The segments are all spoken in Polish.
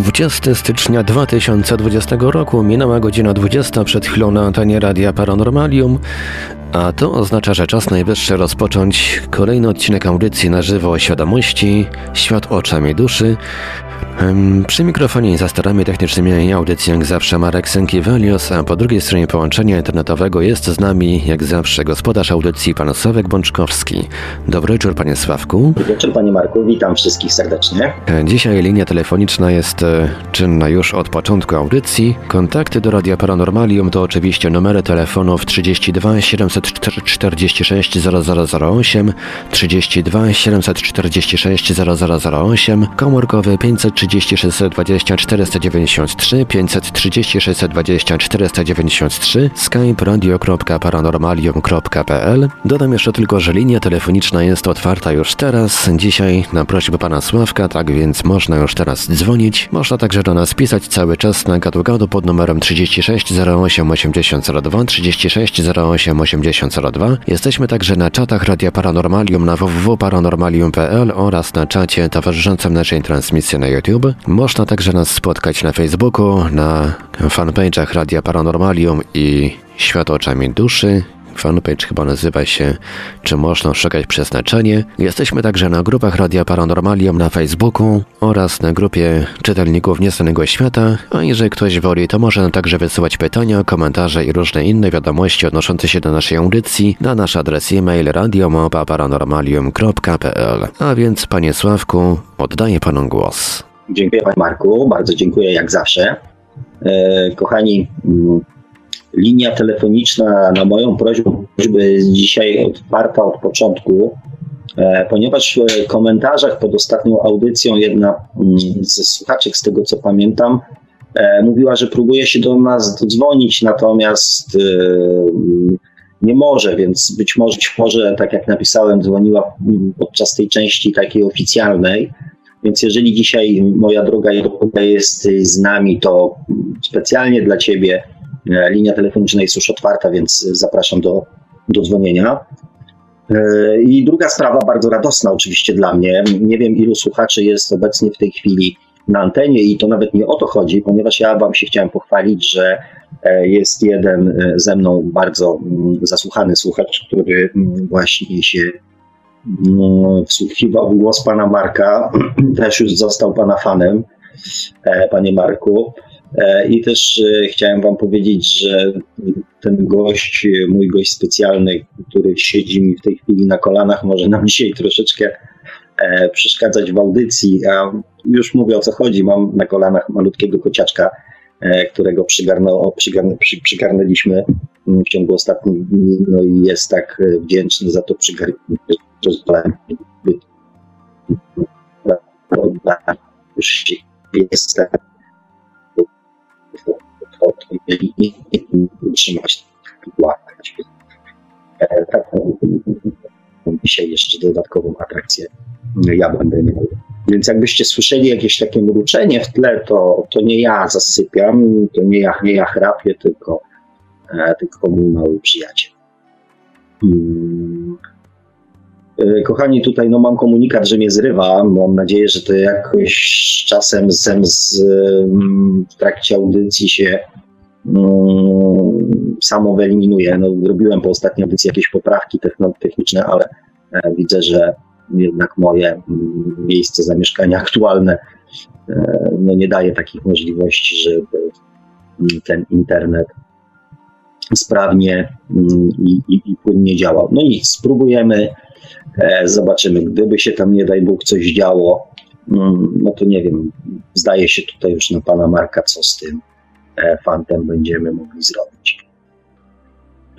Dwudziesty stycznia 2020 roku. Minęła godzina 20 przed chwilą na antenie Radia Paranormalium, a to oznacza, że czas najwyższy rozpocząć kolejny odcinek audycji na żywo o świadomości, świat oczami duszy, przy mikrofonie za starami technicznymi audycji jak zawsze Marek Sękiewelios, a po drugiej stronie połączenia internetowego jest z nami jak zawsze gospodarz audycji pan Sławek Bączkowski. Dobry wieczór panie Sławku. Dobry wieczór panie Marku, witam wszystkich serdecznie. E, dzisiaj linia telefoniczna jest e, czynna już od początku audycji. Kontakty do Radia Paranormalium to oczywiście numery telefonów 32 746 0008, 32 746 0008, komórkowy 530 530 620 493, 530 620 493, skype radio.paranormalium.pl. Dodam jeszcze tylko, że linia telefoniczna jest otwarta już teraz, dzisiaj na prośbę pana Sławka, tak więc można już teraz dzwonić. Można także do nas pisać cały czas na gadu pod numerem 36 08 8002, 36 08 8002. Jesteśmy także na czatach Radia Paranormalium na www.paranormalium.pl oraz na czacie towarzyszącym naszej transmisji na YouTube. YouTube. Można także nas spotkać na Facebooku, na fanpage'ach Radia Paranormalium i Świat oczami duszy. Fanpage chyba nazywa się Czy można szukać przeznaczenie. Jesteśmy także na grupach Radia Paranormalium na Facebooku oraz na grupie czytelników Nieznanego Świata, a jeżeli ktoś woli, to może także wysyłać pytania, komentarze i różne inne wiadomości odnoszące się do naszej audycji na nasz adres e-mail radiomapa.paranormalium.pl. A więc, panie Sławku, oddaję panu głos. Dziękuję Panie Marku, bardzo dziękuję jak zawsze. E, kochani, mm, linia telefoniczna na moją prośbę jest dzisiaj otwarta od początku, e, ponieważ w komentarzach pod ostatnią audycją jedna mm, ze słuchaczek, z tego co pamiętam, e, mówiła, że próbuje się do nas dodzwonić, natomiast nie może, więc być może, być może, tak jak napisałem, dzwoniła podczas tej części takiej oficjalnej. Więc jeżeli dzisiaj moja droga jest z nami, to specjalnie dla Ciebie e, linia telefoniczna jest już otwarta, więc zapraszam do, do dzwonienia. E, I druga sprawa, bardzo radosna oczywiście dla mnie. Nie wiem, ilu słuchaczy jest obecnie w tej chwili na antenie i to nawet nie o to chodzi, ponieważ ja Wam się chciałem pochwalić, że e, jest jeden ze mną bardzo mm, zasłuchany słuchacz, który właśnie się wsłuchiwał głos pana Marka, też już został pana fanem, e, panie Marku. E, I też e, chciałem wam powiedzieć, że ten gość, mój gość specjalny, który siedzi mi w tej chwili na kolanach, może nam dzisiaj troszeczkę przeszkadzać w audycji. A już mówię o co chodzi. Mam na kolanach malutkiego kociaczka, którego przygarnął, przygarn, przy, przygarnęliśmy w ciągu ostatnich dni. No i jest tak wdzięczny za to przygarnięcie już jestem utrzymać łapać. Taką dzisiaj jeszcze dodatkową atrakcję ja będę miał. Więc jakbyście słyszeli jakieś takie mruczenie w tle, to, to nie ja zasypiam, to nie ja, nie ja chrapię, tylko, tylko mój mały przyjaciel. Hmm. E, kochani, tutaj no, mam komunikat, że mnie zrywa. Mam nadzieję, że to jakoś czasem z, z, w trakcie audycji się um, samo wyeliminuje. No, robiłem po ostatniej audycji jakieś poprawki techniczne, ale e, widzę, że jednak moje mm, miejsce zamieszkania aktualne e, no, nie daje takich możliwości, żeby mm, ten internet sprawnie mm, i, i, i płynnie działał. No nic, spróbujemy E, zobaczymy, gdyby się tam nie daj Bóg coś działo, mm, no to nie wiem, zdaje się tutaj już na pana Marka, co z tym e, fantem będziemy mogli zrobić.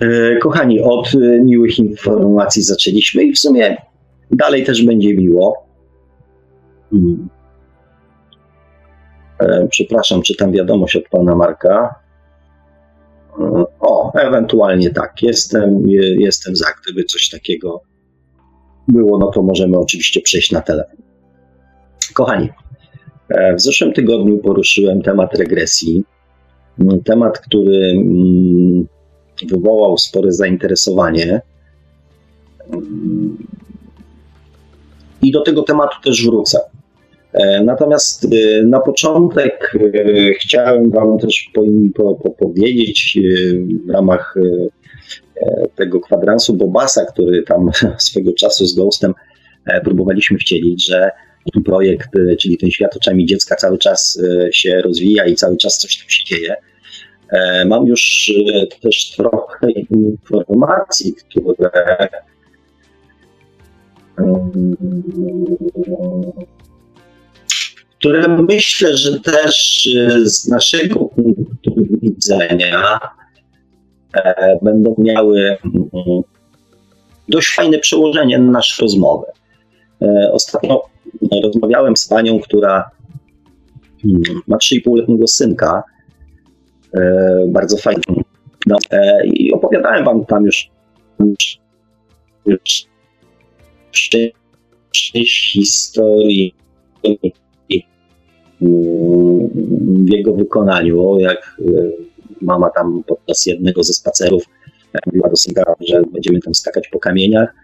E, kochani, od miłych informacji zaczęliśmy i w sumie dalej też będzie miło. Hmm. Przepraszam, czytam wiadomość od pana Marka. O, ewentualnie tak, jestem, jestem za, gdyby coś takiego było, no to możemy oczywiście przejść na telefon. Kochani, w zeszłym tygodniu poruszyłem temat regresji. Temat, który mm, wywołał spore zainteresowanie. I do tego tematu też wrócę. E, natomiast e, na początek e, chciałem Wam też po, po, powiedzieć w ramach tego kwadransu Bobasa, który tam swego czasu z Ghostem próbowaliśmy wcielić, że ten projekt, czyli ten świat oczami dziecka cały czas się rozwija i cały czas coś tam się dzieje. Mam już też trochę informacji, które które myślę, że też e, z naszego punktu widzenia e, będą miały mm, dość fajne przełożenie na naszą rozmowę. E, ostatnio rozmawiałem z panią, która mm, ma 3,5-letniego synka, bardzo fajnie. No, I opowiadałem wam tam już, już, już historii w jego wykonaniu, jak e, mama tam podczas jednego ze spacerów mówiła do synka, że będziemy tam skakać po kamieniach,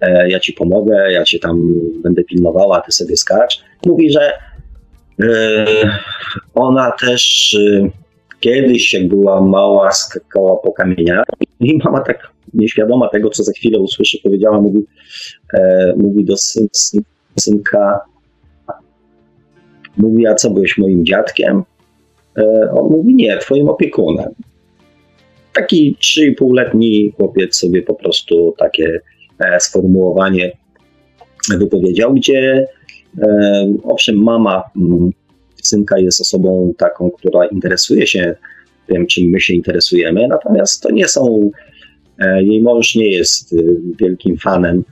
e, ja ci pomogę, ja cię tam będę pilnowała, ty sobie skacz. Mówi, że e, ona też kiedyś, jak była mała, skakała po kamieniach i mama tak nieświadoma tego, co za chwilę usłyszy, powiedziała, mówi, mówi do syn, synka, Mówi, a co, byłeś moim dziadkiem? E, on mówi, nie, twoim opiekunem. Taki 3,5-letni chłopiec sobie po prostu takie e, sformułowanie wypowiedział, gdzie e, owszem, mama mm, synka jest osobą taką, która interesuje się tym, czym my się interesujemy, natomiast to nie są, jej mąż nie jest wielkim fanem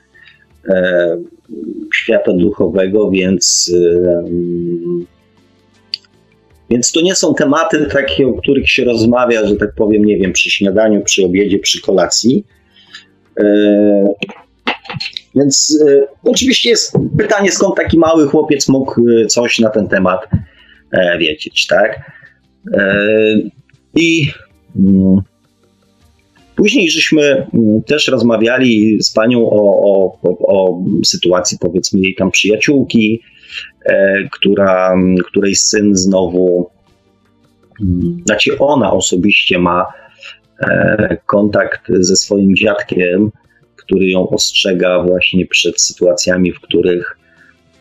świata duchowego, więc, więc to nie są tematy takie, o których się rozmawia, że tak powiem, nie wiem, przy śniadaniu, przy obiedzie, przy kolacji. E, więc e, oczywiście jest pytanie, skąd taki mały chłopiec mógł e, coś na ten temat wiedzieć, tak? I mm, Później żeśmy mm, też rozmawiali z panią o, o, o, sytuacji, powiedzmy, jej tam przyjaciółki, e, która, której syn znowu, mm, znaczy ona osobiście ma e, kontakt ze swoim dziadkiem, który ją ostrzega właśnie przed sytuacjami, w których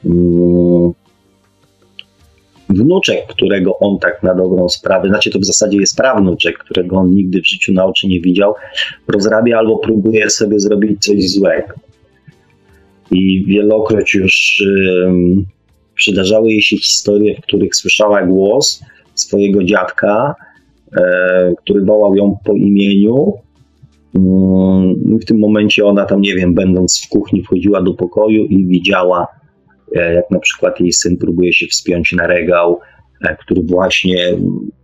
mm, wnuczek, którego on tak na dobrą sprawę, znaczy to w zasadzie jest prawnuczek, którego on nigdy w życiu na oczy nie widział, rozrabia albo próbuje sobie zrobić coś złego. I wielokroć już um, przydarzały jej się historie, w których słyszała głos swojego dziadka, e, który wołał ją po imieniu. Um, w tym momencie ona tam, nie wiem, będąc w kuchni, wchodziła do pokoju i widziała jak na przykład jej syn próbuje się wspiąć na regał, e, który właśnie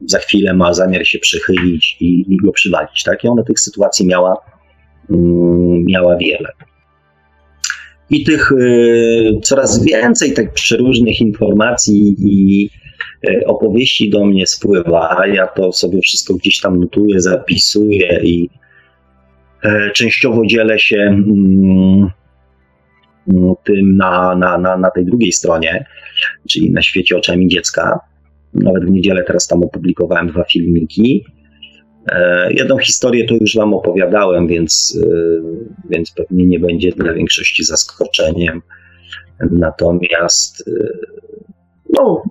za chwilę ma zamiar się przechylić i, i go przywalić. Tak? I ona tych sytuacji miała, mm, miała wiele. I tych y, coraz więcej tak przeróżnych informacji i opowieści do mnie spływa. Ja to sobie wszystko gdzieś tam notuję, zapisuję i częściowo dzielę się mm, tym na, na, na, na tej drugiej stronie, czyli na świecie oczami dziecka. Nawet w niedzielę teraz tam opublikowałem dwa filmiki. E, jedną historię to już Wam opowiadałem, więc, e, więc pewnie nie będzie dla większości zaskoczeniem. Natomiast, e, no,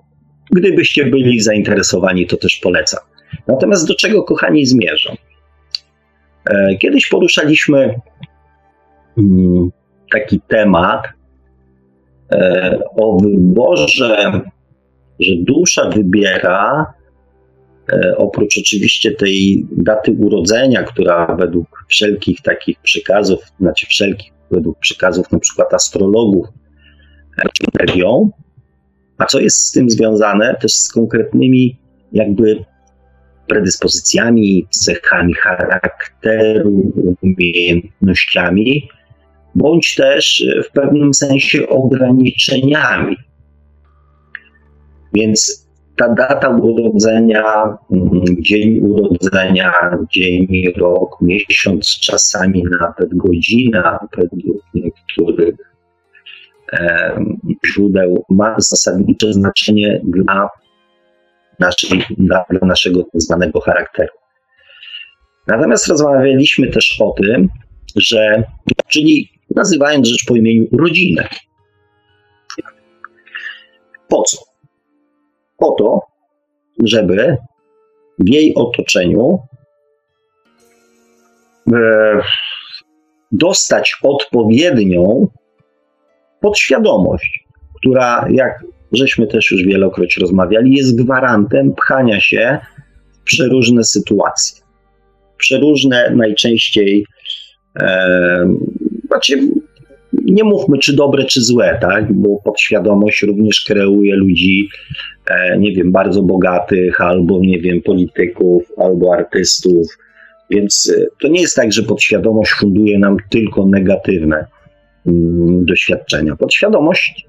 gdybyście byli zainteresowani, to też polecam. Natomiast do czego, kochani, zmierzam? Kiedyś poruszaliśmy mm, taki temat e, o wyborze, że dusza wybiera, e, oprócz oczywiście tej daty urodzenia, która według wszelkich takich przekazów, znaczy wszelkich, według przekazów na przykład astrologów, energią, a co jest z tym związane też z konkretnymi jakby predyspozycjami, cechami charakteru, umiejętnościami, bądź też w pewnym sensie ograniczeniami. Więc ta data urodzenia, mm, dzień urodzenia, dzień, rok, miesiąc, czasami nawet godzina, według niektórych źródeł, ma zasadnicze znaczenie dla, naszej, dla, dla naszego tak zwanego charakteru. Natomiast rozmawialiśmy też o tym, że, czyli nazywając rzecz po imieniu rodzinę. Po co? Po to, żeby w jej otoczeniu e, dostać odpowiednią podświadomość, która, jak żeśmy też już wielokroć rozmawiali, jest gwarantem pchania się w przeróżne sytuacje. Przeróżne najczęściej, e, znaczy nie mówmy czy dobre, czy złe, tak? bo podświadomość również kreuje ludzi, e, nie wiem, bardzo bogatych, albo nie wiem, polityków, albo artystów. Więc e, to nie jest tak, że podświadomość funduje nam tylko negatywne mm, doświadczenia. Podświadomość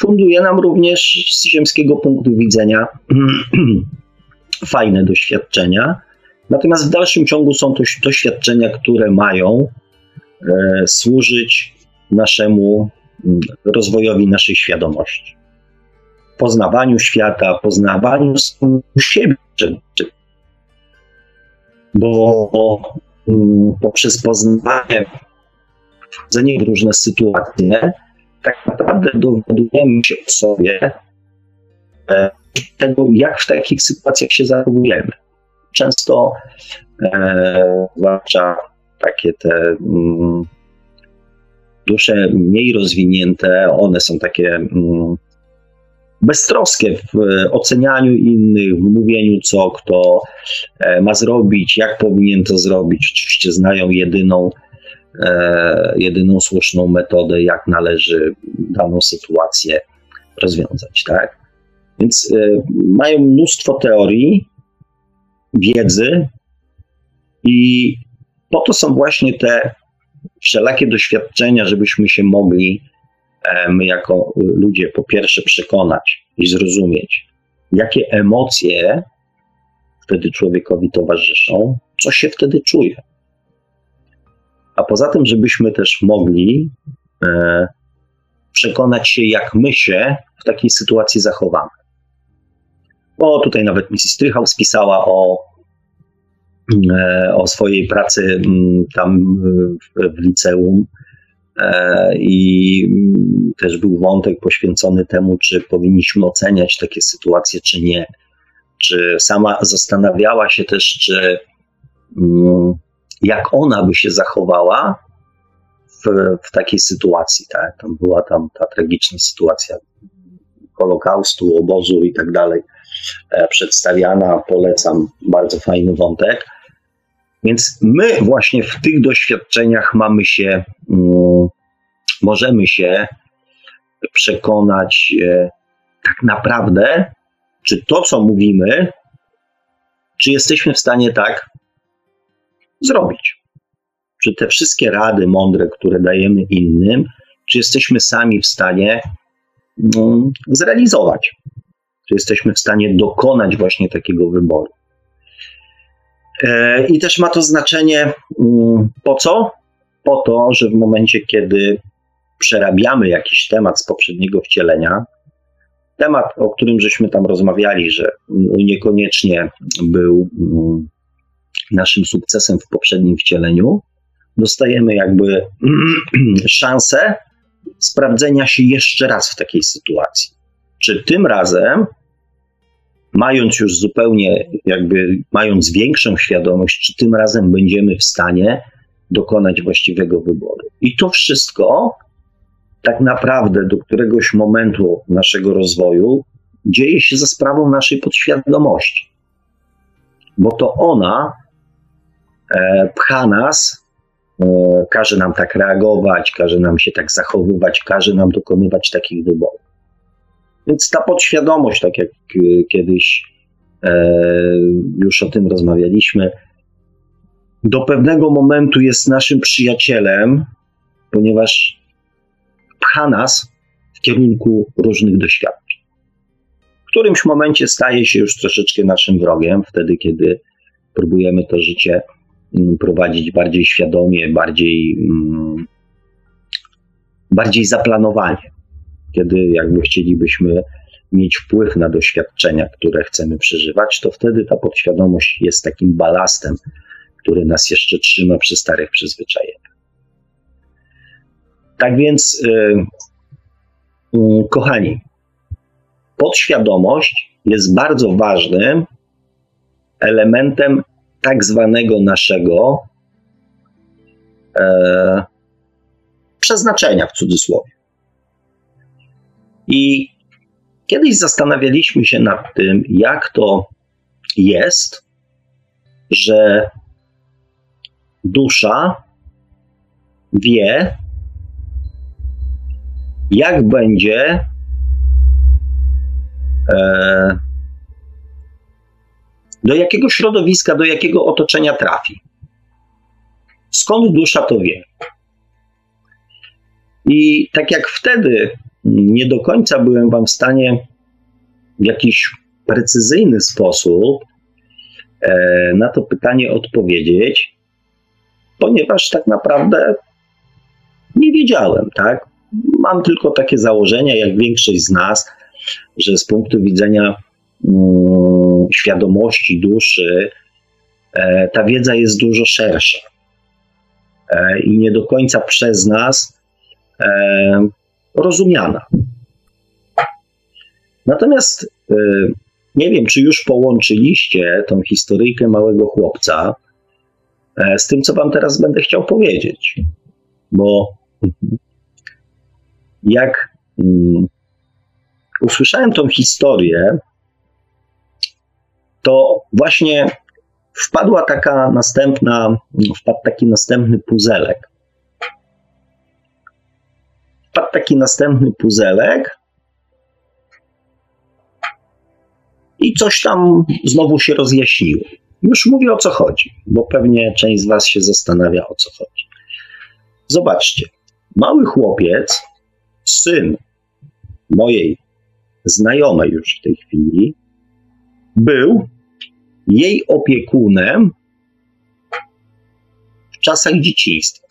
funduje nam również z ziemskiego punktu widzenia fajne doświadczenia. Natomiast w dalszym ciągu są to doświadczenia, które mają służyć naszemu mm, rozwojowi naszej świadomości. Poznawaniu świata, poznawaniu siebie. Bo mm, poprzez poznawanie, wchodzenie w różne sytuacje, tak naprawdę dowiadujemy się o sobie e, tego, jak w takich sytuacjach się zachowujemy. Często, e, zwłaszcza takie te mm, dusze mniej rozwinięte, one są takie mm, beztroskie w ocenianiu innych, w mówieniu, co kto e, ma zrobić, jak powinien to zrobić. Oczywiście znają jedyną, e, jedyną słuszną metodę, jak należy daną sytuację rozwiązać. Tak? Więc e, mają mnóstwo teorii, wiedzy i po to są właśnie te wszelakie doświadczenia, żebyśmy się mogli, e, my jako ludzie, po pierwsze przekonać i zrozumieć, jakie emocje wtedy człowiekowi towarzyszą, co się wtedy czuje. A poza tym, żebyśmy też mogli e, przekonać się, jak my się w takiej sytuacji zachowamy. Bo tutaj nawet Mrs. Strychał spisała o o swojej pracy mm, tam w liceum. E, I też był wątek poświęcony temu, czy powinniśmy oceniać takie sytuacje, czy nie. Czy sama zastanawiała się też, czy mm, jak ona by się zachowała w, w takiej sytuacji. Tak? Tam była tam ta tragiczna sytuacja Holokaustu, obozu i tak dalej e, przedstawiana. Polecam, bardzo fajny wątek. Więc my właśnie w tych doświadczeniach mamy się, mm, możemy się przekonać e, tak naprawdę, czy to, co mówimy, czy jesteśmy w stanie tak zrobić. Czy te wszystkie rady mądre, które dajemy innym, czy jesteśmy sami w stanie mm, zrealizować? Czy jesteśmy w stanie dokonać właśnie takiego wyboru? E, I też ma to znaczenie mm, po co? Po to, że w momencie, kiedy przerabiamy jakiś temat z poprzedniego wcielenia, temat, o którym żeśmy tam rozmawiali, że niekoniecznie był mm, naszym sukcesem w poprzednim wcieleniu, dostajemy jakby szansę sprawdzenia się jeszcze raz w takiej sytuacji. Czy tym razem mając już zupełnie, jakby mając większą świadomość, czy tym razem będziemy w stanie dokonać właściwego wyboru. I to wszystko tak naprawdę do któregoś momentu naszego rozwoju dzieje się za sprawą naszej podświadomości. Bo to ona e, pcha nas, e, każe nam tak reagować, każe nam się tak zachowywać, każe nam dokonywać takich wyborów. Więc ta podświadomość, tak jak y, kiedyś e, już o tym rozmawialiśmy, do pewnego momentu jest naszym przyjacielem, ponieważ pcha nas w kierunku różnych doświadczeń. W którymś momencie staje się już troszeczkę naszym wrogiem, wtedy kiedy próbujemy to życie mm, prowadzić bardziej świadomie, bardziej, mm, bardziej zaplanowanie, kiedy jakby chcielibyśmy mieć wpływ na doświadczenia, które chcemy przeżywać, to wtedy ta podświadomość jest takim balastem, który nas jeszcze trzyma przy starych przyzwyczajeniach. Tak więc, yy, yy, kochani, podświadomość jest bardzo ważnym elementem tak zwanego naszego e, przeznaczenia w cudzysłowie. I kiedyś zastanawialiśmy się nad tym, jak to jest, że dusza wie, jak będzie e, do jakiego środowiska, do jakiego otoczenia trafi. Skąd dusza to wie? I tak jak wtedy nie do końca byłem Wam w stanie w jakiś precyzyjny sposób e, na to pytanie odpowiedzieć, ponieważ tak naprawdę nie wiedziałem, tak? Mam tylko takie założenia, jak większość z nas, że z punktu widzenia mm, świadomości duszy, e, ta wiedza jest dużo szersza e, i nie do końca przez nas rozumiana. Natomiast e, nie wiem, czy już połączyliście tą historyjkę małego chłopca e, z tym, co Wam teraz będę chciał powiedzieć. Bo jak um, usłyszałem tą historię, to właśnie wpadła taka następna, wpadł taki następny puzelek. Wpadł taki następny puzelek i coś tam znowu się rozjaśniło. Już mówię o co chodzi, bo pewnie część z Was się zastanawia o co chodzi. Zobaczcie, mały chłopiec, syn mojej znajomej już w tej chwili, był jej opiekunem w czasach dzieciństwa.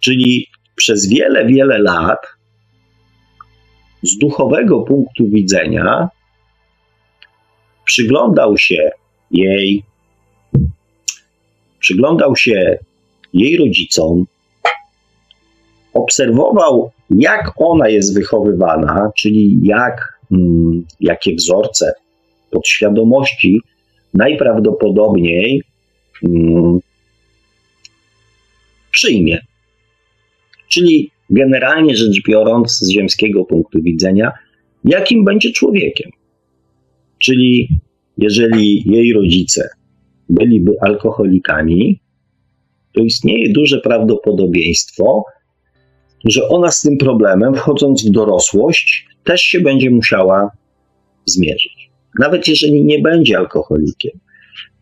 Czyli przez wiele, wiele lat z duchowego punktu widzenia przyglądał się jej, przyglądał się jej rodzicom, obserwował, jak ona jest wychowywana, czyli jak, mm, jakie wzorce podświadomości najprawdopodobniej mm, przyjmie. Czyli generalnie rzecz biorąc, z ziemskiego punktu widzenia, jakim będzie człowiekiem. Czyli jeżeli jej rodzice byliby alkoholikami, to istnieje duże prawdopodobieństwo, że ona z tym problemem, wchodząc w dorosłość, też się będzie musiała zmierzyć. Nawet jeżeli nie będzie alkoholikiem,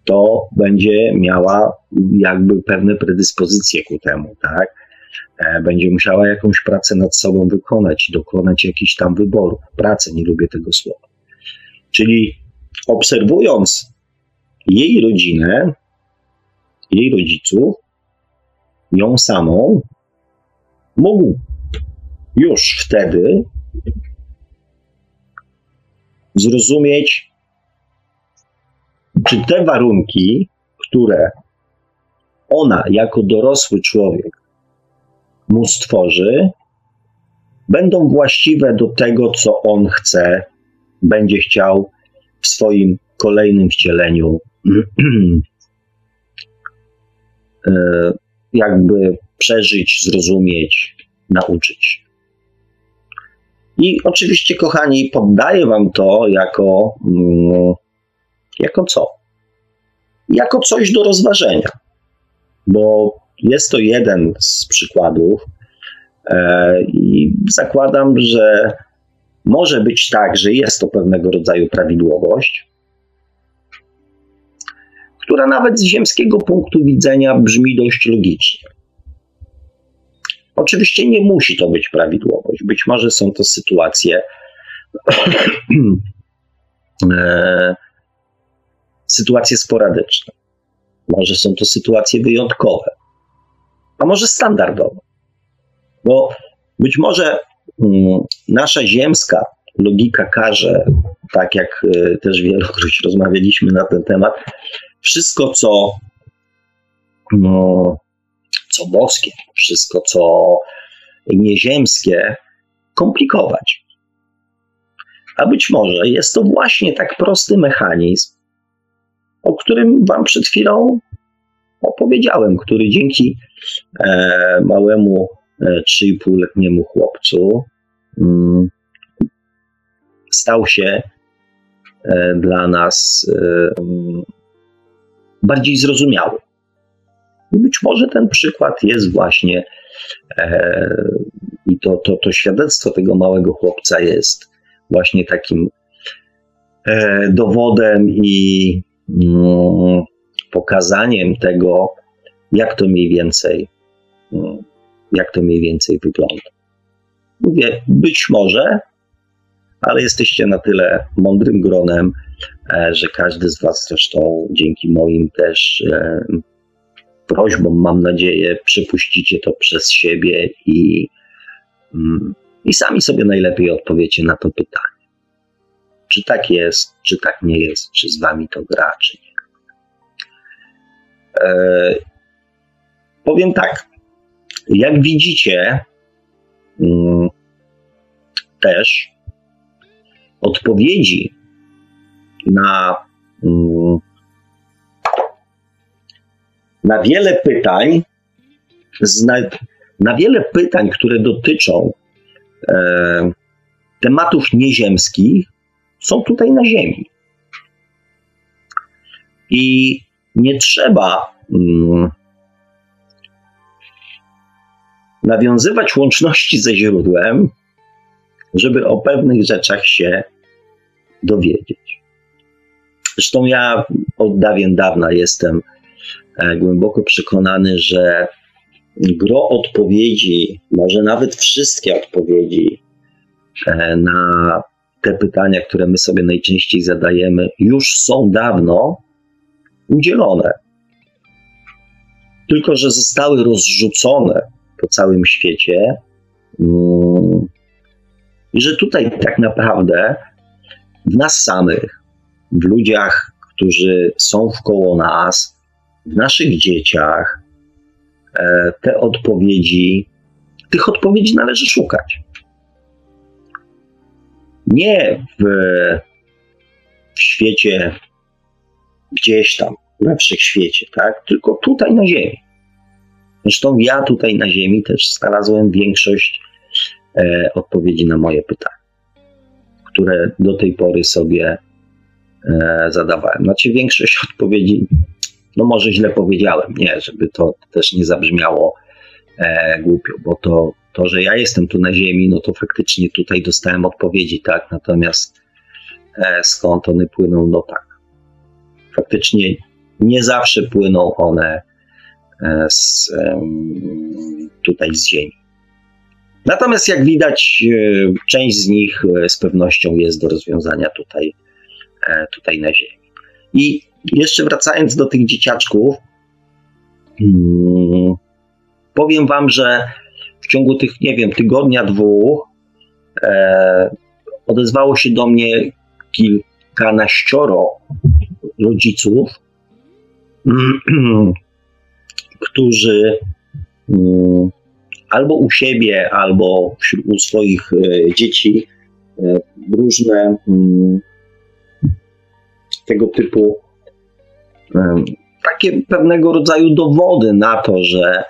to będzie miała jakby pewne predyspozycje ku temu, tak? E, będzie musiała jakąś pracę nad sobą wykonać, dokonać jakichś tam wyborów. Pracę, nie lubię tego słowa. Czyli obserwując jej rodzinę, jej rodziców, ją samą, mógł już wtedy zrozumieć, czy te warunki, które ona jako dorosły człowiek mu stworzy, będą właściwe do tego, co on chce, będzie chciał w swoim kolejnym wcieleniu e, jakby przeżyć, zrozumieć, nauczyć. I oczywiście, kochani, poddaję Wam to jako, mm, jako co? Jako coś do rozważenia, bo jest to jeden z przykładów e, i zakładam, że może być tak, że jest to pewnego rodzaju prawidłowość, która nawet z ziemskiego punktu widzenia brzmi dość logicznie. Oczywiście nie musi to być prawidłowość. Być może są to sytuacje, e, sytuacje sporadyczne. Może są to sytuacje wyjątkowe, a może standardowe. Bo być może mm, nasza ziemska logika każe, tak jak e, też wielokroć rozmawialiśmy na ten temat, wszystko co, no, co boskie, wszystko co nieziemskie komplikować. A być może jest to właśnie tak prosty mechanizm, o którym Wam przed chwilą opowiedziałem, który dzięki e, małemu e, 3,5-letniemu chłopcu mm, stał się e, dla nas e, mm, bardziej zrozumiały. Być może ten przykład jest właśnie e, i to, to, to świadectwo tego małego chłopca jest właśnie takim e, dowodem i mm, pokazaniem tego, jak to mniej więcej, mm, jak to mniej więcej wygląda. Mówię, być może, ale jesteście na tyle mądrym gronem, e, że każdy z Was zresztą dzięki moim też e, prośbom, mam nadzieję, przepuścicie to przez siebie i, mm, i sami sobie najlepiej odpowiecie na to pytanie. Czy tak jest, czy tak nie jest, czy z Wami to gra, czy nie. E, powiem tak, jak widzicie, mm, też odpowiedzi na, mm, na wiele pytań, na wiele pytań, które dotyczą e, tematów nieziemskich, są tutaj na Ziemi. I nie trzeba nawiązywać łączności ze źródłem, żeby o pewnych rzeczach się dowiedzieć. Zresztą ja od dawien dawna jestem e, głęboko przekonany, że gro odpowiedzi, może nawet wszystkie odpowiedzi e, na te pytania, które my sobie najczęściej zadajemy, już są dawno udzielone. Tylko, że zostały rozrzucone po całym świecie. Mm, I że tutaj tak naprawdę w nas samych, w ludziach, którzy są wkoło nas, w naszych dzieciach, e, te odpowiedzi, tych odpowiedzi należy szukać. Nie w, w świecie gdzieś tam, we wszechświecie, tak? tylko tutaj na Ziemi. Zresztą ja tutaj na Ziemi też znalazłem większość e, odpowiedzi na moje pytania, które do tej pory sobie e, zadawałem. Znaczy większość odpowiedzi, no może źle powiedziałem, nie, żeby to też nie zabrzmiało e, głupio, bo to, to, że ja jestem tu na Ziemi, no to faktycznie tutaj dostałem odpowiedzi, tak, natomiast e, skąd one płyną, no tak. Faktycznie nie zawsze płyną one e, z, tutaj z Ziemi. Natomiast jak widać, e, część z nich e, z pewnością jest do rozwiązania tutaj, tutaj na Ziemi. I jeszcze wracając do tych dzieciaczków, mm, powiem Wam, że w ciągu tych, nie wiem, tygodnia, dwóch odezwało się do mnie kilkanaścioro rodziców, którzy mm, albo u siebie, albo u swoich e, dzieci e, różne mm, tego typu takie pewnego rodzaju dowody na to, że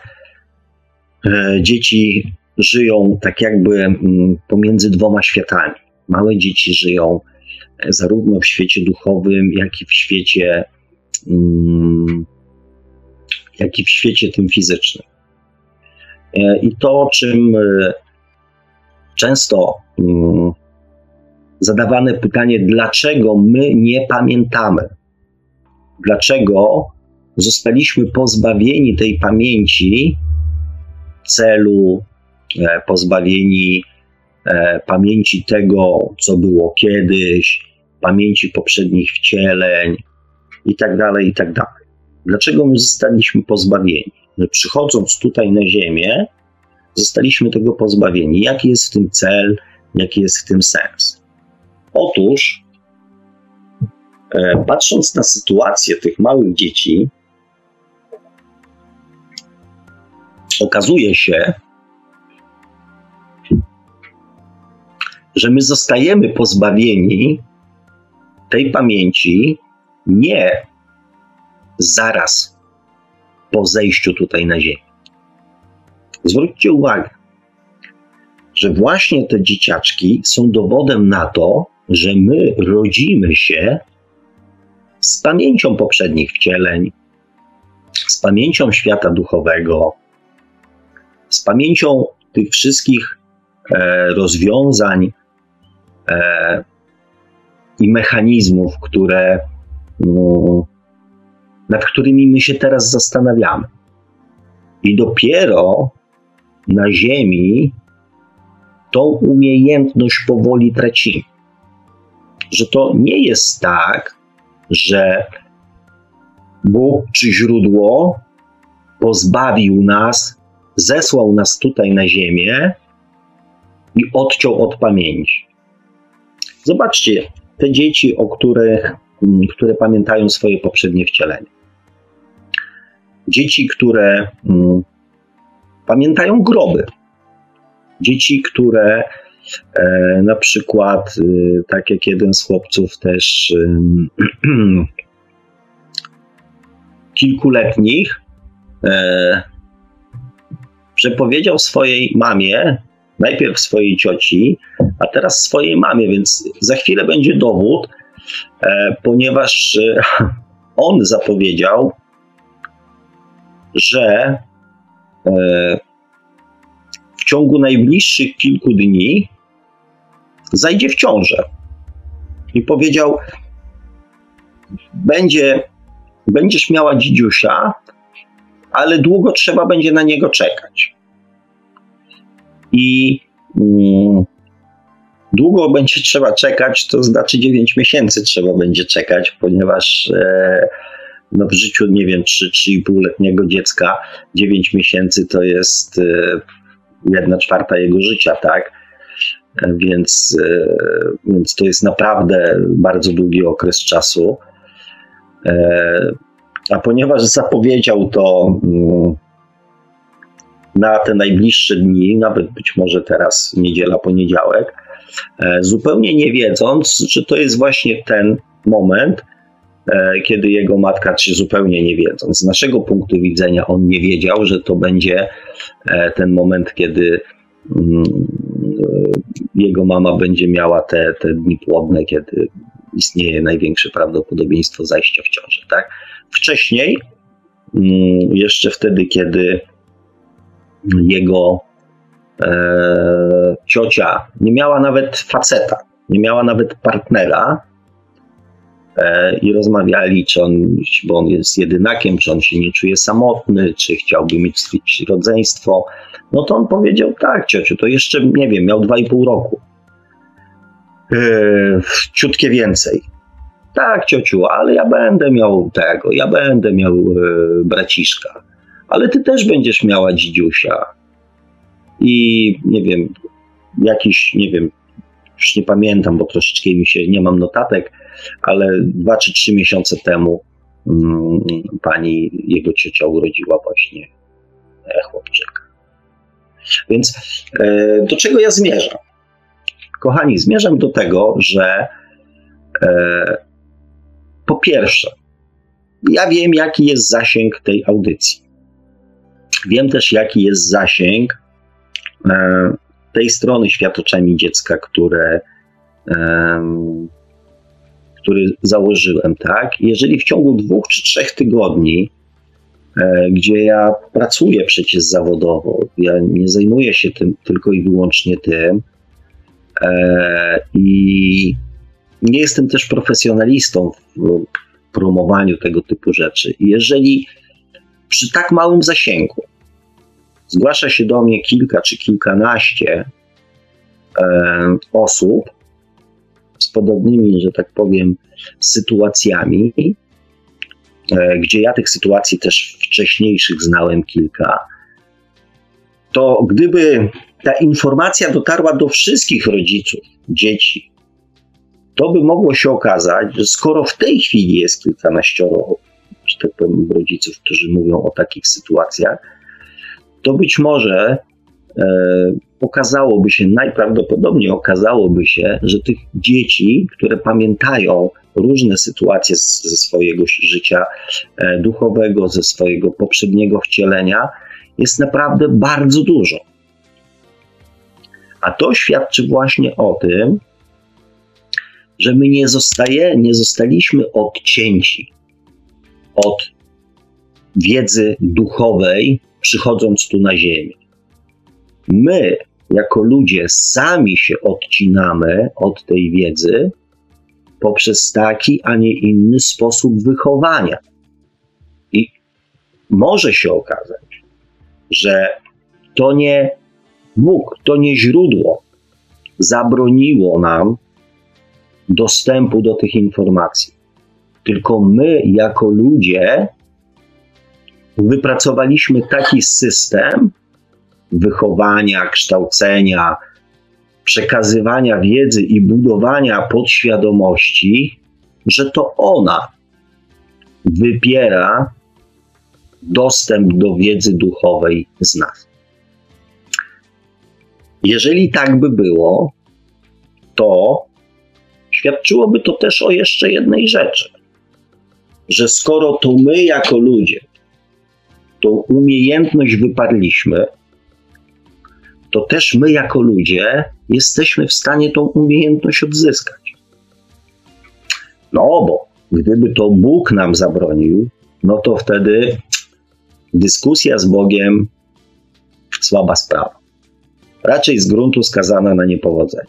e, dzieci żyją tak jakby mm, pomiędzy dwoma światami. Małe dzieci żyją zarówno w świecie duchowym, jak i w świecie jak i w świecie tym fizycznym. E, I to, czym e, często mm, zadawane pytanie, dlaczego my nie pamiętamy, dlaczego zostaliśmy pozbawieni tej pamięci celu, e, pozbawieni pamięci tego, co było kiedyś, pamięci poprzednich wcieleń itd., tak itd. Tak Dlaczego my zostaliśmy pozbawieni? Że przychodząc tutaj na Ziemię, zostaliśmy tego pozbawieni. Jaki jest w tym cel, jaki jest w tym sens? Otóż, e, patrząc na sytuację tych małych dzieci, okazuje się, że my zostajemy pozbawieni tej pamięci nie zaraz po zejściu tutaj na Ziemię. Zwróćcie uwagę, że właśnie te dzieciaczki są dowodem na to, że my rodzimy się z pamięcią poprzednich wcieleń, z pamięcią świata duchowego, z pamięcią tych wszystkich e, rozwiązań e, i mechanizmów, które, nad którymi my się teraz zastanawiamy. I dopiero na Ziemi tą umiejętność powoli tracimy. Że to nie jest tak, że Bóg czy źródło pozbawił nas, zesłał nas tutaj na Ziemię i odciął od pamięci. Zobaczcie, te dzieci, o których, które pamiętają swoje poprzednie wcielenie. Dzieci, które mm, pamiętają groby. Dzieci, które e, na przykład, y, tak jak jeden z chłopców też kilkuletnich, e, przepowiedział swojej mamie, najpierw swojej cioci, a teraz swojej mamie, więc za chwilę będzie dowód, ponieważ e, on zapowiedział, że e, w ciągu najbliższych kilku dni zajdzie w ciążę. I powiedział: będzie, Będziesz miała dzidziusia, ale długo trzeba będzie na niego czekać. I mm, długo będzie trzeba czekać, to znaczy 9 miesięcy trzeba będzie czekać, ponieważ e, no w życiu, nie wiem, 3-3,5-letniego dziecka 9 miesięcy to jest e, jedna czwarta jego życia, tak? E, więc, e, więc to jest naprawdę bardzo długi okres czasu. A ponieważ zapowiedział to mm, na te najbliższe dni, nawet być może teraz, niedziela, poniedziałek, zupełnie nie wiedząc, że to jest właśnie ten moment, E, kiedy jego matka, czy zupełnie nie wiedząc, z naszego punktu widzenia on nie wiedział, że to będzie e, ten moment, kiedy mm, jego mama będzie miała te, te dni płodne, kiedy istnieje największe prawdopodobieństwo zajścia w ciąży. Tak? Wcześniej, mm, jeszcze wtedy, kiedy jego e, ciocia nie miała nawet faceta, nie miała nawet partnera, E, i rozmawiali, czy on, bo on jest jedynakiem, czy on się nie czuje samotny, czy chciałby mieć rodzeństwo. No to on powiedział, tak, ciociu, to jeszcze, nie wiem, miał dwa i pół roku. Yy, ciutkie więcej. Tak, ciociu, ale ja będę miał tego, ja będę miał yy, braciszka, ale ty też będziesz miała dzidziusia. I nie wiem, jakiś, nie wiem, już nie pamiętam, bo troszeczkę mi się, nie mam notatek, ale dwa czy trzy miesiące temu mm, pani, jego ciocia urodziła właśnie e, chłopczyka. Więc e, do czego ja zmierzam? Kochani, zmierzam do tego, że e, po pierwsze, ja wiem, jaki jest zasięg tej audycji. Wiem też, jaki jest zasięg tej strony światoczemi dziecka, które który założyłem, tak? Jeżeli w ciągu dwóch czy trzech tygodni, e, gdzie ja pracuję przecież zawodowo, ja nie zajmuję się tym tylko i wyłącznie tym e, i nie jestem też profesjonalistą w promowaniu tego typu rzeczy. Jeżeli przy tak małym zasięgu zgłasza się do mnie kilka czy kilkanaście e, osób z podobnymi, że tak powiem, sytuacjami, e, gdzie ja tych sytuacji też wcześniejszych znałem kilka, to gdyby ta informacja dotarła do wszystkich rodziców dzieci, to by mogło się okazać, że skoro w tej chwili jest kilkanaścioro, czy tak powiem, rodziców, którzy mówią o takich sytuacjach, to być może e, okazałoby się, najprawdopodobniej okazałoby się, że tych dzieci, które pamiętają różne sytuacje z, ze swojego życia e, duchowego, ze swojego poprzedniego wcielenia, jest naprawdę bardzo dużo. A to świadczy właśnie o tym, że my nie, zostaje, nie zostaliśmy odcięci od wiedzy duchowej, przychodząc tu na Ziemię. My, jako ludzie, sami się odcinamy od tej wiedzy poprzez taki, a nie inny sposób wychowania. I może się okazać, że to nie Bóg, to nie źródło zabroniło nam dostępu do tych informacji. Tylko my, jako ludzie, wypracowaliśmy taki system wychowania, kształcenia, przekazywania wiedzy i budowania podświadomości, że to ona wybiera dostęp do wiedzy duchowej z nas. Jeżeli tak by było, to świadczyłoby to też o jeszcze jednej rzeczy, że skoro to my jako ludzie tą umiejętność wyparliśmy, to też my jako ludzie jesteśmy w stanie tą umiejętność odzyskać. No bo gdyby to Bóg nam zabronił, no to wtedy dyskusja z Bogiem słaba sprawa. Raczej z gruntu skazana na niepowodzenie.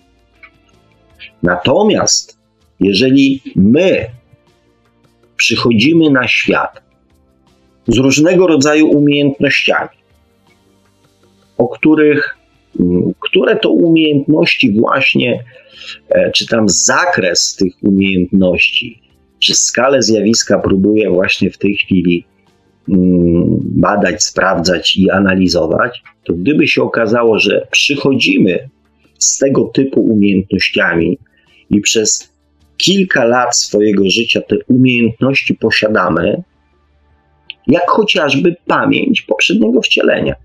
Natomiast jeżeli my przychodzimy na świat z różnego rodzaju umiejętnościami, o których, mm, które to umiejętności właśnie, e, czy tam zakres tych umiejętności, czy skalę zjawiska próbuje właśnie w tej chwili mm, badać, sprawdzać i analizować, to gdyby się okazało, że przychodzimy z tego typu umiejętnościami i przez kilka lat swojego życia te umiejętności posiadamy, jak chociażby pamięć poprzedniego wcielenia.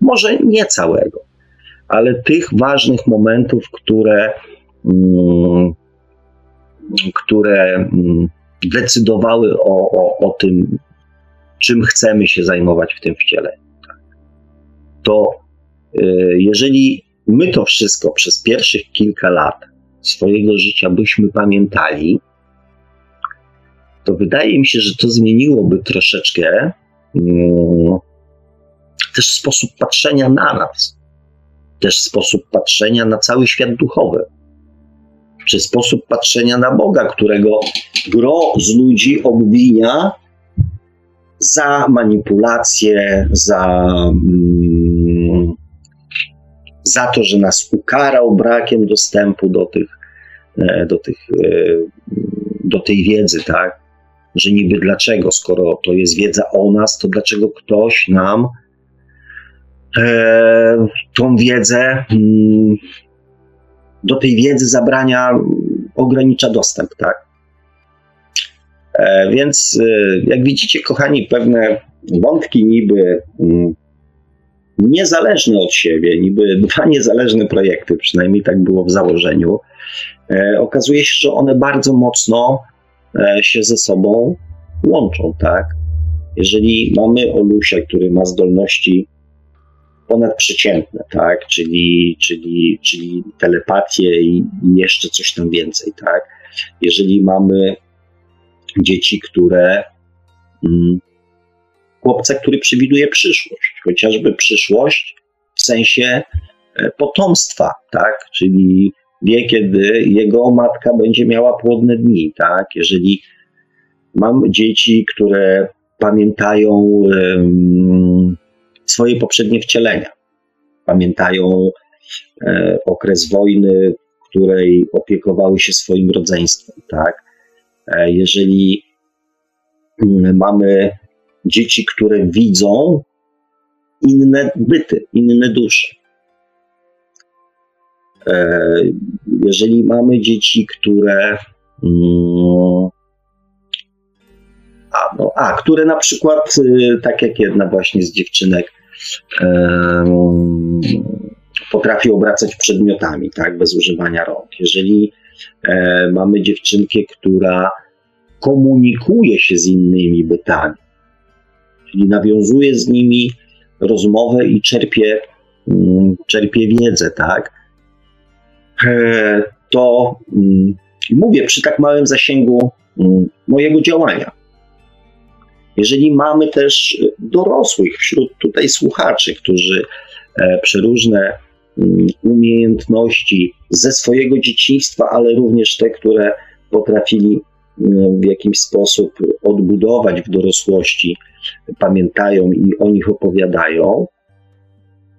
Może nie całego, ale tych ważnych momentów, które, mm, które mm, decydowały o, o, o tym, czym chcemy się zajmować w tym wcieleniu. To y, jeżeli my to wszystko przez pierwszych kilka lat swojego życia byśmy pamiętali, to wydaje mi się, że to zmieniłoby troszeczkę um, też sposób patrzenia na nas, też sposób patrzenia na cały świat duchowy, czy sposób patrzenia na Boga, którego gro z ludzi obwinia za manipulację, za, um, za to, że nas ukarał brakiem dostępu do tych, e, do tych, e, do tej wiedzy, tak? Że niby dlaczego, skoro to jest wiedza o nas, to dlaczego ktoś nam e, tą wiedzę, mm, do tej wiedzy zabrania, ogranicza dostęp, tak? E, więc e, jak widzicie, kochani, pewne wątki niby mm, niezależne od siebie, niby dwa niezależne projekty, przynajmniej tak było w założeniu, e, okazuje się, że one bardzo mocno się ze sobą łączą, tak? Jeżeli mamy Olusia, który ma zdolności ponadprzeciętne, tak? Czyli, czyli, czyli telepatię i jeszcze coś tam więcej, tak? Jeżeli mamy dzieci, które mm, chłopca, który przewiduje przyszłość, chociażby przyszłość w sensie e, potomstwa, tak? Czyli wie, kiedy jego matka będzie miała płodne dni, tak? Jeżeli mam dzieci, które pamiętają swoje poprzednie wcielenia. Pamiętają e, okres wojny, w której opiekowały się swoim rodzeństwem, tak? E, jeżeli mamy dzieci, które widzą inne byty, inne dusze. E, jeżeli mamy dzieci, które mm, a, no, a, które na przykład, y, tak jak jedna właśnie z dziewczynek, potrafi obracać przedmiotami, tak, bez używania rąk. Jeżeli e, mamy dziewczynkę, która komunikuje się z innymi bytami, czyli nawiązuje z nimi rozmowę i czerpie, mm, czerpie wiedzę, tak, to mm, mówię przy tak małym zasięgu mm, mojego działania. Jeżeli mamy też dorosłych wśród tutaj słuchaczy, którzy e, przeróżne mm, umiejętności ze swojego dzieciństwa, ale również te, które potrafili w jakiś sposób odbudować w dorosłości, pamiętają i o nich opowiadają,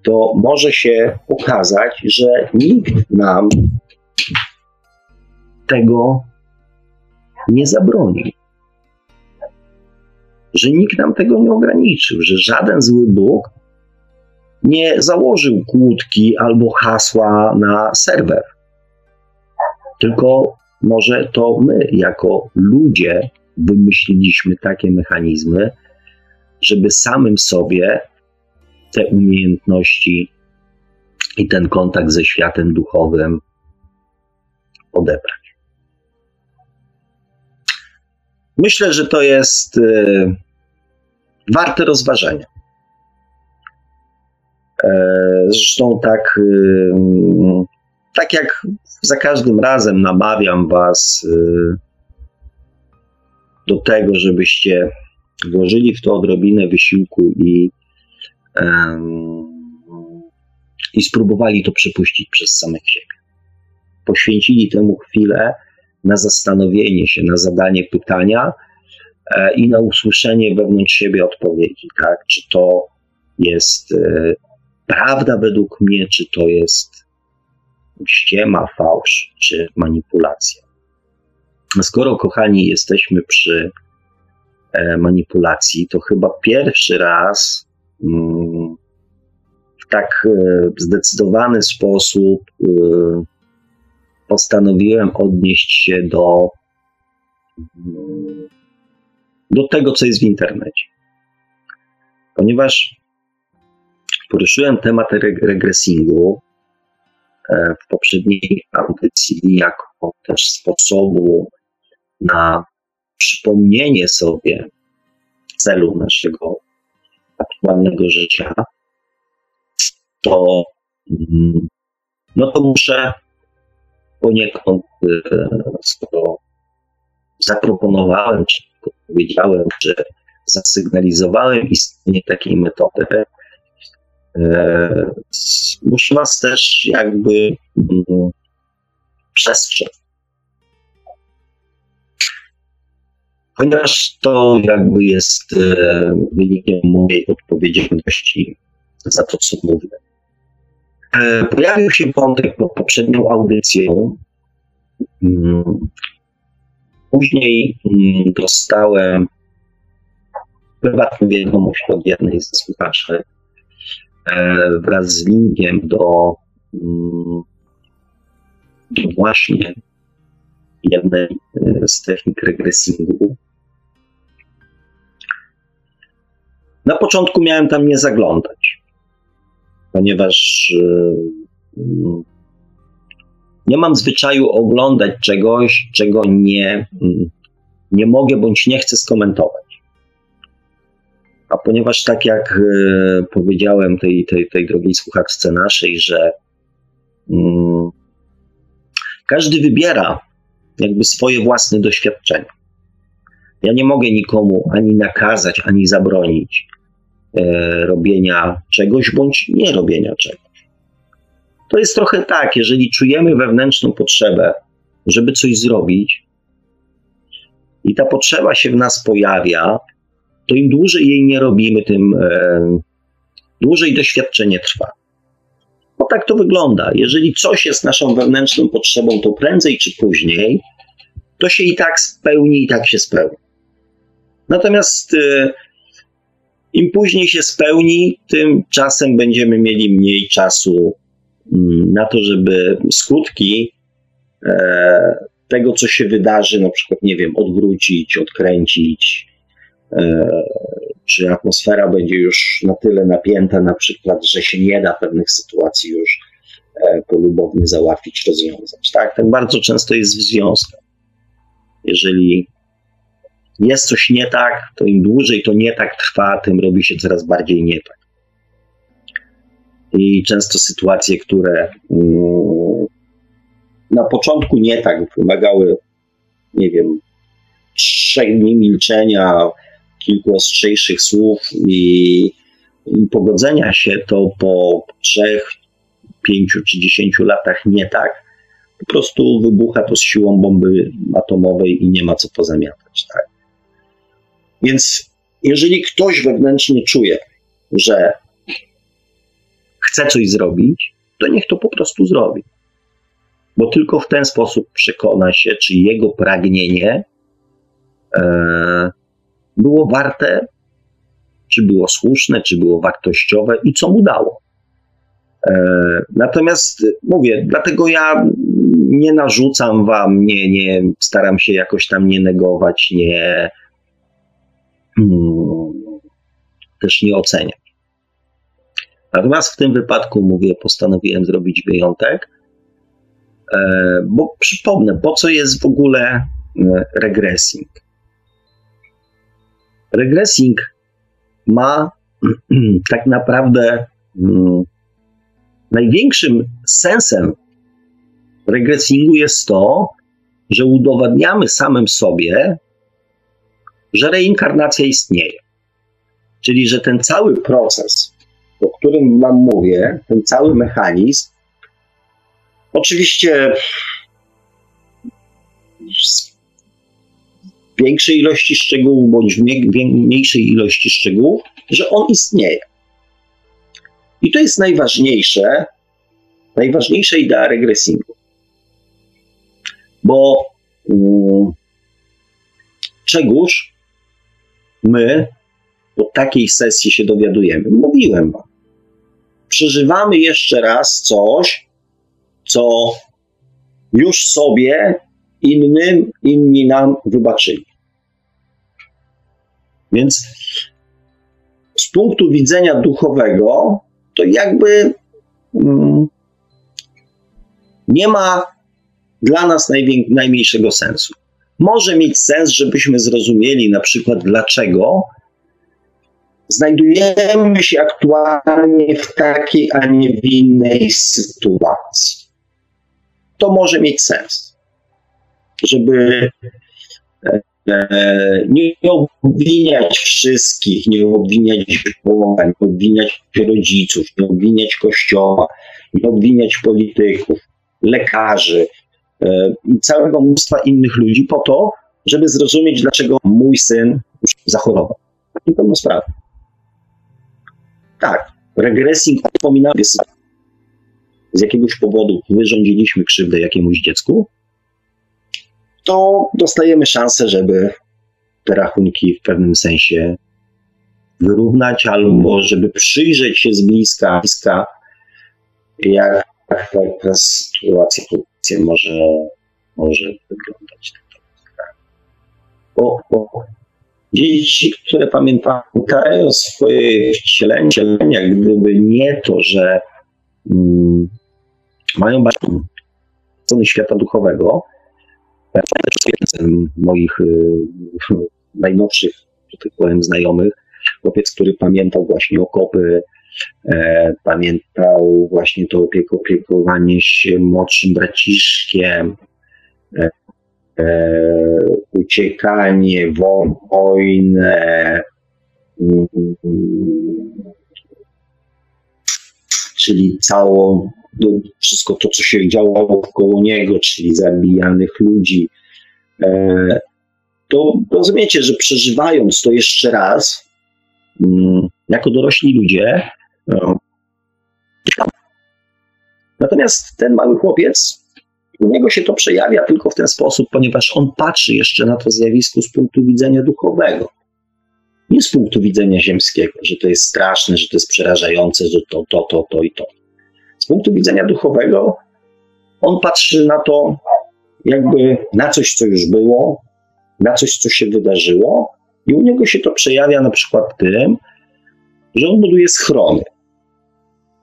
to może się okazać, że nikt nam tego nie zabroni że nikt nam tego nie ograniczył, że żaden zły Bóg nie założył kłódki albo hasła na serwer. Tylko może to my, jako ludzie, wymyśliliśmy takie mechanizmy, żeby samym sobie te umiejętności i ten kontakt ze światem duchowym odebrać. Myślę, że to jest y, warte rozważenia. E, zresztą tak, y, tak jak za każdym razem namawiam Was y, do tego, żebyście włożyli w to odrobinę wysiłku i, i spróbowali to przypuścić przez samych siebie. Poświęcili temu chwilę na zastanowienie się, na zadanie pytania e, i na usłyszenie wewnątrz siebie odpowiedzi, tak? Czy to jest e, prawda według mnie, czy to jest ściema, fałsz, czy manipulacja. Skoro, kochani, jesteśmy przy e, manipulacji, to chyba pierwszy raz w tak zdecydowany sposób postanowiłem odnieść się do, do tego, co jest w internecie. Ponieważ poruszyłem temat regresingu e, w poprzedniej audycji jako też sposobu na przypomnienie sobie celu naszego aktualnego życia, to, mm, no to muszę poniekąd, e, skoro zaproponowałem, czy powiedziałem, że zasygnalizowałem istnienie takiej metody, e, muszę Was też jakby mm, przestrzec. Ponieważ to jakby jest e, wynikiem mojej odpowiedzialności za to, co mówię. E, pojawił się wątek pod poprzednią audycją. Mm, później mm, dostałem prywatną wiadomość od jednej ze słuchaczy e, wraz z linkiem do, mm, do właśnie jednej z technik regresingu. Na początku miałem tam nie zaglądać ponieważ y, nie mam zwyczaju oglądać czegoś, czego nie, nie mogę bądź nie chcę skomentować. A ponieważ, tak jak y, powiedziałem tej, tej, tej drogiej słuchaczce naszej, że mm, każdy wybiera jakby swoje własne doświadczenia. Ja nie mogę nikomu ani nakazać, ani zabronić E, robienia czegoś bądź nie robienia czegoś. To jest trochę tak, jeżeli czujemy wewnętrzną potrzebę, żeby coś zrobić, i ta potrzeba się w nas pojawia, to im dłużej jej nie robimy, tym, e, dłużej doświadczenie trwa. Bo tak to wygląda. Jeżeli coś jest naszą wewnętrzną potrzebą, to prędzej czy później to się i tak spełni, i tak się spełni. Natomiast y, im później się spełni, tym czasem będziemy mieli mniej czasu mm, na to, żeby skutki e, tego, co się wydarzy, na przykład, nie wiem, odwrócić, odkręcić, e, czy atmosfera będzie już na tyle napięta, na przykład, że się nie da pewnych sytuacji już e, polubownie załatwić, rozwiązać. Tak, tak bardzo często jest w związkach. Jeżeli jest coś nie tak, to im dłużej to nie tak trwa, tym robi się coraz bardziej nie tak. I często sytuacje, które mm, na początku nie tak wymagały, nie wiem, trzech dni milczenia, kilku ostrzejszych słów i, i pogodzenia się, to po trzech, pięciu czy dziesięciu latach nie tak, po prostu wybucha to z siłą bomby atomowej i nie ma co pozamiatać. Tak? Więc jeżeli ktoś wewnętrznie czuje, że chce coś zrobić, to niech to po prostu zrobi. Bo tylko w ten sposób przekona się, czy jego pragnienie e, było warte, czy było słuszne, czy było wartościowe i co mu dało. E, natomiast mówię, dlatego ja nie narzucam wam, nie, nie staram się jakoś tam nie negować, nie też nie oceniać. Natomiast w tym wypadku, mówię, postanowiłem zrobić wyjątek, e, bo przypomnę, po co jest w ogóle e, regressing? Regressing ma tak naprawdę hmm, największym sensem regressingu jest to, że udowadniamy samym sobie, że reinkarnacja istnieje. Czyli, że ten cały proces, o którym Wam mówię, ten cały mechanizm, oczywiście w większej ilości szczegółów bądź w mniejszej ilości szczegółów, że on istnieje. I to jest najważniejsze, najważniejsza idea regresingu. Bo um, czegoś my po takiej sesji się dowiadujemy. Mówiłem wam. Przeżywamy jeszcze raz coś, co już sobie innym, inni nam wybaczyli. Więc z punktu widzenia duchowego, to jakby mm, nie ma dla nas najmniejszego sensu. Może mieć sens, żebyśmy zrozumieli na przykład, dlaczego znajdujemy się aktualnie w takiej, a nie w innej sytuacji. To może mieć sens, żeby e, nie obwiniać wszystkich, nie obwiniać wołań, nie obwiniać rodziców, nie obwiniać kościoła, nie obwiniać polityków, lekarzy, E, i całego mnóstwa innych ludzi po to, żeby zrozumieć, dlaczego mój syn zachorował. Niepełnosprawny. Tak, regressing wspomina z jakiegoś powodu wyrządziliśmy krzywdę jakiemuś dziecku, to dostajemy szansę, żeby te rachunki w pewnym sensie wyrównać, albo żeby przyjrzeć się z bliska, bliska jak ta sytuacja może, może wyglądać. Bo, bo dzieci, które pamiętają swoje wcielenia, gdyby nie to, że mm, mają bardzo strony świata duchowego, moich y, najnowszych, że tak powiem, znajomych, chłopiec, który pamiętał właśnie okopy, E, pamiętał właśnie to opiekowanie się młodszym braciszkiem, e, e, uciekanie, wojnę, mm, czyli całą, no, wszystko to, co się działo wokół niego, czyli zabijanych ludzi. To rozumiecie, że przeżywając to jeszcze raz, mm, jako dorośli ludzie, Natomiast ten mały chłopiec, u niego się to przejawia tylko w ten sposób, ponieważ on patrzy jeszcze na to zjawisko z punktu widzenia duchowego. Nie z punktu widzenia ziemskiego, że to jest straszne, że to jest przerażające, że to, to, to, to i to. Z punktu widzenia duchowego on patrzy na to jakby na coś, co już było, na coś, co się wydarzyło, i u niego się to przejawia na przykład tym, że on buduje schrony.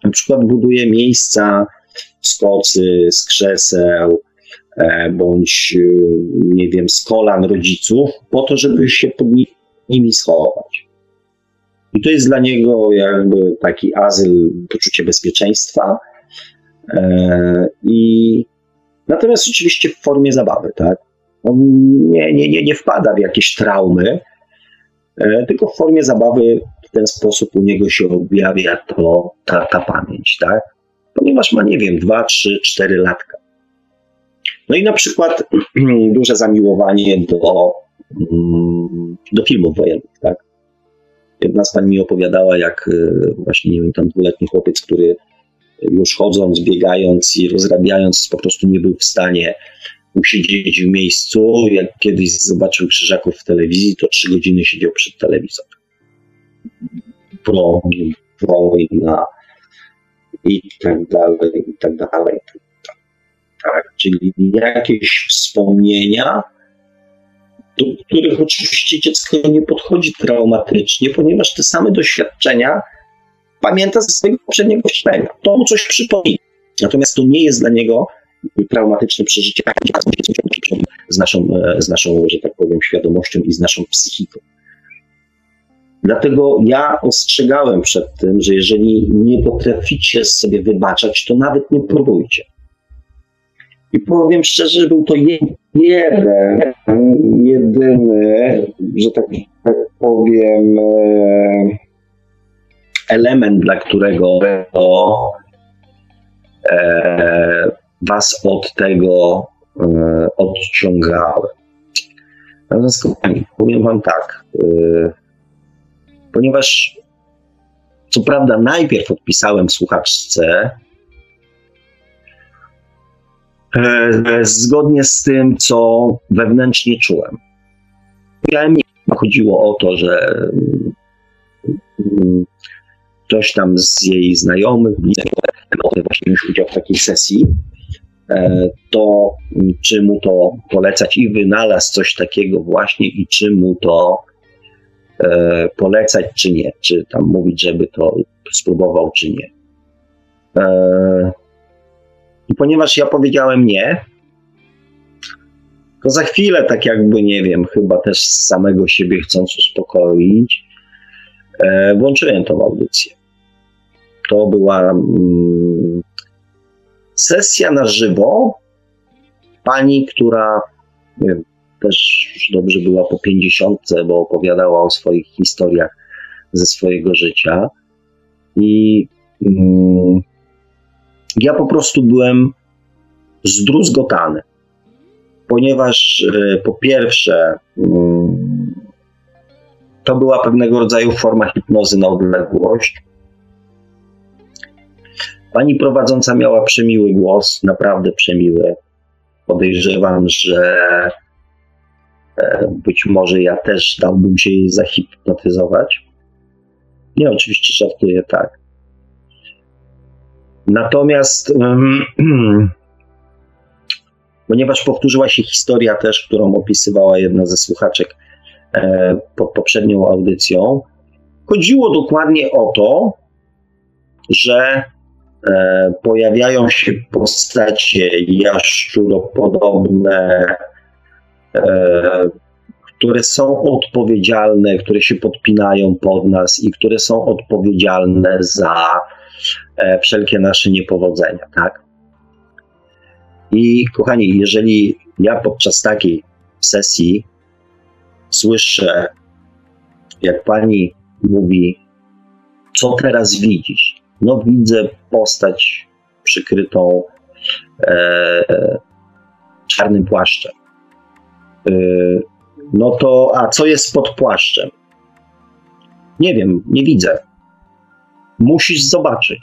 Na przykład buduje miejsca z kocy, z krzeseł, e, bądź, e, nie wiem, z kolan rodziców, po to, żeby się pod nimi schować. I to jest dla niego jakby taki azyl, poczucie bezpieczeństwa. E, I natomiast oczywiście w formie zabawy, tak? On nie, nie, nie, nie wpada w jakieś traumy, tylko w formie zabawy w ten sposób u niego się objawia to, ta, ta pamięć, tak? Ponieważ ma, nie wiem, 2, 3, 4 latka. No i na przykład duże zamiłowanie do, mm, do filmów wojennych, tak? Jedna z pani mi opowiadała, jak e, właśnie, nie wiem, tam dwuletni chłopiec, który już chodząc, biegając i rozrabiając, po prostu nie był w stanie usiedzieć w miejscu. Jak kiedyś zobaczył Krzyżaków w telewizji, to trzy godziny siedział przed telewizorem. Pro, wojna, i tak dalej, i tak dalej. Tak, czyli jakieś wspomnienia, do których oczywiście dziecko nie podchodzi traumatycznie, ponieważ te same doświadczenia pamięta ze swojego poprzedniego śledzenia. To mu coś przypomina. Natomiast to nie jest dla niego traumatyczne przeżycie z naszą, z naszą, że tak powiem, świadomością i z naszą psychiką. Dlatego ja ostrzegałem przed tym, że jeżeli nie potraficie sobie wybaczać, to nawet nie próbujcie. I powiem szczerze, że był to jeden, jedyny, że tak, tak powiem, e, element, dla którego e, was od tego e, odciągałem. Natomiast powiem wam tak, ponieważ co prawda najpierw odpisałem słuchaczce e, zgodnie z tym, co wewnętrznie czułem. Powiedziałem nie. Chodziło o to, że mm, ktoś tam z jej znajomych, właśnie już udział w takiej sesji, e, to czy mu to polecać i wynalazł coś takiego właśnie i czy mu to polecać, czy nie, czy tam mówić, żeby to spróbował, czy nie. E, I ponieważ ja powiedziałem nie, to za chwilę, tak jakby, nie wiem, chyba też z samego siebie chcąc uspokoić, e, włączyłem tą audycję. To była mm, sesja na żywo pani, która nie wiem, też już dobrze była po pięćdziesiątce, bo opowiadała o swoich historiach ze swojego życia. I mm, ja po prostu byłem zdruzgotany, ponieważ y, po pierwsze, y, to była pewnego rodzaju forma hipnozy na odległość. Pani prowadząca miała przemiły głos, naprawdę przemiły. Podejrzewam, że E, być może ja też dałbym się jej zahipnotyzować. Nie, oczywiście żartuję, tak. Natomiast, um, ponieważ powtórzyła się historia też, którą opisywała jedna ze słuchaczek e, pod poprzednią audycją, chodziło dokładnie o to, że e, pojawiają się postacie jaszczuropodobne, które są odpowiedzialne, które się podpinają pod nas i które są odpowiedzialne za e, wszelkie nasze niepowodzenia, tak? I kochani, jeżeli ja podczas takiej sesji słyszę, jak pani mówi, co teraz widzisz? No, widzę postać przykrytą e, czarnym płaszczem. Y, no to a co jest pod płaszczem? Nie wiem, nie widzę. musisz zobaczyć.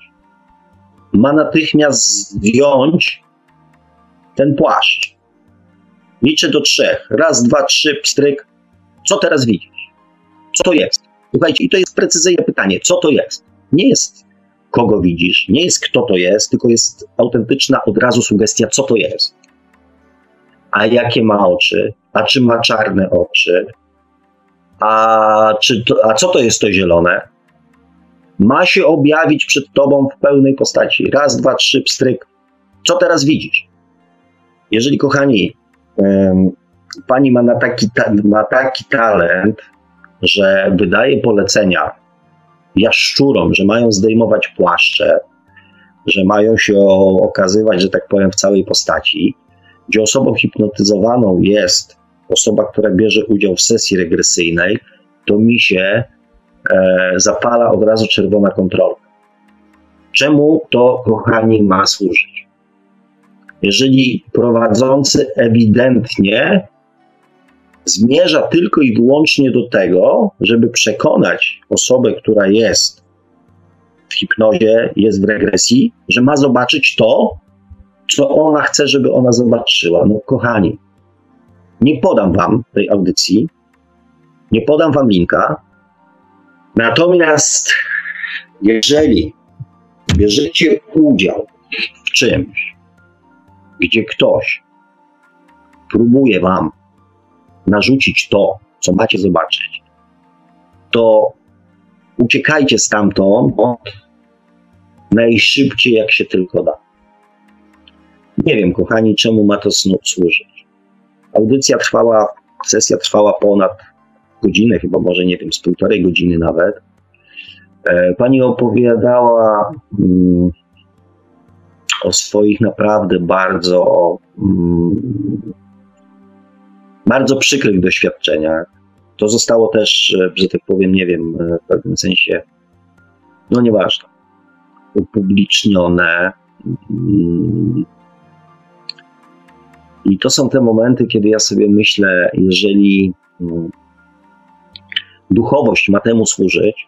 Ma natychmiast zdjąć ten płaszcz. Liczę do trzech. Raz, dwa, trzy, pstryk. Co teraz widzisz? Co to jest? Słuchajcie, i to jest precyzyjne pytanie. Co to jest? Nie jest kogo widzisz, nie jest kto to jest, tylko jest autentyczna od razu sugestia, co to jest. A jakie ma oczy? A czy ma czarne oczy? A, czy to, a co to jest to zielone? Ma się objawić przed tobą w pełnej postaci. Raz, dwa, trzy, pstryk. Co teraz widzisz? Jeżeli, kochani, pani ma, na taki, ma taki talent, że wydaje polecenia jaszczurom, że mają zdejmować płaszcze, że mają się okazywać, że tak powiem, w całej postaci, gdzie osobą hipnotyzowaną jest osoba, która bierze udział w sesji regresyjnej, to mi się e, zapala od razu czerwona kontrola. Czemu to, kochani, ma służyć? Jeżeli prowadzący ewidentnie zmierza tylko i wyłącznie do tego, żeby przekonać osobę, która jest w hipnozie, jest w regresji, że ma zobaczyć to, co ona chce, żeby ona zobaczyła. No, kochani, nie podam wam tej audycji, nie podam wam linka. Natomiast jeżeli bierzecie udział w czymś, gdzie ktoś próbuje wam narzucić to, co macie zobaczyć, to uciekajcie stamtąd najszybciej, jak się tylko da. Nie wiem, kochani, czemu ma to służyć. Audycja trwała, sesja trwała ponad godzinę, chyba może nie wiem, z półtorej godziny nawet. E, pani opowiadała mm, o swoich naprawdę bardzo mm, bardzo przykrych doświadczeniach. To zostało też, e, że tak powiem, nie wiem, e, w pewnym sensie, no nieważne, upublicznione. Mm. I to są te momenty, kiedy ja sobie myślę, jeżeli mm, duchowość ma temu służyć,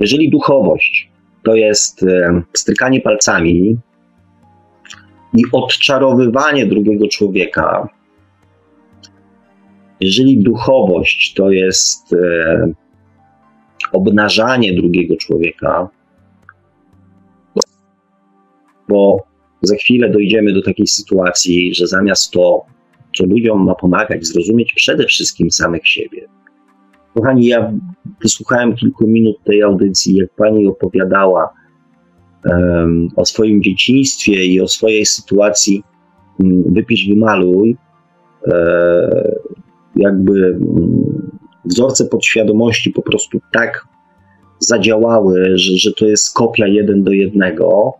jeżeli duchowość to jest e, strykanie palcami i odczarowywanie drugiego człowieka, jeżeli duchowość to jest e, obnażanie drugiego człowieka, bo za chwilę dojdziemy do takiej sytuacji, że zamiast to, co ludziom ma pomagać, zrozumieć przede wszystkim samych siebie. Kochani, ja wysłuchałem kilku minut tej audycji, jak pani opowiadała um, o swoim dzieciństwie i o swojej sytuacji. Um, wypisz, wymaluj. E, jakby mm, wzorce podświadomości po prostu tak zadziałały, że, że to jest kopia jeden do jednego,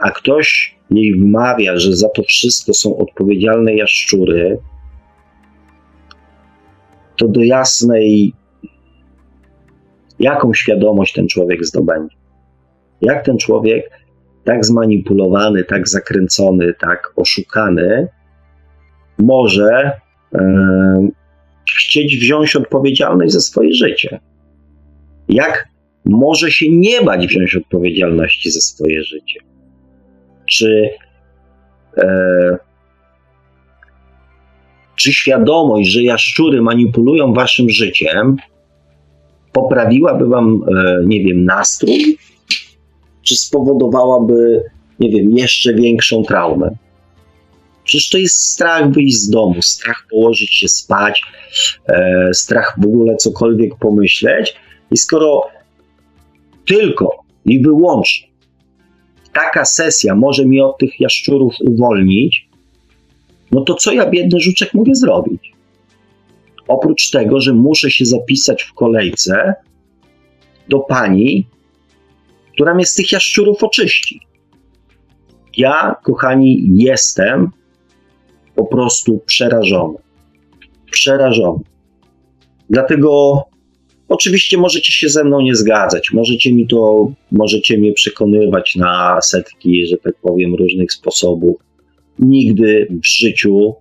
a ktoś jej wmawia, że za to wszystko są odpowiedzialne jaszczury, to do jasnej, jaką świadomość ten człowiek zdobędzie. Jak ten człowiek, tak zmanipulowany, tak zakręcony, tak oszukany, może chcieć wziąć odpowiedzialność za swoje życie. Jak może się nie bać wziąć odpowiedzialności za swoje życie? Czy, e, czy świadomość, że jaszczury manipulują waszym życiem, poprawiłaby wam, e, nie wiem, nastrój? Czy spowodowałaby, nie wiem, jeszcze większą traumę? Przecież to jest strach wyjść z domu, strach położyć się spać, e, strach w ogóle cokolwiek pomyśleć. I skoro tylko i wyłącznie taka sesja może mi od tych jaszczurów uwolnić, no to co ja, biedny żuczek, mogę zrobić? Oprócz tego, że muszę się zapisać w kolejce do pani, która mnie z tych jaszczurów oczyści. Ja, kochani, jestem po prostu przerażony. Przerażony. Dlatego oczywiście możecie się ze mną nie zgadzać, możecie mi to, możecie mnie przekonywać na setki, że tak powiem, różnych sposobów. Nigdy w życiu,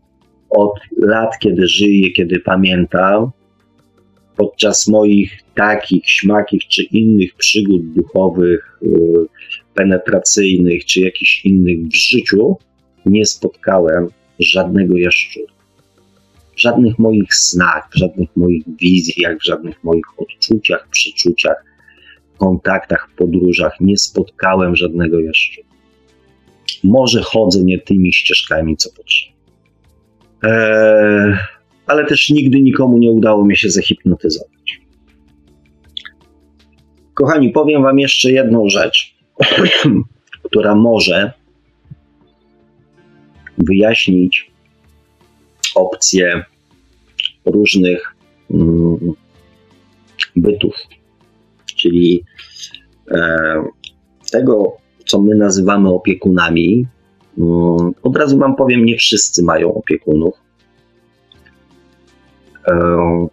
od lat, kiedy żyję, kiedy pamiętam, podczas moich takich, śmakich czy innych przygód duchowych, y, penetracyjnych czy jakichś innych w życiu nie spotkałem żadnego jaszczura. W żadnych moich snach, w żadnych moich wizjach, w żadnych moich odczuciach, przeczuciach, kontaktach, podróżach nie spotkałem żadnego jaszczura. Może chodzę nie tymi ścieżkami, co potrzeba. Eee, ale też nigdy nikomu nie udało mi się zahipnotyzować. Kochani, powiem Wam jeszcze jedną rzecz, która może wyjaśnić opcje różnych mm, bytów, czyli e, tego, co my nazywamy opiekunami. Mm, od razu Wam powiem, nie wszyscy mają opiekunów. E,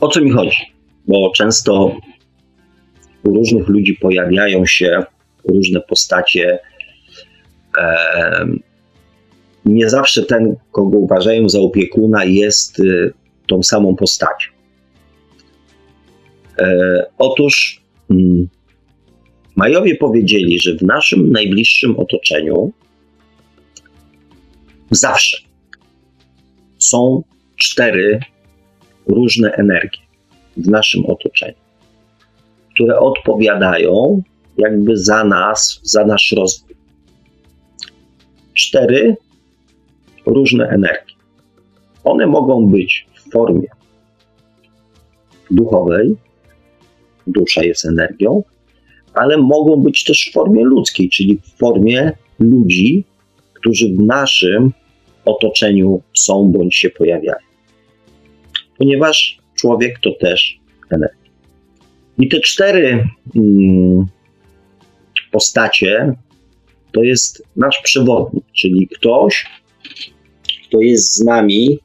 o co mi chodzi? Bo często u różnych ludzi pojawiają się różne postacie. Nie zawsze ten, kogo uważają za opiekuna, jest y, tą samą postacią. E, otóż mm, Majowie powiedzieli, że w naszym najbliższym otoczeniu zawsze są cztery różne energie w naszym otoczeniu, które odpowiadają jakby za nas, za nasz rozwój. Cztery różne energie. One mogą być w formie duchowej, dusza jest energią, ale mogą być też w formie ludzkiej, czyli w formie ludzi, którzy w naszym otoczeniu są bądź się pojawiają. Ponieważ człowiek to też energia. I te cztery mm, postacie to jest nasz przewodnik, czyli ktoś, kto jest z nami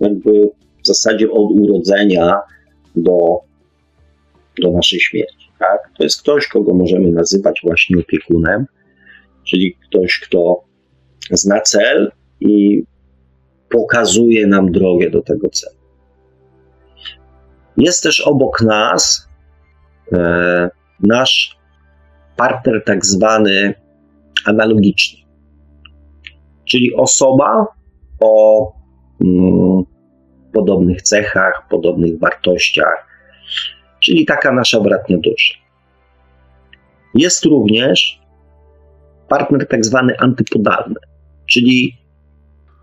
jakby w zasadzie od urodzenia do, do naszej śmierci. Tak? To jest ktoś, kogo możemy nazywać właśnie opiekunem, czyli ktoś, kto zna cel i pokazuje nam drogę do tego celu. Jest też obok nas e, nasz partner, tak zwany analogiczny, czyli osoba o mm, podobnych cechach, podobnych wartościach, czyli taka nasza bratnia dusza. Jest również partner tak zwany antypodalny, czyli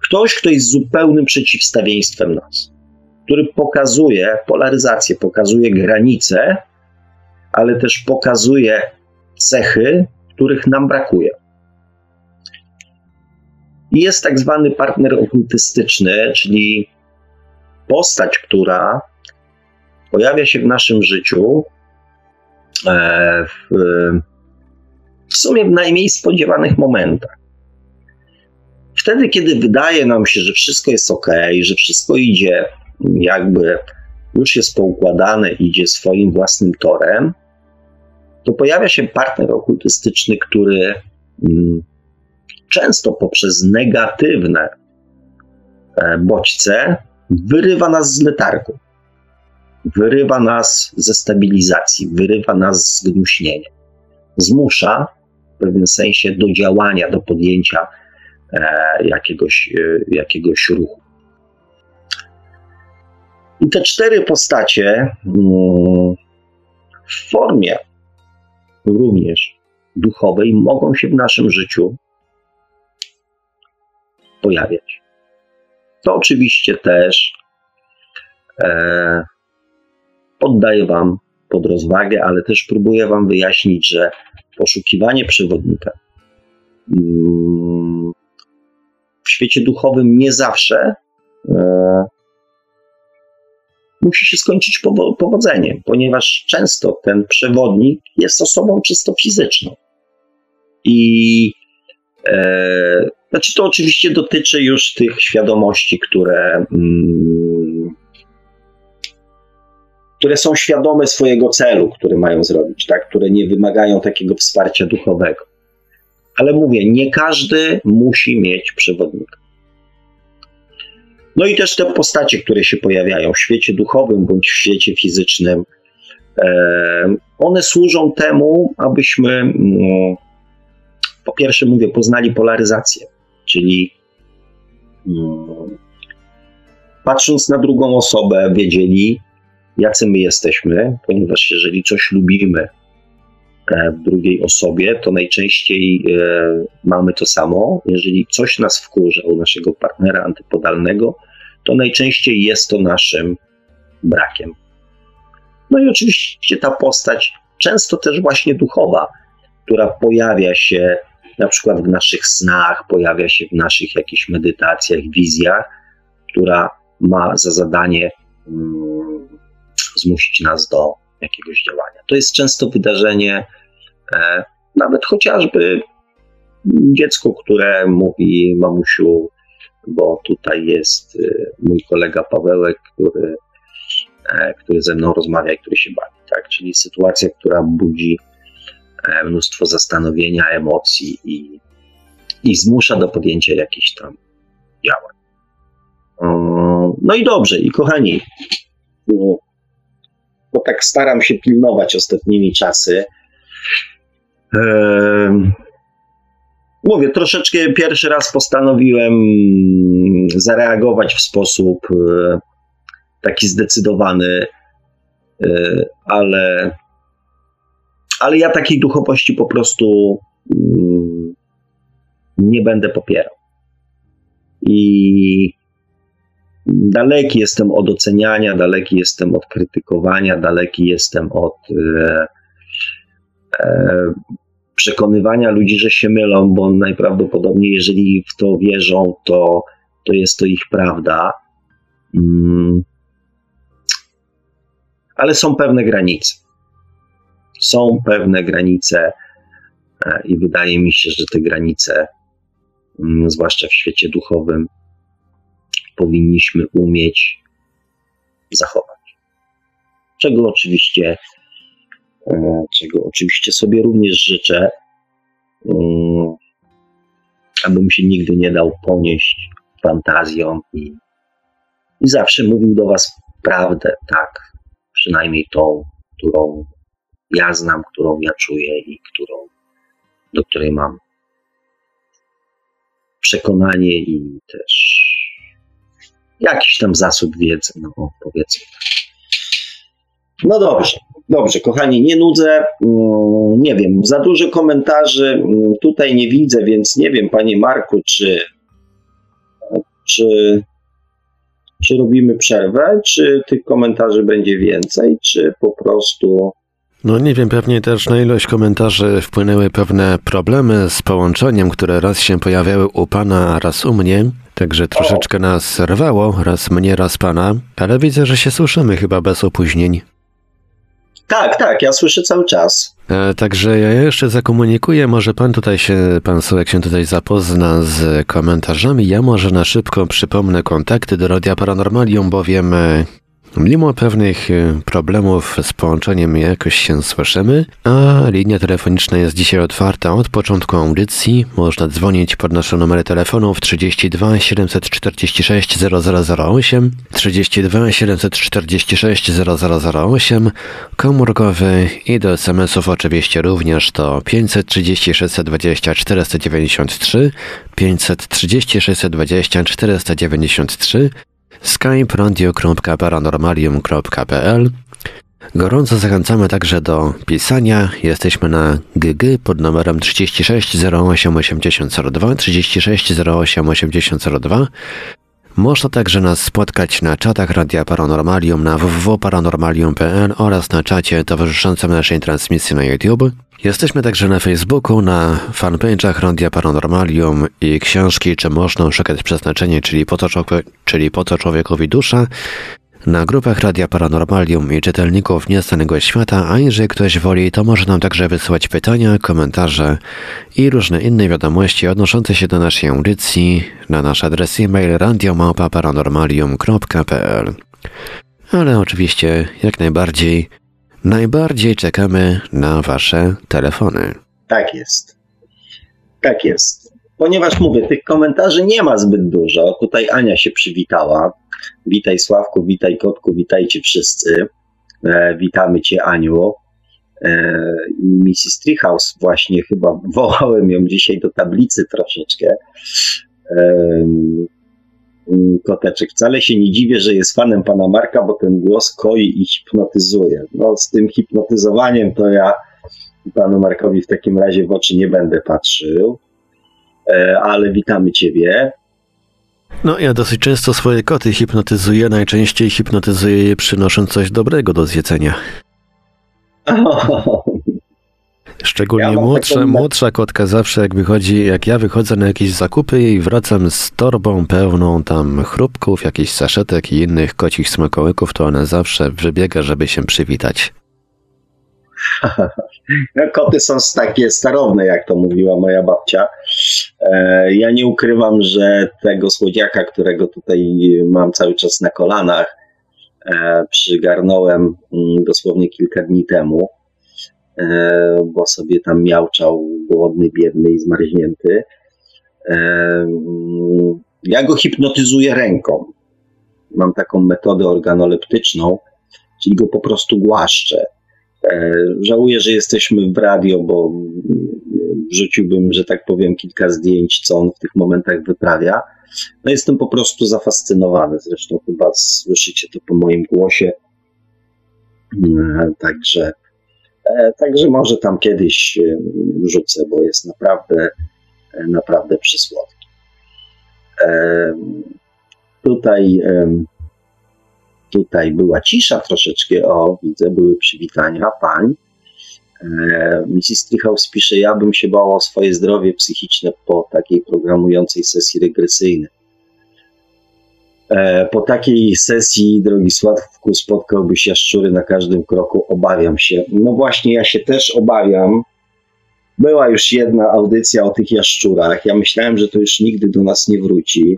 ktoś, kto jest zupełnym przeciwstawieństwem nas, który pokazuje polaryzację, pokazuje granice, ale też pokazuje cechy, których nam brakuje. I jest tak zwany partner okultystyczny, czyli postać, która pojawia się w naszym życiu e, w, w sumie w najmniej spodziewanych momentach. Wtedy, kiedy wydaje nam się, że wszystko jest ok, że wszystko idzie jakby już jest poukładane, idzie swoim własnym torem, to pojawia się partner okultystyczny, który mm, często poprzez negatywne e, bodźce wyrywa nas z letargu wyrywa nas ze stabilizacji, wyrywa nas z gnuśnienia. Zmusza w pewnym sensie do działania, do podjęcia e, jakiegoś, e, jakiegoś ruchu. I te cztery postacie mm, w formie również duchowej mogą się w naszym życiu pojawiać. To oczywiście też e, poddaję Wam pod rozwagę, ale też próbuję Wam wyjaśnić, że poszukiwanie przewodnika mm, w świecie duchowym nie zawsze e, musi się skończyć powodzeniem, ponieważ często ten przewodnik jest osobą czysto fizyczną. I e, znaczy to oczywiście dotyczy już tych świadomości, które mm, które są świadome swojego celu, który mają zrobić, tak? które nie wymagają takiego wsparcia duchowego. Ale mówię, nie każdy musi mieć przewodnika. No i też te postacie, które się pojawiają w świecie duchowym bądź w świecie fizycznym, one służą temu, abyśmy mm, po pierwsze, mówię, poznali polaryzację, czyli mm, patrząc na drugą osobę, wiedzieli, jacy my jesteśmy, ponieważ jeżeli coś lubimy e, w drugiej osobie, to najczęściej e, mamy to samo. Jeżeli coś nas wkurza u naszego partnera antypodalnego, to najczęściej jest to naszym brakiem. No i oczywiście ta postać, często też właśnie duchowa, która pojawia się na przykład w naszych snach, pojawia się w naszych jakichś medytacjach, wizjach, która ma za zadanie mm, zmusić nas do jakiegoś działania. To jest często wydarzenie, e, nawet chociażby dziecko, które mówi mamusiu, bo tutaj jest e, mój kolega Pawełek, który, e, który ze mną rozmawia i który się bawi. Tak? Czyli sytuacja, która budzi mnóstwo zastanowienia, emocji i, i zmusza do podjęcia jakichś tam działań. No i dobrze, i kochani, bo tak staram się pilnować ostatnimi czasy. Mówię, troszeczkę pierwszy raz postanowiłem zareagować w sposób e, taki zdecydowany, e, ale, ale ja takiej duchowości po prostu mm, nie będę popierał. I daleki jestem od oceniania, daleki jestem od krytykowania, daleki jestem od e, e, przekonywania ludzi, że się mylą, bo najprawdopodobniej, jeżeli w to wierzą, to, to jest to ich prawda. Mm. Ale są pewne granice. Są pewne granice, e, i wydaje mi się, że te granice, mm, zwłaszcza w świecie duchowym, powinniśmy umieć zachować. Czego oczywiście, e, czego oczywiście sobie również życzę, mm, abym się nigdy nie dał ponieść fantazją i, i zawsze mówił do Was prawdę, tak, przynajmniej tą, którą ja znam, którą ja czuję i którą, do której mam przekonanie i też jakiś tam zasób wiedzy, no powiedzmy. No dobrze, dobrze, kochani, nie nudzę. Mm, nie wiem, za dużo komentarzy mm, tutaj nie widzę, więc nie wiem, panie Marku, czy, czy, czy robimy przerwę, czy tych komentarzy będzie więcej, czy po prostu no nie wiem, pewnie też na ilość komentarzy wpłynęły pewne problemy z połączeniem, które raz się pojawiały u pana, a raz u mnie. Także troszeczkę nas rwało, raz mnie, raz pana, ale widzę, że się słyszymy chyba bez opóźnień. Tak, tak, ja słyszę cały czas. E, także ja jeszcze zakomunikuję, może pan tutaj się, pan Sołek się tutaj zapozna z komentarzami. Ja może na szybko przypomnę kontakty do Radia Paranormalium, bowiem e, Mimo pewnych e, problemów z połączeniem jakoś się słyszymy, a linia telefoniczna jest dzisiaj otwarta od początku audycji. Można dzwonić pod nasze numery telefonów 32 746 0008, 32 746 0008, komórkowy i do SMS-ów oczywiście również to 530 620 493, 530 620 493, skype Gorąco zachęcamy także do pisania. Jesteśmy na GG pod numerem 36 08 8002 36 08 8002 można także nas spotkać na czatach Radia Paranormalium na www.paranormalium.pl oraz na czacie towarzyszącym naszej transmisji na YouTube. Jesteśmy także na Facebooku, na fanpage'ach Radia Paranormalium i książki Czy można szukać przeznaczenia, czyli po to, czyli po to człowiekowi dusza na grupach Radia Paranormalium i czytelników Nieznanego Świata, a jeżeli ktoś woli, to może nam także wysyłać pytania, komentarze i różne inne wiadomości odnoszące się do naszej audycji na nasz adres e-mail radiomałpa-paranormalium.pl Ale oczywiście, jak najbardziej, najbardziej czekamy na Wasze telefony. Tak jest. Tak jest. ponieważ mówię, tych komentarzy nie ma zbyt dużo. Tutaj Ania się przywitała. Witaj Sławku, witaj Kotku, witajcie wszyscy. E, witamy Cię Aniu. E, Mrs. Właśnie chyba wołałem ją dzisiaj do tablicy troszeczkę. E, Koteczek, wcale się nie dziwię, że jest fanem pana Marka, bo ten głos koi i hipnotyzuje. No z tym hipnotyzowaniem to ja panu Markowi w takim razie w oczy nie będę patrzył, e, ale witamy ciebie. No, ja dosyć często swoje koty hipnotyzuję, najczęściej hipnotyzuję je przynosząc coś dobrego do zjedzenia. Szczególnie ja młodsza, taką... młodsza kotka zawsze jak wychodzi, jak ja wychodzę na jakieś zakupy i wracam z torbą pełną tam chrupków, jakichś saszetek i innych kocich smakołyków, to ona zawsze wybiega, żeby się przywitać. No, koty są takie starowne, jak to mówiła moja babcia. E, ja nie ukrywam, że tego słodziaka, którego tutaj mam cały czas na kolanach, e, przygarnąłem mm, dosłownie kilka dni temu, e, bo sobie tam miałczał głodny, biedny i zmarznięty. Mm, ja go hipnotyzuję ręką. Mam taką metodę organoleptyczną, czyli go po prostu głaszczę żałuję, że jesteśmy w radio, bo wrzuciłbym, że tak powiem, kilka zdjęć, co on w tych momentach wyprawia. No jestem po prostu zafascynowany. Zresztą chyba słyszycie to po moim głosie. E, także, e, także może tam kiedyś rzucę, bo jest naprawdę, naprawdę przysłowny. Tutaj Tutaj była cisza troszeczkę, o widzę, były przywitania pań. E, Mrs. Trihouse pisze, ja bym się bała o swoje zdrowie psychiczne po takiej programującej sesji regresyjnej. E, po takiej sesji, drogi Sławku, spotkałbyś jaszczury na każdym kroku, obawiam się. No właśnie, ja się też obawiam. Była już jedna audycja o tych jaszczurach. Ja myślałem, że to już nigdy do nas nie wróci.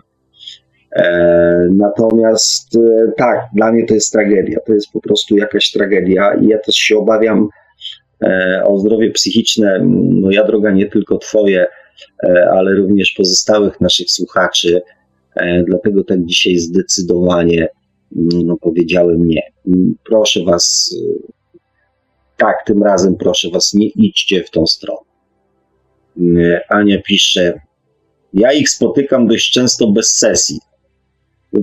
E, natomiast e, tak, dla mnie to jest tragedia. To jest po prostu jakaś tragedia i ja też się obawiam e, o zdrowie psychiczne, ja droga nie tylko Twoje, ale również pozostałych naszych słuchaczy. Dlatego tak dzisiaj zdecydowanie no, powiedziałem nie. Proszę Was, tak, tym razem proszę Was, nie idźcie w tą stronę. Ania pisze, ja ich spotykam dość często bez sesji.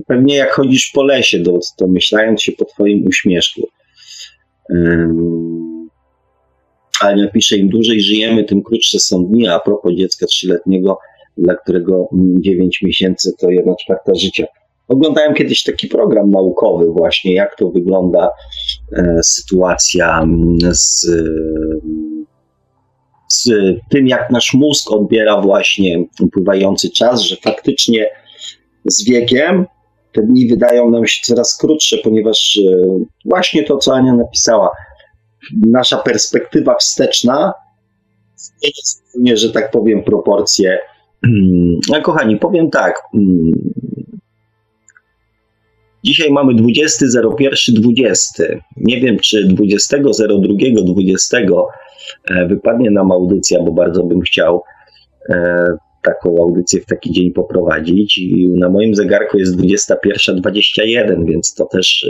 Pewnie jak chodzisz po lesie, to, to myślając się po twoim uśmieszku. Ale napiszę, im dłużej żyjemy, tym krótsze są dni, a propos dziecka trzyletniego, dla którego 9 miesięcy to jedna czwarta życia. Oglądałem kiedyś taki program naukowy właśnie, jak to wygląda e, sytuacja z, z tym, jak nasz mózg odbiera właśnie upływający czas, że faktycznie z wiekiem te dni wydają nam się coraz krótsze, ponieważ e, właśnie to, co Ania napisała, nasza perspektywa wsteczna zmienia że tak powiem, proporcje. No, kochani, powiem tak. Mm, dzisiaj mamy 20.01.20. Nie wiem, czy 20.02.20 e, wypadnie nam audycja, bo bardzo bym chciał taką audycję w taki dzień poprowadzić. I na moim zegarku jest 21.21, więc to też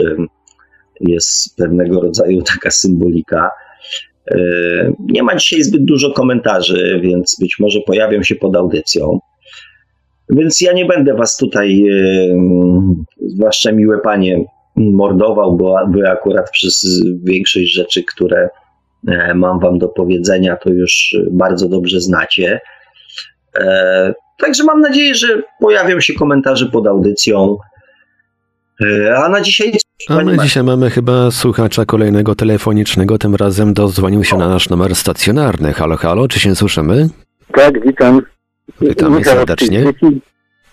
jest pewnego rodzaju taka symbolika. Nie ma dzisiaj zbyt dużo komentarzy, więc być może pojawią się pod audycją. Więc ja nie będę Was tutaj, zwłaszcza miłe panie, mordował, bo Wy akurat przez większość rzeczy, które e, mam Wam do powiedzenia, to już bardzo dobrze znacie. E, także mam nadzieję, że pojawią się komentarze pod audycją. E, a na dzisiaj. A my dzisiaj mamy chyba słuchacza kolejnego telefonicznego. Tym razem dozwonił się na nasz numer stacjonarny. Halo, halo, czy się słyszymy? Tak, witam. Witamy serdecznie.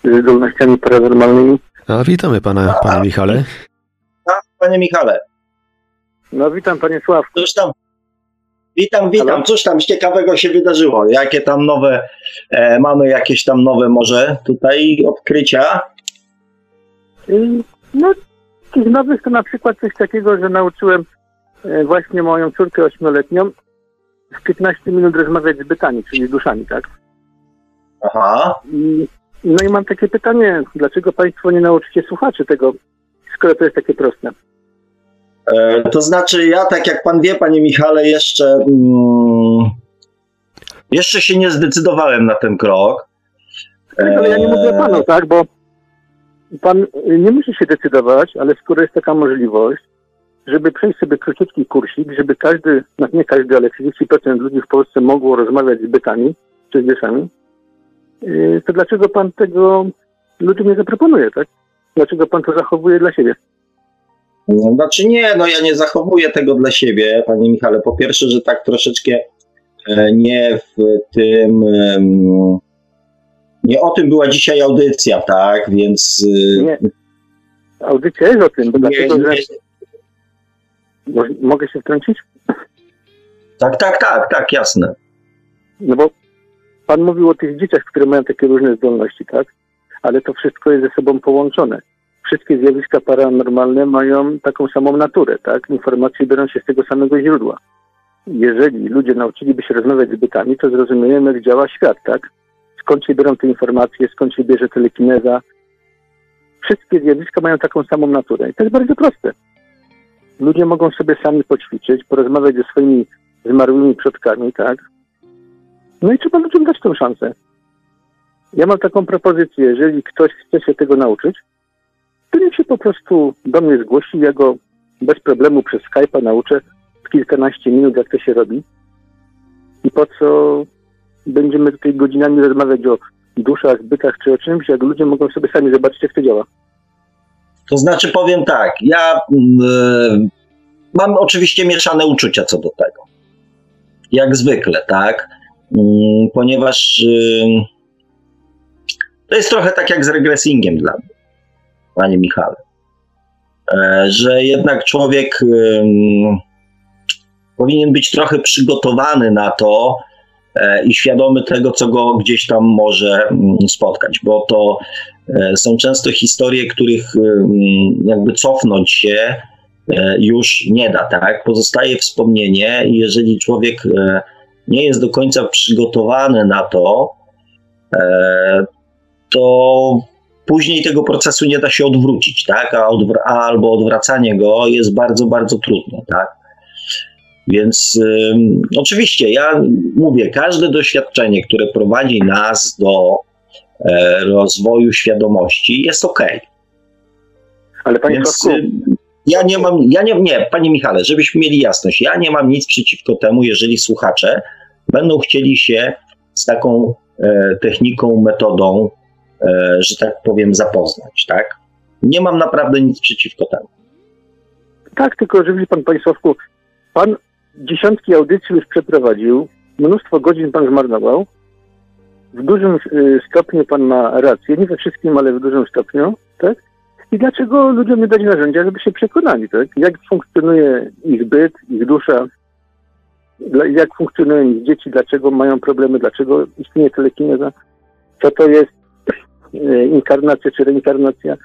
Z zdolnościami paranormalnymi. A witamy pana, panie Michale. A, panie Michale. No witam, panie Sławku. Cóż tam, Witam, witam. Cóż tam ciekawego się wydarzyło? Jakie tam nowe, e, mamy jakieś tam nowe może tutaj odkrycia? Y, no, z nowych to na przykład coś takiego, że nauczyłem e, właśnie moją córkę ośmioletnią w 15 minut rozmawiać z bytami, czyli z duszami, tak? Aha. I, no i mam takie pytanie, dlaczego Państwo nie nauczycie słuchaczy tego, skoro to jest takie proste? E, to znaczy, ja tak jak pan wie, panie Michale, jeszcze, mm, jeszcze się nie zdecydowałem na ten krok. Tak, ale ja nie mówię panu, tak, bo pan nie musi się decydować, ale skoro jest taka możliwość, żeby przejść sobie króciutki kursik, żeby każdy, no nie każdy, ale 30% ludzi w Polsce mogło rozmawiać z bytami czy z dyszami, yy, to dlaczego pan tego ludziom nie zaproponuje, tak? Dlaczego pan to zachowuje dla siebie? No, znaczy nie, no ja nie zachowuję tego dla siebie, panie Michale. Po pierwsze, że tak troszeczkę e, nie w tym... Nie o tym była dzisiaj audycja, tak? Więc y, Nie. Audycja jest o tym, bo nie, dlatego, że... nie, Mo- Mogę się wtrącić? tak, tak, tak, tak, jasne. No bo pan mówił o tych dzieciach, które mają takie różne zdolności, tak? Ale to wszystko jest ze sobą połączone. Wszystkie zjawiska paranormalne mają taką samą naturę, tak? Informacje biorą się z tego samego źródła. Jeżeli ludzie nauczyliby się rozmawiać z bytami, to zrozumieją, jak działa świat, tak? Skąd się biorą te informacje, skąd się bierze telekineza. Wszystkie zjawiska mają taką samą naturę. I to jest bardzo proste. Ludzie mogą sobie sami poćwiczyć, porozmawiać ze swoimi zmarłymi przodkami, tak? No i trzeba ludziom dać tą szansę. Ja mam taką propozycję, jeżeli ktoś chce się tego nauczyć, to się po prostu do mnie zgłosi, ja go bez problemu przez Skype'a nauczę w kilkanaście minut, jak to się robi. I po co będziemy tutaj godzinami rozmawiać o duszach, bytach czy o czymś, jak ludzie mogą sobie sami zobaczyć, jak to działa. To znaczy powiem tak, ja mm, y, mam oczywiście mieszane uczucia co do tego. Jak zwykle, tak? Mm, ponieważ y, to jest trochę tak jak z regresingiem dla mnie, panie Michale. E, że jednak człowiek powinien być trochę przygotowany na to e, i świadomy tego, co go gdzieś tam może spotkać, bo to e, są często historie, których jakby cofnąć się już nie da, tak? Pozostaje wspomnienie i jeżeli człowiek nie jest do końca przygotowany na to, to później tego procesu nie da się odwrócić, tak? A odwr- albo odwracanie go jest bardzo, bardzo trudne, tak? Więc ym, oczywiście ja mówię, każde doświadczenie, które prowadzi nas do e, rozwoju świadomości jest ok. Ale panie Więc y, ja nie mam, ja nie, nie, panie Michale, żebyśmy mieli jasność, ja nie mam nic przeciwko temu, jeżeli słuchacze będą chcieli się z taką e, techniką, metodą, że tak powiem, zapoznać, tak? Nie mam naprawdę nic przeciwko temu. Tak, tylko że widzi pan, panie Sławku, pan dziesiątki audycji już przeprowadził, mnóstwo godzin pan zmarnował. W dużym y, stopniu pan ma rację, nie we wszystkim, ale w dużym stopniu, tak? I dlaczego ludziom nie dać narzędzia, żeby się przekonali, tak? Jak funkcjonuje ich byt, ich dusza, jak funkcjonują ich dzieci, dlaczego mają problemy, dlaczego istnieje telekineza, co to jest inkarnacja czy reinkarnacja,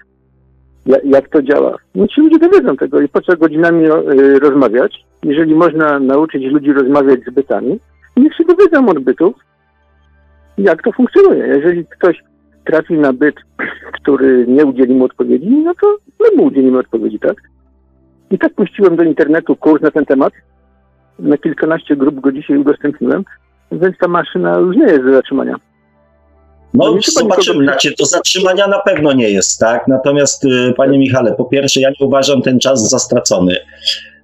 ja- jak to działa. No ci ludzie dowiedzą tego i po co godzinami y, rozmawiać, jeżeli można nauczyć ludzi rozmawiać z bytami, niech się dowiedzą od bytów, jak to funkcjonuje. Jeżeli ktoś trafi na byt, który nie udzieli mu odpowiedzi, no to my mu udzielimy odpowiedzi, tak? I tak puściłem do internetu kurs na ten temat. Na kilkanaście grup go dzisiaj udostępniłem, więc ta maszyna już nie jest do zatrzymania. No zobaczymy, znaczy to zatrzymania na pewno nie jest, tak? Natomiast y, panie Michale, po pierwsze ja nie uważam ten czas za stracony.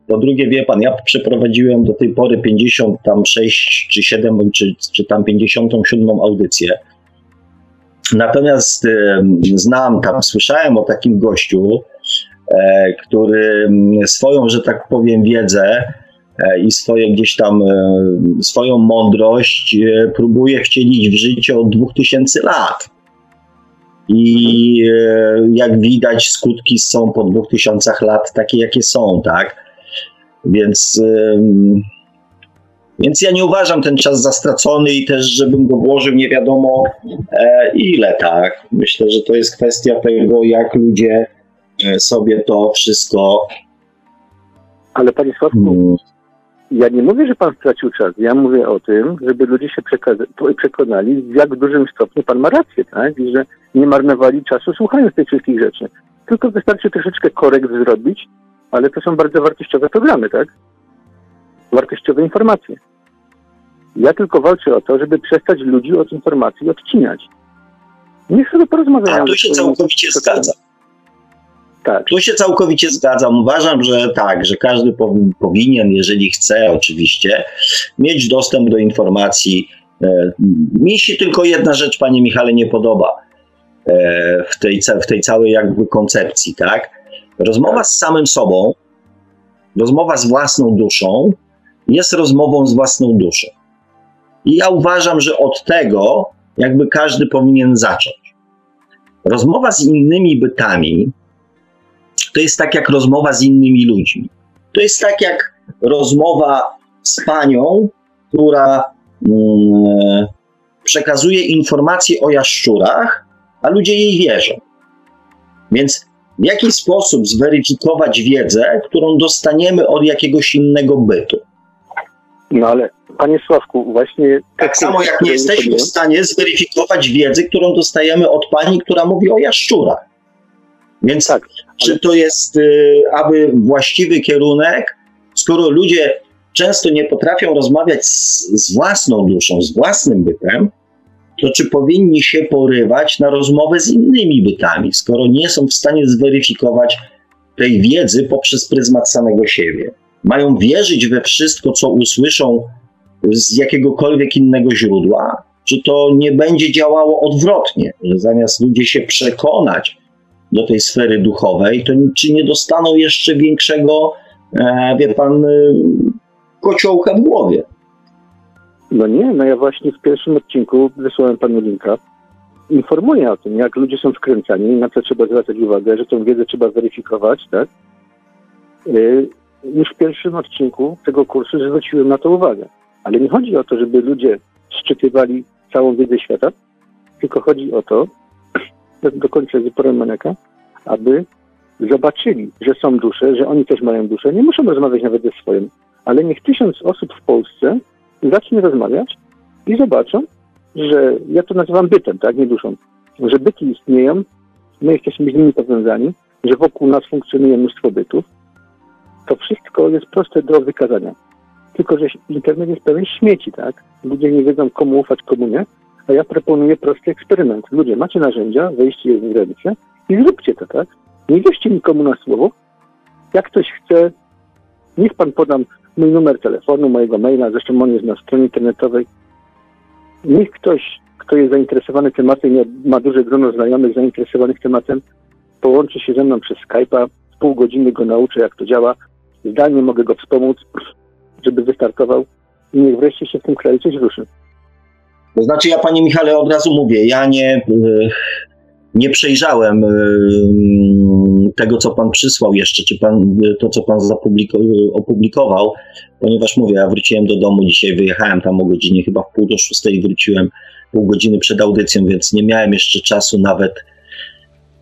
Po drugie, wie pan, ja przeprowadziłem do tej pory 56 czy 7, czy, czy tam 57 audycję. Natomiast znam tam, słyszałem o takim gościu, e, który mm, swoją, że tak powiem, wiedzę i swoje gdzieś tam e, swoją mądrość e, próbuje wcielić w życie od 2000 lat. I e, jak widać, skutki są po 2000 lat takie, jakie są, tak? Więc, więc ja nie uważam ten czas za stracony i też, żebym go włożył nie wiadomo e, ile, tak? Myślę, że to jest kwestia tego, jak ludzie e, sobie to wszystko Ale panie Sławku, mm, Ja nie mówię, że pan stracił czas. Ja mówię o tym, żeby ludzie się przekonali, w jak dużym stopniu pan ma rację, tak? I że nie marnowali czasu słuchając tych wszystkich rzeczy. Tylko wystarczy troszeczkę korekt zrobić, ale to są bardzo wartościowe programy, tak? Wartościowe informacje. Ja tylko walczę o to, żeby przestać ludzi od informacji odcinać. Niech sobie porozmawiają. A tu się całkowicie zgadza. Tak. Tu się całkowicie zgadzam. Uważam, że tak, że każdy powinien, jeżeli chce oczywiście, mieć dostęp do informacji. E, mi się tylko jedna rzecz, panie Michale, nie podoba e, w tej, w tej całej jakby koncepcji, tak? Rozmowa z samym sobą, rozmowa z własną duszą jest rozmową z własną duszą. I ja uważam, że od tego jakby każdy powinien zacząć. Rozmowa z innymi bytami to jest tak jak rozmowa z innymi ludźmi. To jest tak jak rozmowa z panią, która mm, przekazuje informacje o jaszczurach, a ludzie jej wierzą. Więc w jaki sposób zweryfikować wiedzę, którą dostaniemy od jakiegoś innego bytu? No ale Panie Sławku, właśnie... Tak samo jak nie jesteśmy w stanie zweryfikować wiedzy, którą dostajemy od pani, która mówi o jaszczurach. Więc tak, czy to jest y, aby właściwy kierunek, skoro ludzie często nie potrafią rozmawiać z, z własną duszą, z własnym bytem, to czy powinni się porywać na rozmowę z innymi bytami, skoro nie są w stanie zweryfikować tej wiedzy poprzez pryzmat samego siebie? Mają wierzyć we wszystko, co usłyszą z jakiegokolwiek innego źródła? Czy to nie będzie działało odwrotnie, że zamiast ludzie się przekonać do tej sfery duchowej, to czy nie dostaną jeszcze większego, e, wie pan, e, kociołka w głowie? No nie, no ja właśnie w pierwszym odcinku wysłałem panu linka. Informuję o tym, jak ludzie są wkręcani, na co trzeba zwracać uwagę, że tą wiedzę trzeba weryfikować, tak? E, już w pierwszym odcinku tego kursu zwróciłem na to uwagę. Ale nie chodzi o to, żeby ludzie szczytywali całą wiedzę świata, tylko chodzi o to, dokończę z porem Maneka, aby zobaczyli, że są dusze, że oni też mają duszę. Nie muszą rozmawiać nawet ze swoim, ale niech tysiąc osób w Polsce zacznie rozmawiać i zobaczą, że ja to nazywam bytem, tak, nie duszą, że byty istnieją, my jesteśmy z nimi powiązani, że wokół nas funkcjonuje mnóstwo bytów. To wszystko jest proste do wykazania. Tylko, że internet jest pełen śmieci, tak? Ludzie nie wiedzą, komu ufać, komu nie. A ja proponuję prosty eksperyment. Ludzie, macie narzędzia, wejście w ręce i zróbcie to, tak? Nie wierzcie nikomu na słowo. Jak ktoś chce, niech pan podam mój numer telefonu, mojego maila, zresztą on jest na stronie internetowej. Niech ktoś, kto jest zainteresowany tematem, ma duże grono znajomych zainteresowanych tematem, połączy się ze mną przez Skype'a, pół godziny go nauczę, jak to działa. Zdalnie mogę go wspomóc, żeby wystartował i niech wreszcie się w tym kraju coś ruszy. To znaczy, ja panie Michale od razu mówię, ja nie, e, nie przejrzałem e, tego, co pan przysłał jeszcze, czy pan, to, co pan opublikował, ponieważ mówię, ja wróciłem do domu dzisiaj, wyjechałem tam o godzinie chyba w pół do szóstej, wróciłem pół godziny przed audycją, więc nie miałem jeszcze czasu nawet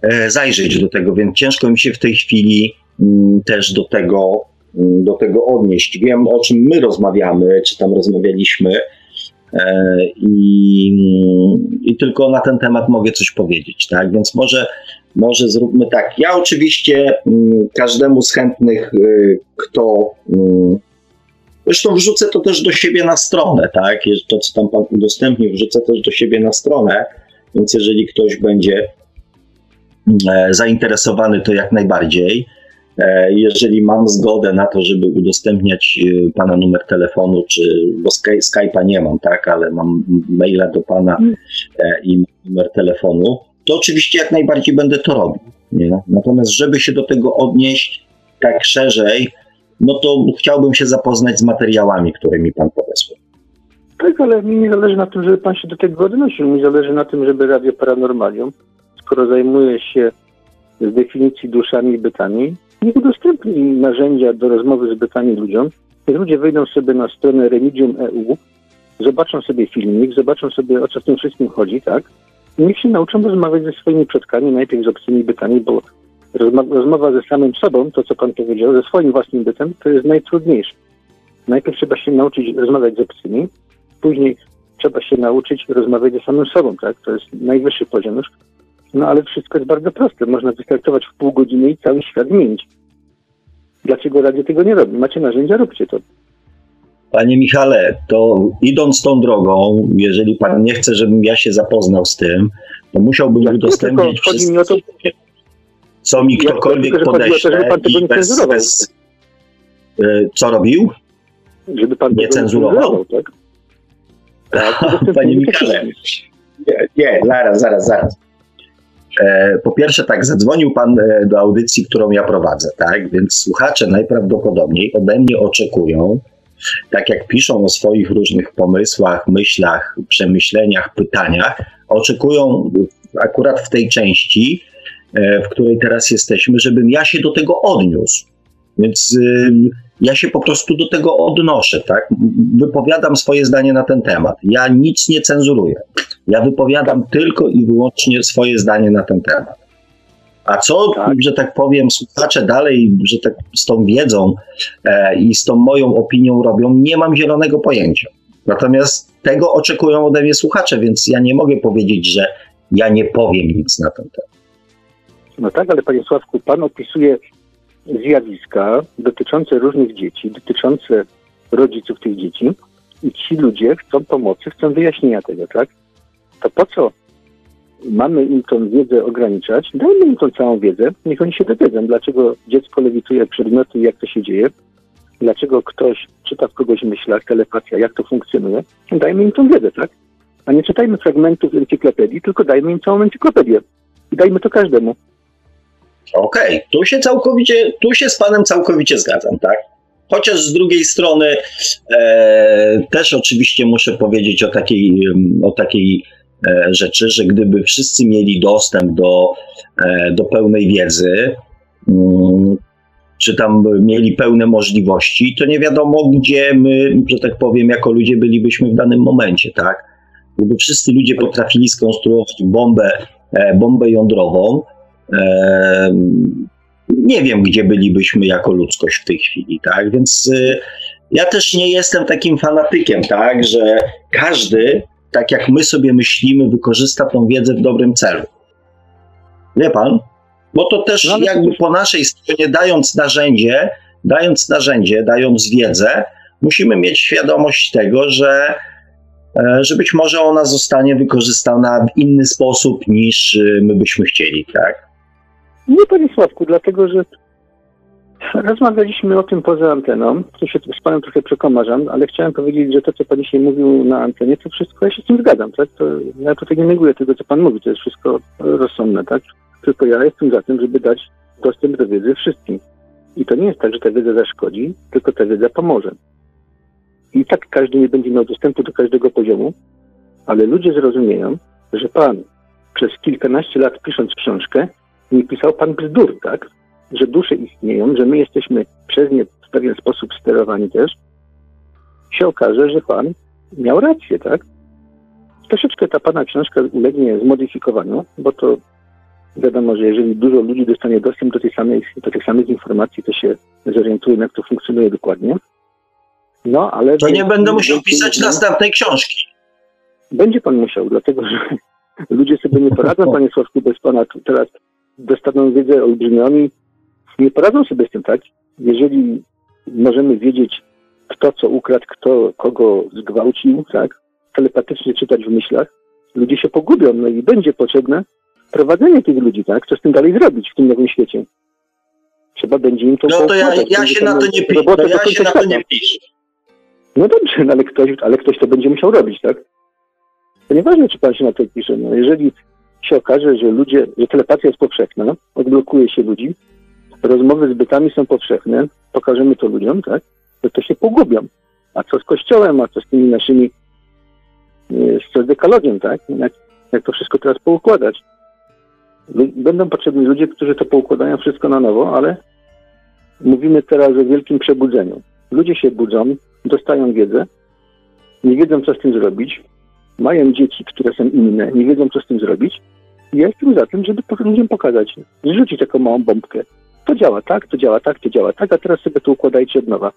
e, zajrzeć do tego, więc ciężko mi się w tej chwili mm, też do tego, mm, do tego odnieść. Wiem, o czym my rozmawiamy, czy tam rozmawialiśmy, E, I, I, tylko na ten temat mogę coś powiedzieć, tak? Więc może, może zróbmy tak. Ja oczywiście mm, każdemu z chętnych, y, kto. Mm, zresztą wrzucę to też do siebie na stronę, tak? To, co tam pan udostępnił, wrzucę też do siebie na stronę. Więc jeżeli ktoś będzie mm, e, zainteresowany, to jak najbardziej. E, jeżeli mam zgodę na to, żeby udostępniać e, pana numer telefonu, czy bo Skype'a nie mam, tak, ale mam maila do pana mm. e, i numer telefonu, to oczywiście jak najbardziej będę to robił. Nie? Natomiast, żeby się do tego odnieść tak szerzej, no to chciałbym się zapoznać z materiałami, które mi pan podesłał. Tak, ale mi nie zależy na tym, żeby pan się do tego odnosił. Mi zależy na tym, żeby Radio Paranormalium, skoro zajmuje się z definicji duszami i bytami, niech udostępni narzędzia do rozmowy z bytami ludziom. Niech ludzie wejdą sobie na stronę Remedium.eu, zobaczą sobie filmik, zobaczą sobie o co w tym wszystkim chodzi, tak? I niech się nauczą rozmawiać ze swoimi przodkami, najpierw z obcymi bytami, bo rozmowa ze samym sobą, to co pan powiedział, ze swoim własnym bytem, to jest najtrudniejsze. Najpierw trzeba się nauczyć rozmawiać z obcymi, później trzeba się nauczyć rozmawiać ze samym sobą, tak? To jest najwyższy poziom już. No ale wszystko jest bardzo proste. Można wystartować w pół godziny i cały świat zmienić. Dlaczego radio tego nie robi? Macie narzędzia, róbcie to. Panie Michale, to idąc tą drogą, jeżeli pan nie chce, żebym ja się zapoznał z tym, to musiałbym Jak udostępnić wszystko, to, co mi ktokolwiek żeby podeśle pan tego i nie bez, cenzurował. bez, e, co robił? żeby pan Nie cenzurował? tak? Tak, Panie Michale, nie, nie, zaraz, zaraz, zaraz. E, Po pierwsze, tak, zadzwonił Pan e, do audycji, którą ja prowadzę, tak? Więc słuchacze najprawdopodobniej ode mnie oczekują, tak jak piszą o swoich różnych pomysłach, myślach, przemyśleniach, pytaniach, oczekują akurat w tej części, e, w której teraz jesteśmy, żebym ja się do tego odniósł. Więc ym, ja się po prostu do tego odnoszę, tak? Wypowiadam swoje zdanie na ten temat. Ja nic nie cenzuruję. Ja wypowiadam tylko i wyłącznie swoje zdanie na ten temat. A co, Tak. że tak powiem, słuchacze dalej, że tak z tą wiedzą e, i z tą moją opinią robią, nie mam zielonego pojęcia. Natomiast tego oczekują ode mnie słuchacze, więc ja nie mogę powiedzieć, że ja nie powiem nic na ten temat. No tak, ale panie Sławku, pan opisuje zjawiska dotyczące różnych dzieci, dotyczące rodziców tych dzieci i ci ludzie chcą pomocy, chcą wyjaśnienia tego, tak? To po co mamy im tą wiedzę ograniczać? Dajmy im tą całą wiedzę, niech oni się dowiedzą, dlaczego dziecko lewituje przedmioty i jak to się dzieje, dlaczego ktoś czyta w kogoś myślach, telepatia, jak to funkcjonuje. Dajmy im tą wiedzę, tak? A nie czytajmy fragmentów encyklopedii, tylko dajmy im całą encyklopedię. I dajmy to każdemu. Okej, tu się całkowicie, tu się z panem całkowicie zgadzam, tak? Chociaż z drugiej strony e, też oczywiście muszę powiedzieć o takiej, o takiej e, rzeczy, że gdyby wszyscy mieli dostęp do, e, do pełnej wiedzy, mm, czy tam mieli pełne możliwości, to nie wiadomo, gdzie my, że tak powiem, jako ludzie bylibyśmy w danym momencie, tak? Gdyby wszyscy ludzie potrafili skonstruować bombę, e, bombę jądrową, nie wiem, gdzie bylibyśmy jako ludzkość w tej chwili, tak? Więc y, ja też nie jestem takim fanatykiem, tak, że każdy, tak jak my sobie myślimy, wykorzysta tą wiedzę w dobrym celu. Wie pan? Bo to też No, jakby po naszej stronie, dając narzędzie, dając narzędzie, dając wiedzę, musimy mieć świadomość tego, że e, że być może ona zostanie wykorzystana w inny sposób niż y, my byśmy chcieli, tak? Nie, panie Sławku, dlatego że rozmawialiśmy o tym poza anteną. Tu się z panem trochę przekomarzam, ale chciałem powiedzieć, że to, co pan dzisiaj mówił na antenie, to wszystko, ja się z tym zgadzam, tak? To, ja tutaj nie neguję tego, co pan mówi, to jest wszystko rozsądne, tak? Tylko ja jestem za tym, żeby dać dostęp do wiedzy wszystkim. I to nie jest tak, że ta wiedza zaszkodzi, tylko ta wiedza pomoże. I tak każdy nie będzie miał dostępu do każdego poziomu, ale ludzie zrozumieją, że pan przez kilkanaście lat pisząc książkę, nie pisał pan bzdur, tak? Że dusze istnieją, że my jesteśmy przez nie w pewien sposób sterowani też, się okaże, że pan miał rację, tak? Troszeczkę ta pana książka ulegnie zmodyfikowaniu, bo to wiadomo, że jeżeli dużo ludzi dostanie dostęp do, tej samej, do tych samych informacji, to się zorientuje, jak to funkcjonuje dokładnie. No, ale... To nie będę musiał pisać następnej książki. będzie pan musiał, dlatego że ludzie sobie nie poradzą, panie Sławku, bez pana teraz dostaną wiedzę olbrzymią i nie poradzą sobie z tym, tak? Jeżeli możemy wiedzieć, kto co ukradł, kto kogo zgwałcił, tak? Telepatycznie czytać w myślach, ludzie się pogubią, no i będzie potrzebne prowadzenie tych ludzi, tak? Co z tym dalej zrobić w tym nowym świecie? Trzeba będzie im to No to ja, ja się na to nie piszę. No ja się na to nie piszę. No dobrze, no ale ktoś, ale ktoś to będzie musiał robić, tak? To nieważne, czy pan się na to pisze. No, jeżeli się okaże, że ludzie, że telepatia jest powszechna, odblokuje się ludzi, rozmowy z bytami są powszechne, pokażemy to ludziom, tak? To, to się pogubią. A co z kościołem, a co z tymi naszymi, z dekalogiem, tak? Jak, jak to wszystko teraz poukładać? Będą potrzebni ludzie, którzy to poukładają wszystko na nowo, ale mówimy teraz o wielkim przebudzeniu. Ludzie się budzą, dostają wiedzę, nie wiedzą, co z tym zrobić, mają dzieci, które są inne, nie wiedzą, co z tym zrobić. Ja jestem za tym, żeby ludziom pokazać, rzucić taką małą bombkę. To działa tak, to działa tak, to działa tak, a teraz sobie to układajcie od nowa.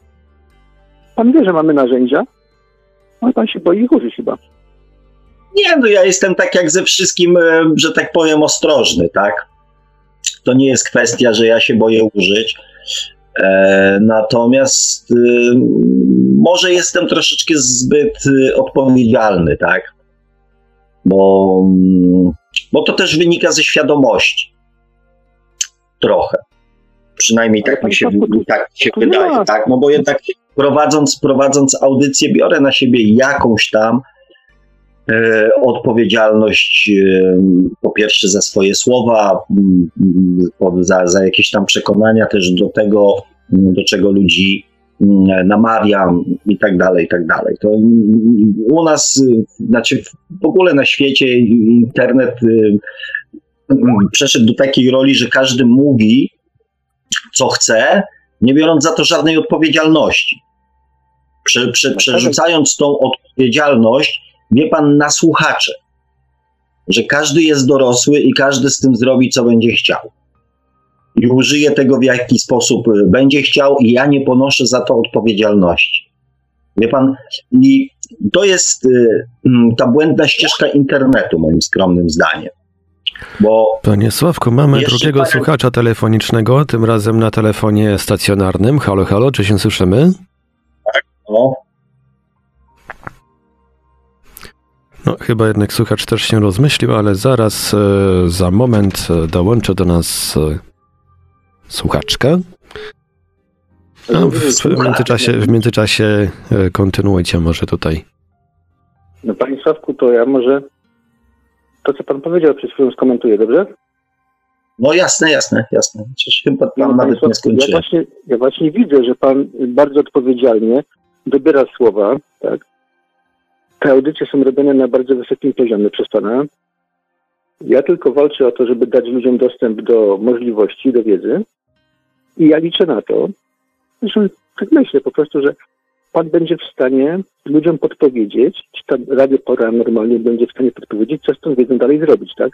Pan wie, że mamy narzędzia, ale pan się boi ich użyć chyba. Nie, no ja jestem tak jak ze wszystkim, e, że tak powiem, ostrożny, tak? To nie jest kwestia, że ja się boję użyć. E, natomiast e, może jestem troszeczkę zbyt e, odpowiedzialny, tak? Bo, mm, bo to też wynika ze świadomości. Trochę. Przynajmniej tak mi się, tak się wydaje, tak? No bo jednak prowadząc, prowadząc audycję, biorę na siebie jakąś tam odpowiedzialność e, po pierwsze za swoje słowa, m, m, za, za jakieś tam przekonania też do tego, m, do czego ludzi namawiam i tak dalej, i tak dalej. To u nas, y, znaczy w ogóle na świecie internet y, przeszedł do takiej roli, że każdy mówi, co chce, nie biorąc za to żadnej odpowiedzialności. Prze, prze, przerzucając tą odpowiedzialność, wie pan, na słuchacze, że każdy jest dorosły i każdy z tym zrobi, co będzie chciał. I użyje tego w jaki sposób będzie chciał, i ja nie ponoszę za to odpowiedzialności. Wie pan, i to jest y, ta błędna ścieżka internetu, moim skromnym zdaniem. Bo Panie Sławku, mamy drugiego parę... słuchacza telefonicznego, tym razem na telefonie stacjonarnym. Halo, halo, czy się słyszymy? Tak, no. No, chyba jednak słuchacz też się rozmyślił, ale zaraz, e, za moment e, dołączy do nas e, słuchaczka. A w, w, międzyczasie, w międzyczasie e, kontynuujcie może tutaj. No Panie Sławku, to ja może to, co pan powiedział przed chwilą skomentuję, dobrze? No jasne, jasne, jasne. Przecież chyba pan no, nawet nie skończył. Ja właśnie, ja właśnie widzę, że pan bardzo odpowiedzialnie dobiera słowa, tak? Te audycje są robione na bardzo wysokim poziomie przez pana. Ja tylko walczę o to, żeby dać ludziom dostęp do możliwości, do wiedzy. I ja liczę na to, zresztą tak myślę po prostu, że Pan będzie w stanie ludziom podpowiedzieć, czy ta Radio Pora normalnie będzie w stanie podpowiedzieć, co z tą wiedzą dalej zrobić, tak?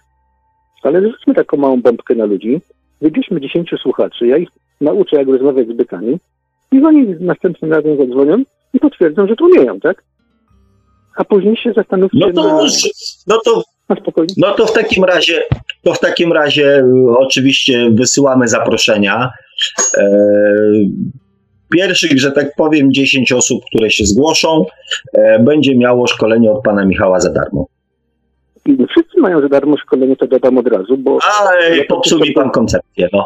Ale rzućmy taką małą bombkę na ludzi, wybierzmy 10 słuchaczy, ja ich nauczę, jak rozmawiać z bytami i oni następnym razem zadzwonią i potwierdzą, że to umieją, tak? A później się zastanówcie no to, na... No to, no to w takim razie, to w takim razie y, oczywiście wysyłamy zaproszenia. Eee, Pierwszych, że tak powiem, 10 osób, które się zgłoszą, e, będzie miało szkolenie od pana Michała za darmo. Wszyscy mają za darmo szkolenie, to dodam od razu, bo... Ale popsuł mi pan koncepcję, no.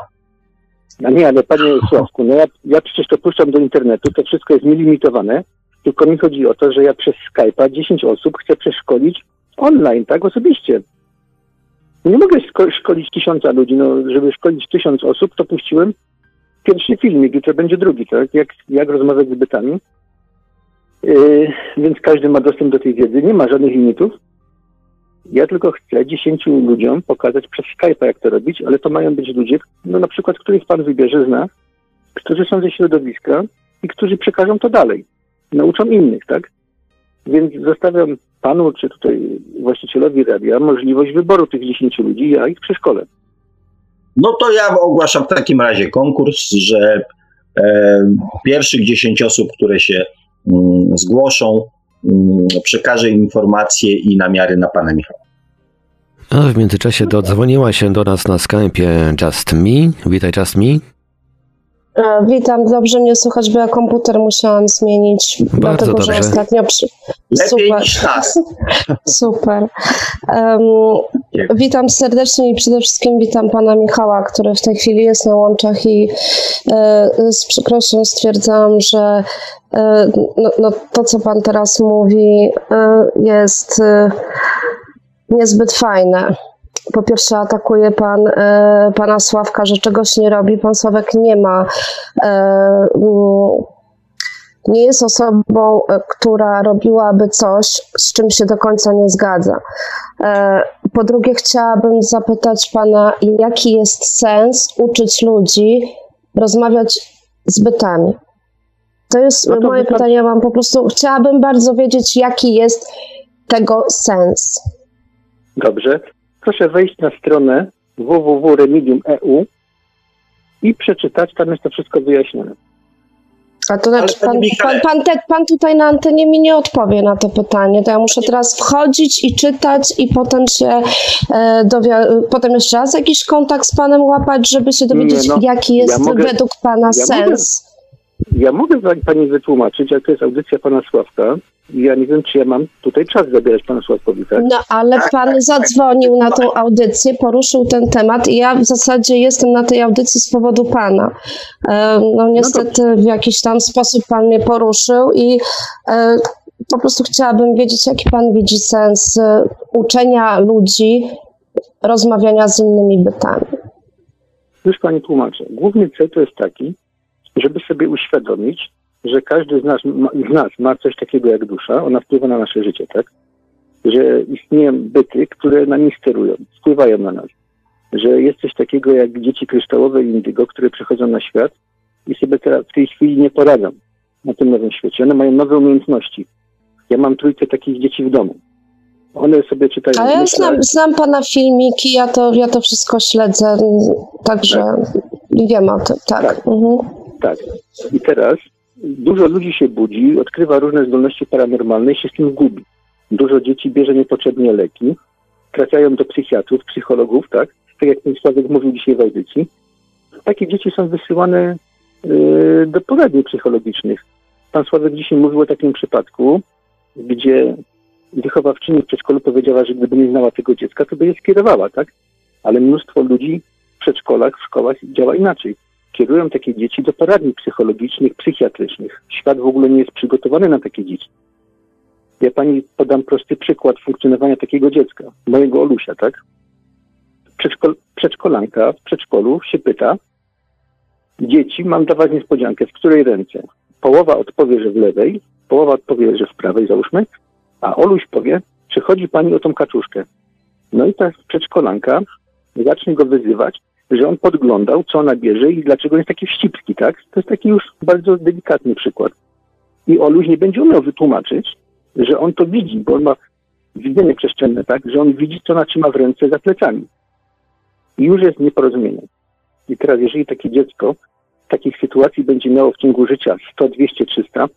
No nie, ale panie Sławku, no ja, ja przecież to puszczam do internetu, to wszystko jest nielimitowane, tylko mi chodzi o to, że ja przez Skype'a 10 osób chcę przeszkolić online, tak, osobiście. Nie mogę szkolić tysiąca ludzi, no żeby szkolić tysiąc osób, to puściłem pierwszy filmik, jutro będzie drugi, tak? Jak, jak rozmawiać z bytami. Yy, więc każdy ma dostęp do tej wiedzy, nie ma żadnych limitów. Ja tylko chcę dziesięciu ludziom pokazać przez Skype'a, jak to robić, ale to mają być ludzie, no na przykład, których Pan wybierze z nas, którzy są ze środowiska i którzy przekażą to dalej. Nauczą innych, tak? Więc zostawiam Panu, czy tutaj właścicielowi radia możliwość wyboru tych dziesięciu ludzi, ja ich przeszkolę. No to ja ogłaszam w takim razie konkurs, że e, pierwszych 10 osób, które się mm, zgłoszą, mm, przekażę informacje i namiary na pana Michała. A w międzyczasie dodzwoniła się do nas na Skype'ie Just Me. Witaj Just Me. E, witam, dobrze mnie słychać, bo ja komputer musiałam zmienić, Bardzo dlatego dobrze. że ostatnio przy... Super. Super. Um, witam serdecznie i przede wszystkim witam pana Michała, który w tej chwili jest na łączach i e, z przykrością stwierdzam, że e, no, no, to, co pan teraz mówi, e, jest e, niezbyt fajne. Po pierwsze, atakuje pan e, pana Sławka, że czegoś nie robi. Pan Sławek nie ma. E, nie jest osobą, e, która robiłaby coś, z czym się do końca nie zgadza. E, Po drugie, chciałabym zapytać pana, jaki jest sens uczyć ludzi rozmawiać z bytami? To jest No to moje pytanie. Ja mam po prostu, chciałabym bardzo wiedzieć, jaki jest tego sens. Dobrze. Proszę wejść na stronę www.remedium.eu i przeczytać, tam jest to wszystko wyjaśnione. A to znaczy, pan, pan, pan, te, pan tutaj na antenie mi nie odpowie na to pytanie. To ja muszę teraz wchodzić i czytać i potem się e, dowia- potem jeszcze raz jakiś kontakt z panem łapać, żeby się dowiedzieć, no, jaki jest ja mogę- według pana ja sens. Ja mogę pani wytłumaczyć, jak to jest audycja pana Sławka. Ja nie wiem, czy ja mam tutaj czas zabierać panu Sławkowi, tak? No ale Tak, pan tak, tak. zadzwonił na tą audycję, poruszył ten temat i ja w zasadzie jestem na tej audycji z powodu pana. E, No niestety w jakiś tam sposób pan mnie poruszył i e, po prostu chciałabym wiedzieć, jaki pan widzi sens e, uczenia ludzi rozmawiania z innymi bytami. Już pani tłumaczę. Główny cel to jest taki, żeby sobie uświadomić, że każdy z nas, ma, z nas ma coś takiego jak dusza, ona wpływa na nasze życie, tak? Że istnieją byty, które nami sterują, wpływają na nas. Że jest coś takiego jak dzieci kryształowe indygo, które przychodzą na świat i sobie teraz w tej chwili nie poradzą na tym nowym świecie. One mają nowe umiejętności. Ja mam trójkę takich dzieci w domu. One sobie czytają Ale ja znam, znam pana filmiki, ja to, ja to wszystko śledzę, także wiem o tym, tak. Tak. Mhm. Tak. I teraz dużo ludzi się budzi, odkrywa różne zdolności paranormalne i się z tym gubi. Dużo dzieci bierze niepotrzebnie leki, trafiają do psychiatrów, psychologów, tak? Tak jak ten Sławek mówił dzisiaj w audycji. Takie dzieci są wysyłane yy, do poradni psychologicznych. Pan Sławek dzisiaj mówił o takim przypadku, gdzie wychowawczyni w przedszkolu powiedziała, że gdyby nie znała tego dziecka, to by je skierowała, tak? Ale mnóstwo ludzi w przedszkolach, w szkołach działa inaczej kierują takie dzieci do poradni psychologicznych, psychiatrycznych. Świat w ogóle nie jest przygotowany na takie dzieci. Ja pani podam prosty przykład funkcjonowania takiego dziecka, mojego Olusia, tak? Przedszkol, przedszkolanka w przedszkolu się pyta, dzieci, mam dla was niespodziankę, w której ręce? Połowa odpowie, że w lewej, połowa odpowie, że w prawej, załóżmy, a Oluś powie, czy chodzi pani o tą kaczuszkę? No i ta przedszkolanka zacznie go wyzywać, że on podglądał, co ona bierze i dlaczego jest taki wścibski, tak? To jest taki już bardzo delikatny przykład. I Oluś nie będzie umiał wytłumaczyć, że on to widzi, bo on ma widzenie przestrzenne, tak? Że on widzi, co ona trzyma w ręce za plecami. I już jest nieporozumienie. I teraz, jeżeli takie dziecko takich sytuacji będzie miało w ciągu życia 100, 200, 300,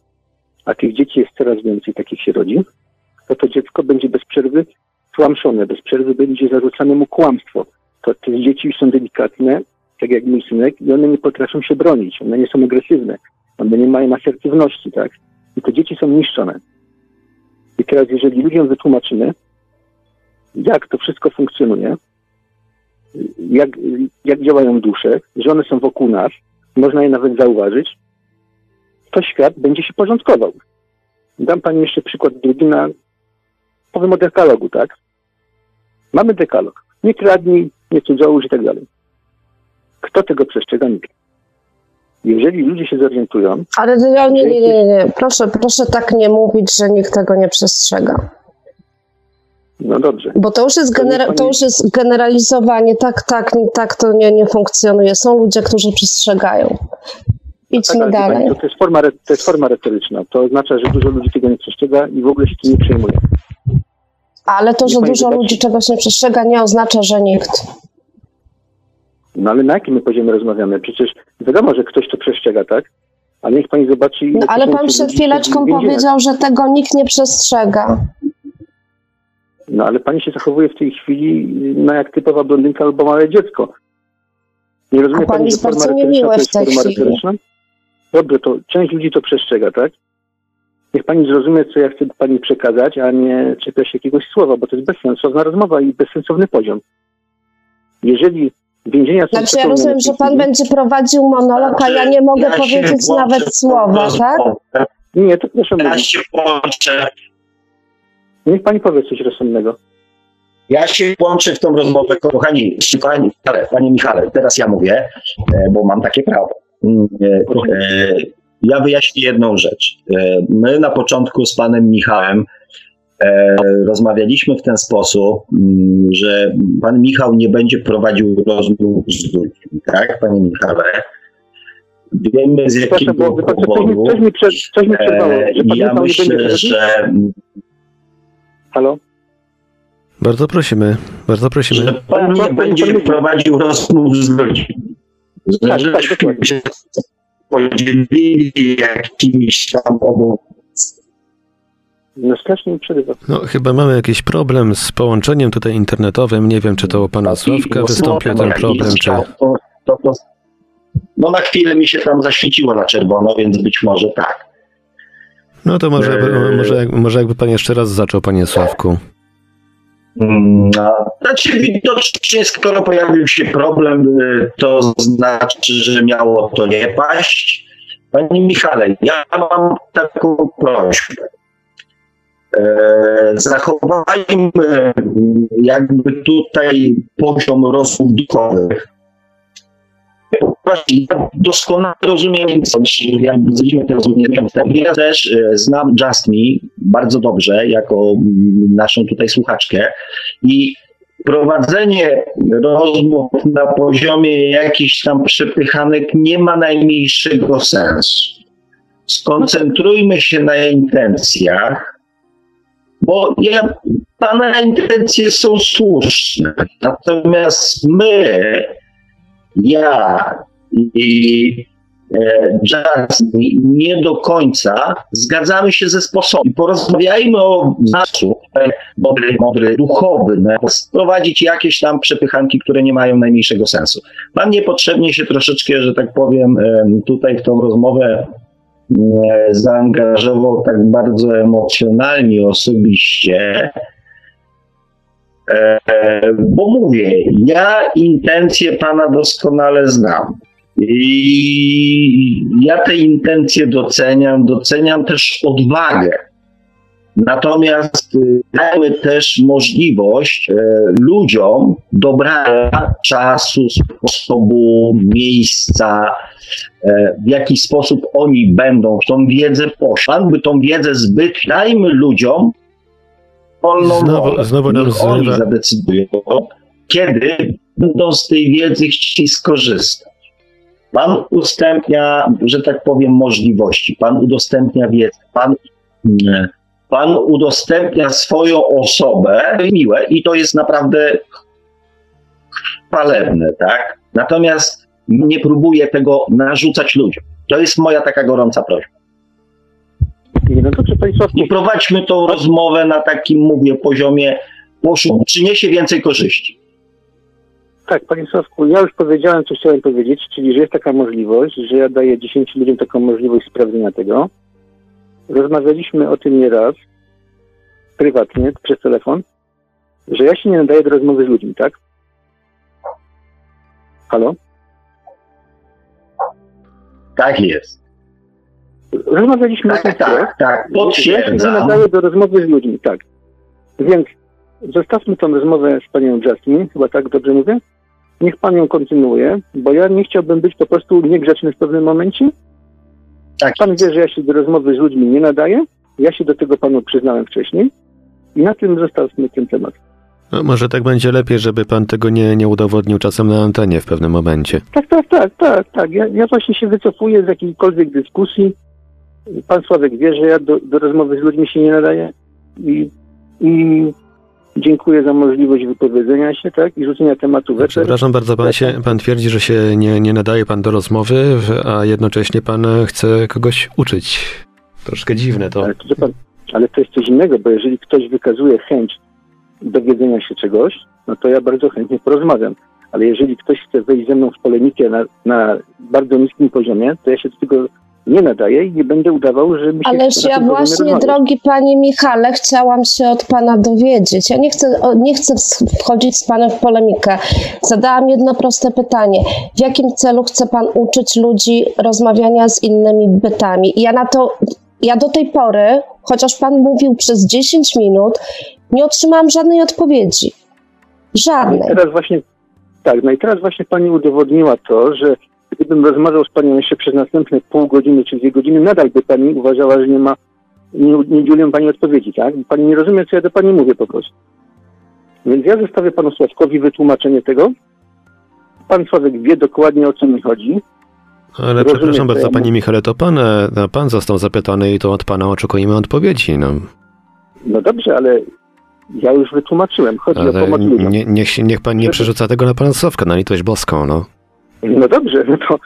a tych dzieci jest coraz więcej, takich się rodzi, to to dziecko będzie bez przerwy tłamszone, bez przerwy będzie zarzucane mu kłamstwo, to te dzieci są delikatne, tak jak mój synek, i one nie potrafią się bronić, one nie są agresywne, one nie mają asertywności, tak? I te dzieci są niszczone. I teraz, jeżeli ludziom wytłumaczymy, jak to wszystko funkcjonuje, jak, jak działają dusze, że one są wokół nas, można je nawet zauważyć, to świat będzie się porządkował. Dam Pani jeszcze przykład drugi na, powiem o dekalogu, tak? Mamy dekalog. Nie kradnij, nie cudzołóż i tak dalej. Kto tego przestrzega? Nikt. Jeżeli ludzie się zorientują, Ale to- nie, nie, nie, nie, proszę, proszę tak nie mówić, że nikt tego nie przestrzega. no dobrze. Bo to już jest, genera- to już jest generalizowanie, tak, tak, tak to nie, nie funkcjonuje. Są ludzie, którzy przestrzegają. Tak, Idźmy wie dalej. Pani, to, to, jest forma, to jest forma retoryczna. To oznacza, że dużo ludzi tego nie przestrzega i w ogóle się tym nie przejmuje. Ale to, że pani dużo ludzi czegoś nie przestrzega, nie oznacza, że nikt. No ale na jakim poziomie rozmawiamy? Przecież wiadomo, że ktoś to przestrzega, tak? Ale niech pani zobaczy... No, ale pan przed chwileczką powiedział, że tego nikt nie przestrzega. No ale pani się zachowuje w tej chwili no, jak typowa blondynka albo małe dziecko. Nie rozumie A pan pani, jest że forma bardzo retoryczna to w jest tej forma chwili. retoryczna? Dobrze, to część ludzi to przestrzega, tak? Niech pani zrozumie, co ja chcę pani przekazać, a nie czepia się jakiegoś słowa, bo to jest bezsensowna rozmowa i bezsensowny poziom. Jeżeli więzienia są Znaczy ja rozumiem, że pan będzie prowadził monolog, a ja nie mogę Ja powiedzieć nawet słowa, tak? Nie, to proszę Ja mówić. się włączę. Niech pani powie coś rozsądnego. Ja się włączę w tą rozmowę, kochani, Michale, panie Michale, teraz ja mówię, e, bo mam takie prawo. Ja wyjaśnię jedną rzecz. E, My na początku z panem Michałem e, rozmawialiśmy w ten sposób, mm, że pan Michał nie będzie prowadził rozmów z ludźmi, tak, panie Michale? Wiemy z jakiego coś, mi, powodu. coś, mi przed, coś mi przerwało. E, Ja Michał nie będzie myślę, że Halo? Bardzo prosimy, bardzo prosimy. że pan nie będzie prowadził rozmów z ludźmi. Tak, tak, dokładnie. Podzielili jakimiś tam obowiązkami. No strasznie mi przerywa. No, chyba mamy jakiś problem z połączeniem tutaj internetowym. Nie wiem, czy to u pana Sławka wystąpił ten problem, czy... No na chwilę mi się tam zaświeciło na czerwono, więc być może tak. No to może, Eee. może, może jakby pan jeszcze raz zaczął, panie Sławku. Mm, Znaczy widocznie skoro pojawił się problem, y, to znaczy, że miało to nie paść. Panie Michale, ja mam taką prośbę. E, Zachowajmy jakby tutaj poziom rozmów duchowych. Właśnie, Ja doskonale rozumiem, jak rozumienie. Ja też e, znam Just Me bardzo dobrze, jako naszą tutaj słuchaczkę i prowadzenie rozmów na poziomie jakichś tam przepychanek nie ma najmniejszego sensu. Skoncentrujmy się na intencjach, bo ja, Pana intencje są słuszne. Natomiast my, ja i e, Jazz nie do końca zgadzamy się ze sposobem. Porozmawiajmy o znaczeniu dobry, mądry, duchowy, no, sprowadzić jakieś tam przepychanki, które nie mają najmniejszego sensu. Pan niepotrzebnie się troszeczkę, że tak powiem, em, tutaj w tą rozmowę e, zaangażował tak bardzo emocjonalnie, osobiście. E, bo mówię, ja intencje pana doskonale znam. I ja te intencje doceniam, doceniam też odwagę. Natomiast y, dajmy też możliwość e, ludziom dobrania czasu, sposobu, miejsca, e, w jaki sposób oni będą tą wiedzę poszli. By tą wiedzę zbyt, dajmy ludziom wolną Znowu- wolę. znowu nam Niech oni zrywa- zadecydują, kiedy będą z tej wiedzy chcieli skorzystać. Pan udostępnia, że tak powiem, możliwości, pan udostępnia wiedzę, pan, pan udostępnia swoją osobę, miłe i to jest naprawdę chwalebne, tak? Natomiast nie próbuję tego narzucać ludziom. To jest moja taka gorąca prośba. I prowadźmy tą rozmowę na takim, mówię, poziomie, przyniesie więcej korzyści. tak, Panie Sławku, ja już powiedziałem, co chciałem powiedzieć, czyli, że jest taka możliwość, że ja daję 10 ludziom taką możliwość sprawdzenia tego. Rozmawialiśmy o tym nieraz, prywatnie, przez telefon, że ja się nie nadaję do rozmowy z ludźmi, tak? Halo? Tak jest. Rozmawialiśmy o tym Tak, tak, tak. Ja się nie Potwierdzam. nadaję do rozmowy z ludźmi, tak. Więc zostawmy tą rozmowę z panią Jasmine, chyba tak dobrze mówię? Niech pan ją kontynuuje, bo ja nie chciałbym być po prostu niegrzeczny w pewnym momencie. Tak Pan wie, że ja się do rozmowy z ludźmi nie nadaję. Ja się do tego panu przyznałem wcześniej. I na tym zostawmy ten temat. No, może tak będzie lepiej, żeby pan tego nie, nie udowodnił czasem na antenie w pewnym momencie. Tak, tak, tak, tak, tak. Ja, ja właśnie się wycofuję z jakiejkolwiek dyskusji. Pan Sławek wie, że ja do, do rozmowy z ludźmi się nie nadaję. I, I dziękuję za możliwość wypowiedzenia się, tak? I rzucenia tematu weter. Przepraszam bardzo, pan, się, pan twierdzi, że się nie, nie nadaje pan do rozmowy, a jednocześnie pan chce kogoś uczyć. Troszkę dziwne to. Ale to, pan, ale to jest coś innego, bo jeżeli ktoś wykazuje chęć dowiedzenia się czegoś, no to ja bardzo chętnie porozmawiam. Ale jeżeli ktoś chce wejść ze mną w polemikę na, na bardzo niskim poziomie, to ja się do tego nie nadaję i nie będę udawał, że mi się Ależ ja właśnie, drogi panie Michale, chciałam się od pana dowiedzieć. Ja nie chcę, nie chcę wchodzić z panem w polemikę. Zadałam jedno proste pytanie. W jakim celu chce pan uczyć ludzi rozmawiania z innymi bytami? I ja na to, ja do tej pory, chociaż pan mówił przez 10 minut, nie otrzymałam żadnej odpowiedzi. No i Żadnej. teraz właśnie, tak, no i teraz właśnie pani udowodniła to, że gdybym rozmawiał z panią jeszcze przez następne pół godziny czy dwie godziny, nadal by pani uważała, że nie ma, nie, nie udzieliłem pani odpowiedzi, tak? Pani nie rozumie, co ja do pani mówię po prostu. Więc ja zostawię panu Sławkowi wytłumaczenie tego. Pan Sławek wie dokładnie, o co mi chodzi. Ale przepraszam bardzo, ja panie. Michale, to pan, e, no, pan został zapytany i to od pana oczekujemy odpowiedzi. No. No dobrze, ale ja już wytłumaczyłem. Chodzi o Ale pomoc ludziom. nie, niech, niech pan nie przerzuca tego na pana Sławka, na litość boską, no. No dobrze, no to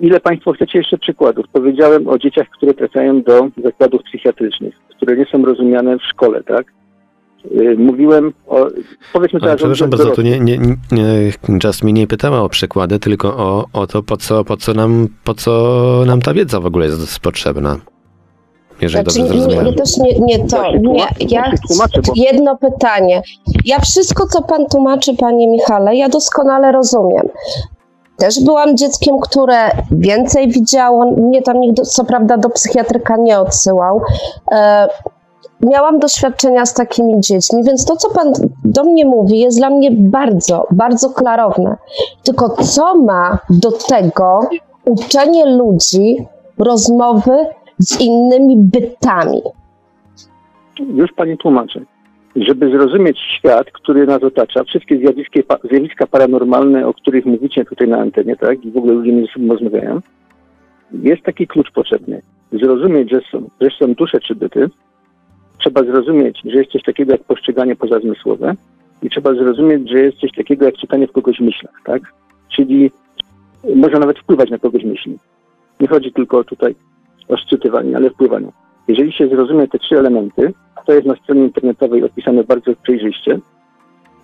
ile Państwo chcecie jeszcze przykładów? Powiedziałem o dzieciach, które trafiają do zakładów psychiatrycznych, które nie są rozumiane w szkole, tak? Y, mówiłem o. Powiedzmy Ale teraz przepraszam bardzo, tu nie, nie, nie, Jasmine nie pytała o przykłady, tylko o, o to, po co, po, co nam, po co nam ta wiedza w ogóle jest potrzebna. Jeżeli Znaczy, dobrze nie, zrozumiałem. nie, też nie, nie to. Ja Nie, ja tłumaczę, bo- jedno pytanie. Ja wszystko, co pan tłumaczy, panie Michale, ja doskonale rozumiem. Też byłam dzieckiem, które więcej widziało. Mnie tam nikt, co prawda, do psychiatryka nie odsyłał. E, miałam doświadczenia z takimi dziećmi, więc to, co pan do mnie mówi, jest dla mnie bardzo, bardzo klarowne. Tylko co ma do tego uczenie ludzi rozmowy z innymi bytami? Już Pani tłumaczę. Żeby zrozumieć świat, który nas otacza, wszystkie zjawiska, zjawiska paranormalne, o których mówicie tutaj na antenie, tak, i w ogóle ludzie między sobą rozmawiają, jest taki klucz potrzebny. Zrozumieć, że są, że są dusze czy byty, trzeba zrozumieć, że jest coś takiego jak postrzeganie pozazmysłowe i trzeba zrozumieć, że jest coś takiego jak czytanie w kogoś myślach, tak? Czyli można nawet wpływać na kogoś myśli. Nie chodzi tylko tutaj o szczytywanie, ale wpływanie. Jeżeli się zrozumie te trzy elementy, to jest na stronie internetowej opisane bardzo przejrzyście,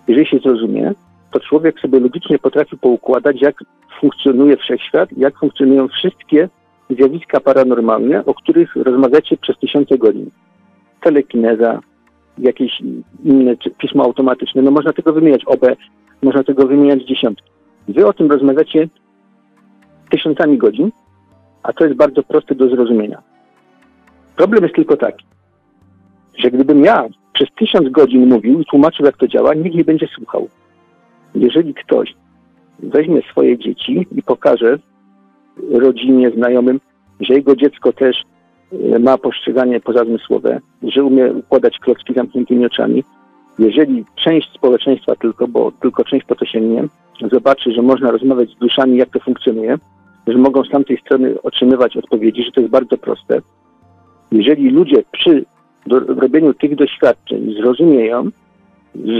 jeżeli się zrozumie, to człowiek sobie logicznie potrafi poukładać, jak funkcjonuje wszechświat, jak funkcjonują wszystkie zjawiska paranormalne, o których rozmawiacie przez tysiące godzin. Telekineza, jakieś inne pismo automatyczne, no można tego wymieniać OB, można tego wymieniać dziesiątki. Wy o tym rozmawiacie tysiącami godzin, a to jest bardzo proste do zrozumienia. Problem jest tylko taki, że gdybym ja przez tysiąc godzin mówił i tłumaczył, jak to działa, nikt nie będzie słuchał. Jeżeli ktoś weźmie swoje dzieci i pokaże rodzinie, znajomym, że jego dziecko też e, ma postrzeganie pozazmysłowe, że umie układać klocki zamkniętymi oczami, jeżeli część społeczeństwa tylko, bo tylko część po to sięgnie, zobaczy, że można rozmawiać z duszami, jak to funkcjonuje, że mogą z tamtej strony otrzymywać odpowiedzi, że to jest bardzo proste, jeżeli ludzie przy do, robieniu tych doświadczeń zrozumieją,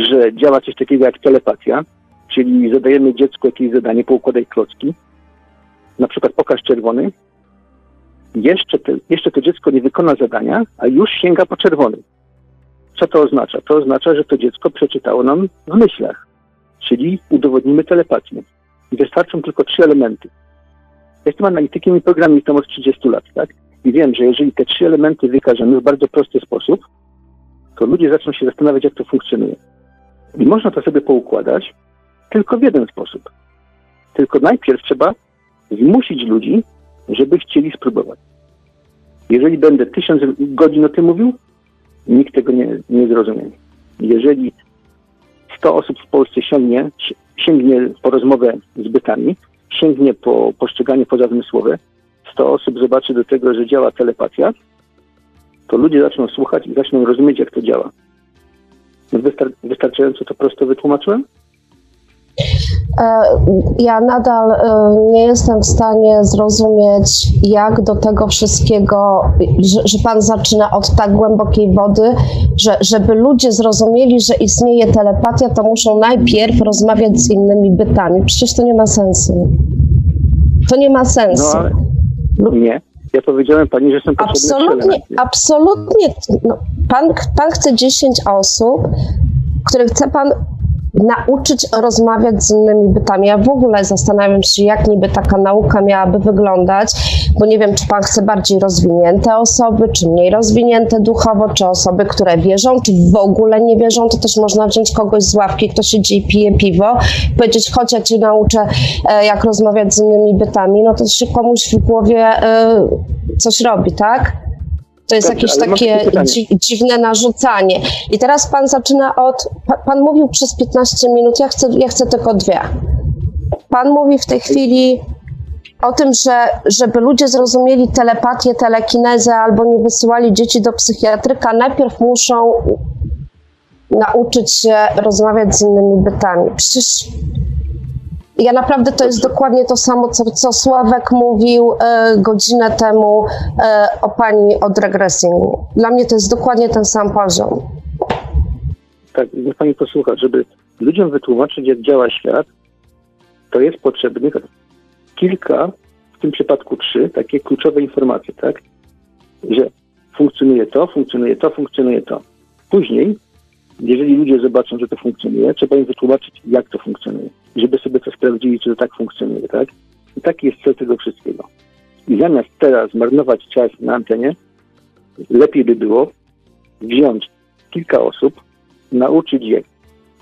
że działa coś takiego jak telepatia, czyli zadajemy dziecku jakieś zadanie, poukładaj klocki, na przykład pokaż czerwony, jeszcze, te, jeszcze to dziecko nie wykona zadania, a już sięga po czerwony. Co to oznacza? To oznacza, że to dziecko przeczytało nam w myślach, czyli udowodnimy telepatię. I wystarczą tylko trzy elementy. Jestem analitykiem i programistą od 30 lat, tak? I wiem, że jeżeli te trzy elementy wykażemy w bardzo prosty sposób, to ludzie zaczną się zastanawiać, jak to funkcjonuje. I można to sobie poukładać tylko w jeden sposób. Tylko najpierw trzeba zmusić ludzi, żeby chcieli spróbować. Jeżeli będę tysiąc godzin o tym mówił, nikt tego nie, nie zrozumie. Jeżeli 100 osób w Polsce sięgnie, sięgnie po rozmowę z bytami, sięgnie po postrzeganie pozazmysłowe, 100 osób zobaczy do tego, że działa telepatia, to ludzie zaczną słuchać i zaczną rozumieć, jak to działa. Wystar- wystarczająco to prosto wytłumaczyłem? E, Ja nadal e, nie jestem w stanie zrozumieć, jak do tego wszystkiego, że, że Pan zaczyna od tak głębokiej wody, że żeby ludzie zrozumieli, że istnieje telepatia, to muszą najpierw rozmawiać z innymi bytami. Przecież to nie ma sensu. To nie ma No sensu. Ale nie. Ja powiedziałem pani, że trzy Absolutnie, absolutnie. No, pan, pan chce 10 osób, które chce pan nauczyć rozmawiać z innymi bytami. Ja w ogóle zastanawiam się, jak niby taka nauka miałaby wyglądać, bo nie wiem, czy pan chce bardziej rozwinięte osoby, czy mniej rozwinięte duchowo, czy osoby, które wierzą, czy w ogóle nie wierzą. To też można wziąć kogoś z ławki, kto siedzi i pije piwo, powiedzieć, chodź, ja cię nauczę, e, jak rozmawiać z innymi bytami. No to się komuś w głowie e, coś robi, tak? To jest Dobrze, jakieś takie dzi- dziwne narzucanie. I teraz pan zaczyna od. Pan, pan mówił przez 15 minut, ja chcę, ja chcę tylko dwie. Pan mówi w tej chwili o tym, że żeby ludzie zrozumieli telepatię, telekinezę albo nie wysyłali dzieci do psychiatryka, najpierw muszą nauczyć się rozmawiać z innymi bytami. Przecież ja naprawdę to jest dokładnie to samo, co, co Sławek mówił e, godzinę temu e, o pani od regressingu. Dla mnie to jest dokładnie ten sam poziom. Tak, niech pani posłucha, żeby ludziom wytłumaczyć, jak działa świat, to jest potrzebnych kilka w tym przypadku trzy takie kluczowe informacje, tak? Że funkcjonuje to, funkcjonuje to, funkcjonuje to. Później, jeżeli ludzie zobaczą, że to funkcjonuje, trzeba im wytłumaczyć, jak to funkcjonuje. Żeby sobie to sprawdzili, czy to tak funkcjonuje, tak? I taki jest cel tego wszystkiego. I zamiast teraz marnować czas na antenie, lepiej by było wziąć kilka osób, nauczyć je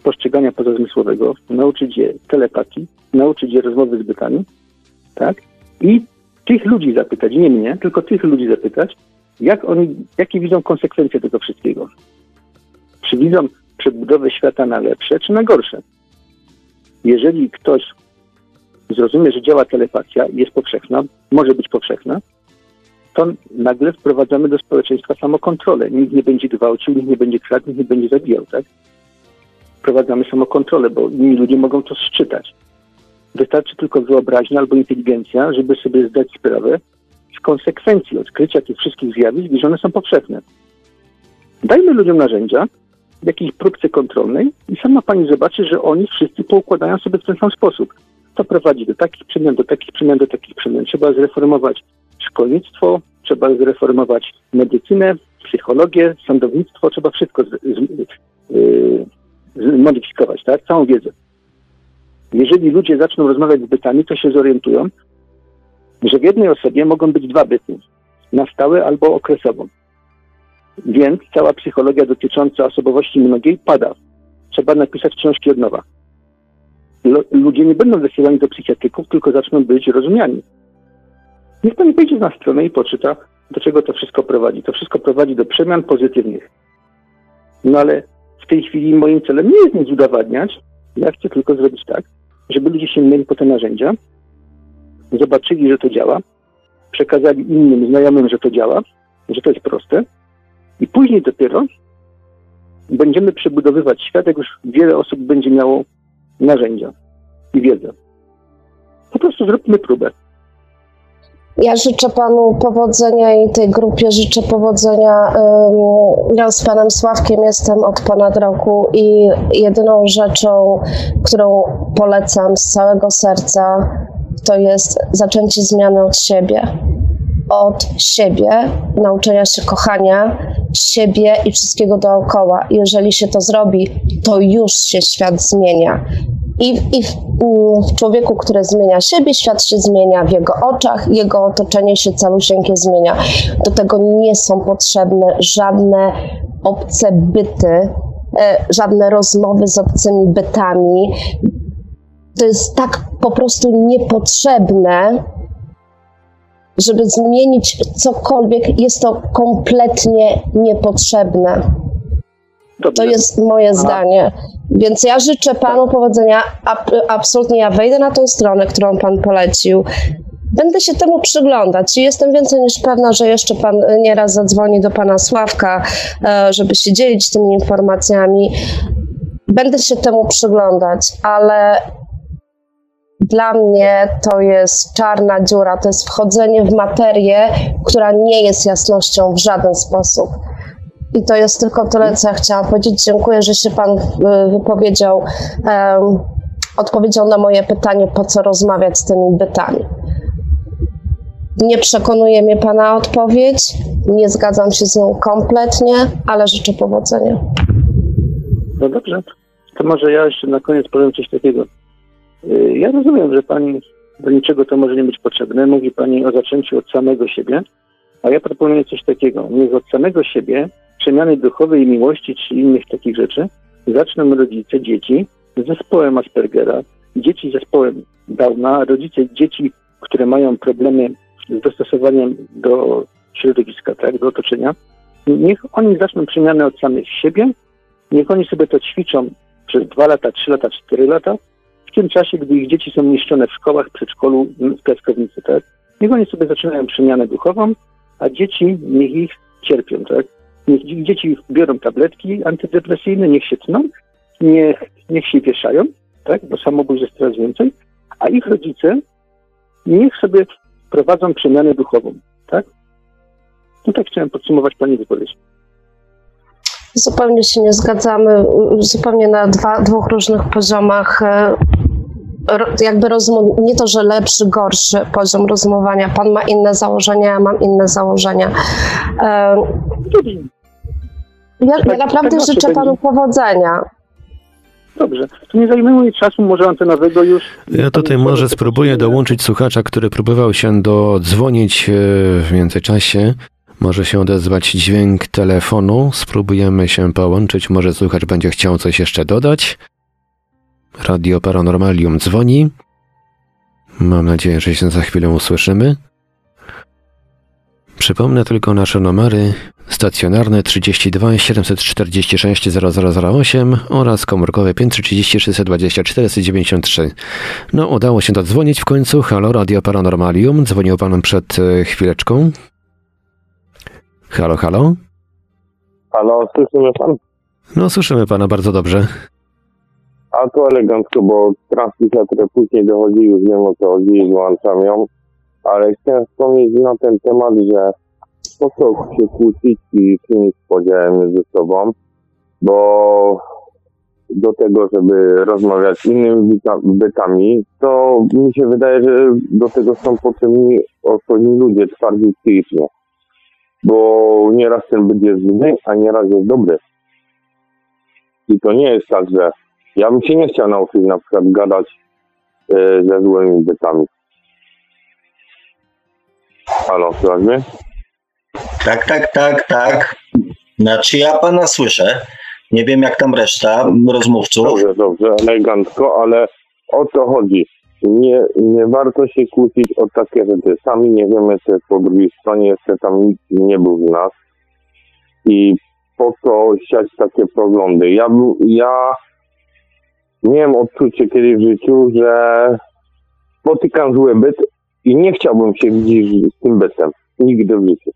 postrzegania pozazmysłowego, nauczyć je telepatii, nauczyć je rozmowy z bytami, tak? I tych ludzi zapytać, nie mnie, tylko tych ludzi zapytać, jak oni, jakie widzą konsekwencje tego wszystkiego. Czy widzą przebudowę świata na lepsze, czy na gorsze? Jeżeli ktoś zrozumie, że działa telepatia, jest powszechna, może być powszechna, to nagle wprowadzamy do społeczeństwa samokontrolę. Nikt nie będzie gwałcił, nikt nie będzie kradł, nikt nie będzie zabijał, tak? Wprowadzamy samokontrolę, bo inni ludzie mogą to szczytać. Wystarczy tylko wyobraźnia albo inteligencja, żeby sobie zdać sprawę z konsekwencji odkrycia tych wszystkich zjawisk, że one są powszechne. Dajmy ludziom narzędzia, jakiejś próbce kontrolnej i sama pani zobaczy, że oni wszyscy poukładają sobie w ten sam sposób. To prowadzi do takich przemian, do takich przemian, do takich przemian. Trzeba zreformować szkolnictwo, trzeba zreformować medycynę, psychologię, sądownictwo, trzeba wszystko zmodyfikować, tak? Całą wiedzę. Jeżeli ludzie zaczną rozmawiać z bytami, to się zorientują, że w jednej osobie mogą być dwa byty, na stałe albo okresowo. Więc cała psychologia dotycząca osobowości mnogiej pada. Trzeba napisać książki od nowa. Ludzie nie będą wysyłani do psychiatryków, tylko zaczną być rozumiani. Niech pani wejdzie na stronę i poczyta, do czego to wszystko prowadzi. To wszystko prowadzi do przemian pozytywnych. No ale w tej chwili moim celem nie jest nic udowadniać. Ja chcę tylko zrobić tak, żeby ludzie się mieli po te narzędzia, zobaczyli, że to działa, przekazali innym znajomym, że to działa, że to jest proste i później dopiero będziemy przebudowywać świat, jak już wiele osób będzie miało narzędzia i wiedzę. Po prostu zróbmy próbę. Ja życzę panu powodzenia i tej grupie życzę powodzenia. Ja z panem Sławkiem jestem od ponad roku i jedyną rzeczą, którą polecam z całego serca, to jest zaczęcie zmiany od siebie. Od siebie, nauczenia się kochania, siebie i wszystkiego dookoła. Jeżeli się to zrobi, to już się świat zmienia. I, i w, człowieku, który zmienia siebie, świat się zmienia w jego oczach, jego otoczenie się calusieńkie zmienia. Do tego nie są potrzebne żadne obce byty, e, żadne rozmowy z obcymi bytami. To jest tak po prostu niepotrzebne, żeby zmienić cokolwiek, jest to kompletnie niepotrzebne. Dobrze. To jest moje Aha. zdanie. Więc ja życzę panu powodzenia. absolutnie ja wejdę na tą stronę, którą pan polecił. Będę się temu przyglądać i jestem więcej niż pewna, że jeszcze pan nieraz zadzwoni do pana Sławka, e, żeby się dzielić tymi informacjami. Będę się temu przyglądać, ale dla mnie to jest czarna dziura, to jest wchodzenie w materię, która nie jest jasnością w żaden sposób. I to jest tylko tyle, co ja chciałam powiedzieć. Dziękuję, że się Pan y, wypowiedział, um, odpowiedział na moje pytanie, po co rozmawiać z tymi bytami. Nie przekonuje mnie Pana odpowiedź, nie zgadzam się z nią kompletnie, ale życzę powodzenia. No dobrze, to może ja jeszcze na koniec powiem coś takiego. Y, ja rozumiem, że Pani do niczego to może nie być potrzebne. Mówi Pani o zaczęciu od samego siebie, a ja proponuję coś takiego. Niech od samego siebie przemiany duchowej miłości czy innych takich rzeczy zaczną rodzice dzieci z zespołem Aspergera, dzieci z zespołem Downa, rodzice dzieci, które mają problemy z dostosowaniem do środowiska, tak, do otoczenia. Niech oni zaczną przemianę od samych siebie, niech oni sobie to ćwiczą przez dwa lata, trzy lata, cztery lata, tym czasie, gdy ich dzieci są niszczone w szkołach, przedszkolu, w piaskownicy, tak? Niech oni sobie zaczynają przemianę duchową, a dzieci niech ich cierpią, tak? Niech dzieci biorą tabletki antydepresyjne, niech się tną, niech, niech się wieszają, tak, bo samobójstw jest coraz więcej, a ich rodzice niech sobie prowadzą przemianę duchową, tak? No tak chciałem podsumować Pani wypowiedź. Zupełnie się nie zgadzamy, zupełnie na dwa, dwóch różnych poziomach. Jakby rozum, nie to, że lepszy, gorszy poziom rozumowania. Pan ma inne założenia, ja mam inne założenia. Ja, ja tak, naprawdę tak życzę panu powodzenia. Dobrze, to nie zajmuje czasu może antenowego już. Ja tutaj może spróbuję dołączyć słuchacza, który próbował się dodzwonić e, w międzyczasie. Może się odezwać dźwięk telefonu. Spróbujemy się połączyć. Może słuchacz będzie chciał coś jeszcze dodać. Radio Paranormalium dzwoni. Mam nadzieję, że się za chwilę usłyszymy. Przypomnę tylko nasze numery stacjonarne 32 746 0008 oraz komórkowe 530 624 93. No, udało się dodzwonić w końcu. Halo, Radio Paranormalium. Dzwonił pan przed e, chwileczką. Halo, halo. Halo, słyszymy pan? No, słyszymy pana bardzo dobrze. A to elegancko, bo transmisja, która później dochodzi, już wiem o co chodzi, włączam ją. Ale chciałem wspomnieć na ten temat, że po co się kłócić i czynić podziałem między sobą, bo do tego, żeby rozmawiać innymi bytami, to mi się wydaje, że do tego są potrzebni odpowiedni ludzie, twardzi psychicznie. Bo nieraz ten byt jest zły, a nieraz jest dobry. I to nie jest tak, że ja bym się nie chciał nauczyć na przykład gadać e, ze złymi bytami. Halo, słychać mnie? Tak, tak, tak, tak. Znaczy ja pana słyszę. Nie wiem jak tam reszta rozmówców. Dobrze, dobrze, elegancko, ale o co chodzi? Nie, nie warto się kłócić o takie rzeczy. Sami nie wiemy, co jest po drugiej stronie, jeszcze tam nikt nie był z nas. I po co siać takie poglądy? Ja, ja miałem odczucie kiedyś w życiu, że spotykam zły byt i nie chciałbym się widzieć z tym bytem. Nigdy w życiu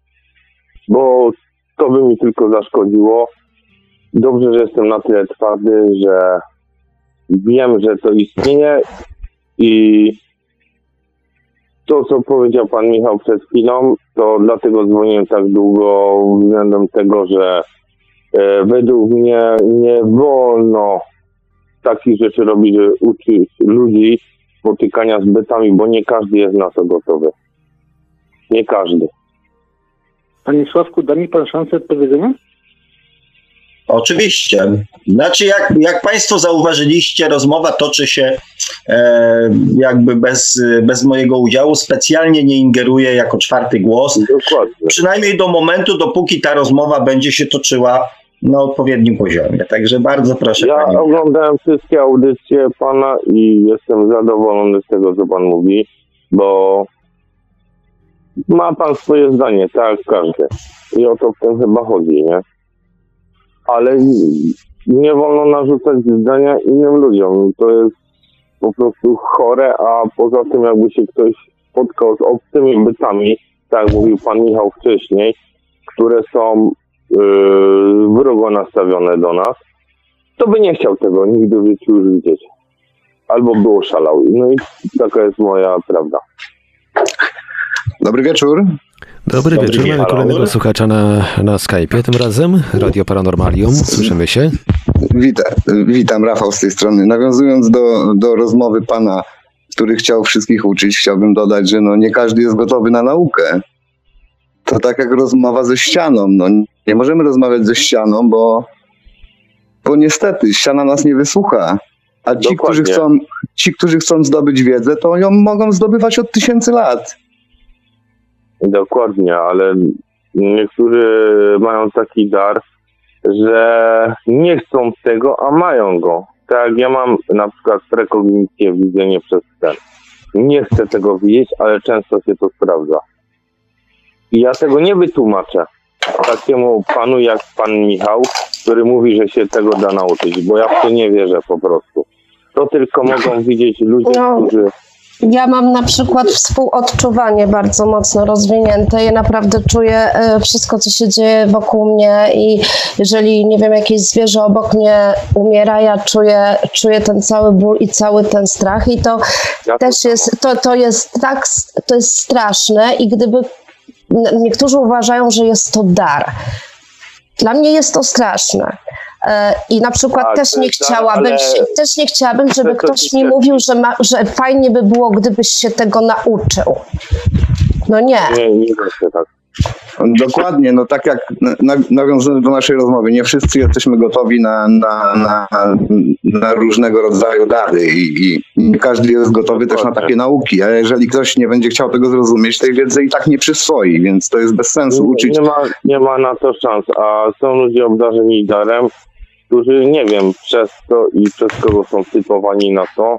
bo to by mi tylko zaszkodziło. Dobrze, że jestem na tyle twardy, że wiem, że to istnieje i to, co powiedział pan Michał przed chwilą, to dlatego dzwoniłem tak długo względem tego, że e, według mnie nie wolno takich rzeczy robić, że uczyć ludzi spotykania z bytami, bo nie każdy jest na to gotowy. Nie każdy. Panie Sławku, da mi pan szansę odpowiedzenia? Oczywiście. Znaczy, jak, jak Państwo zauważyliście, rozmowa toczy się e, jakby bez, bez mojego udziału. Specjalnie nie ingeruję jako czwarty głos. Dokładnie. Przynajmniej do momentu, dopóki ta rozmowa będzie się toczyła na odpowiednim poziomie. Także bardzo proszę. Ja pani. oglądałem wszystkie audycje pana i jestem zadowolony z tego, co pan mówi, bo ma pan swoje zdanie, tak, każdy. I o to w tym chyba chodzi, nie? Ale nie wolno narzucać zdania innym ludziom. To jest po prostu chore, a poza tym jakby się ktoś spotkał z obcymi bytami, tak jak mówił pan Michał wcześniej, które są wrogo nastawione do nas, to by nie chciał tego nigdy w życiu już widzieć. Albo było szalał. No i taka jest moja prawda. Dobry wieczór. Dobry, Dobry wieczór. Mamy kolejnego słuchacza na, na Skype'ie tym razem. Radio Paranormalium. Słyszymy się. Witam, witam, Rafał z tej strony. Nawiązując do, do rozmowy pana, który chciał wszystkich uczyć, chciałbym dodać, że no nie każdy jest gotowy na naukę. To tak jak rozmowa ze ścianą. No, nie możemy rozmawiać ze ścianą, bo, bo niestety ściana nas nie wysłucha. A ci którzy, chcą, ci, którzy chcą zdobyć wiedzę, to ją mogą zdobywać od tysięcy lat. Dokładnie, ale niektórzy mają taki dar, że nie chcą tego, a mają go. Tak ja mam na przykład prekognicję, widzenie przez sen. Nie chcę tego widzieć, ale często się to sprawdza. I ja tego nie wytłumaczę takiemu panu jak pan Michał, który mówi, że się tego da nauczyć, bo ja w to nie wierzę po prostu. To tylko mogą widzieć ludzie, no. którzy ja mam na przykład współodczuwanie bardzo mocno rozwinięte. Ja naprawdę czuję e, wszystko, co się dzieje wokół mnie i jeżeli, nie wiem, jakieś zwierzę obok mnie umiera, ja czuję, czuję ten cały ból i cały ten strach i to ja też jest, to, to jest tak, to jest straszne i gdyby niektórzy uważają, że jest to dar. Dla mnie jest to straszne E, I na przykład Tak, też nie chciałabym, ale- też nie chciałabym, żeby to ktoś mi mówił, że, ma, że fajnie by było, gdybyś się tego nauczył. No nie. Nie, nie da się tak. Dokładnie, no tak jak na, nawiązując do naszej rozmowy, nie wszyscy jesteśmy gotowi na, na, na, na różnego rodzaju dary i, i nie każdy jest gotowy też na takie nauki, a jeżeli ktoś nie będzie chciał tego zrozumieć, tej wiedzy i tak nie przyswoi, więc to jest bez sensu uczyć. Nie ma, nie ma na to szans, a są ludzie obdarzeni darem, którzy nie wiem przez co i przez kogo są typowani na to,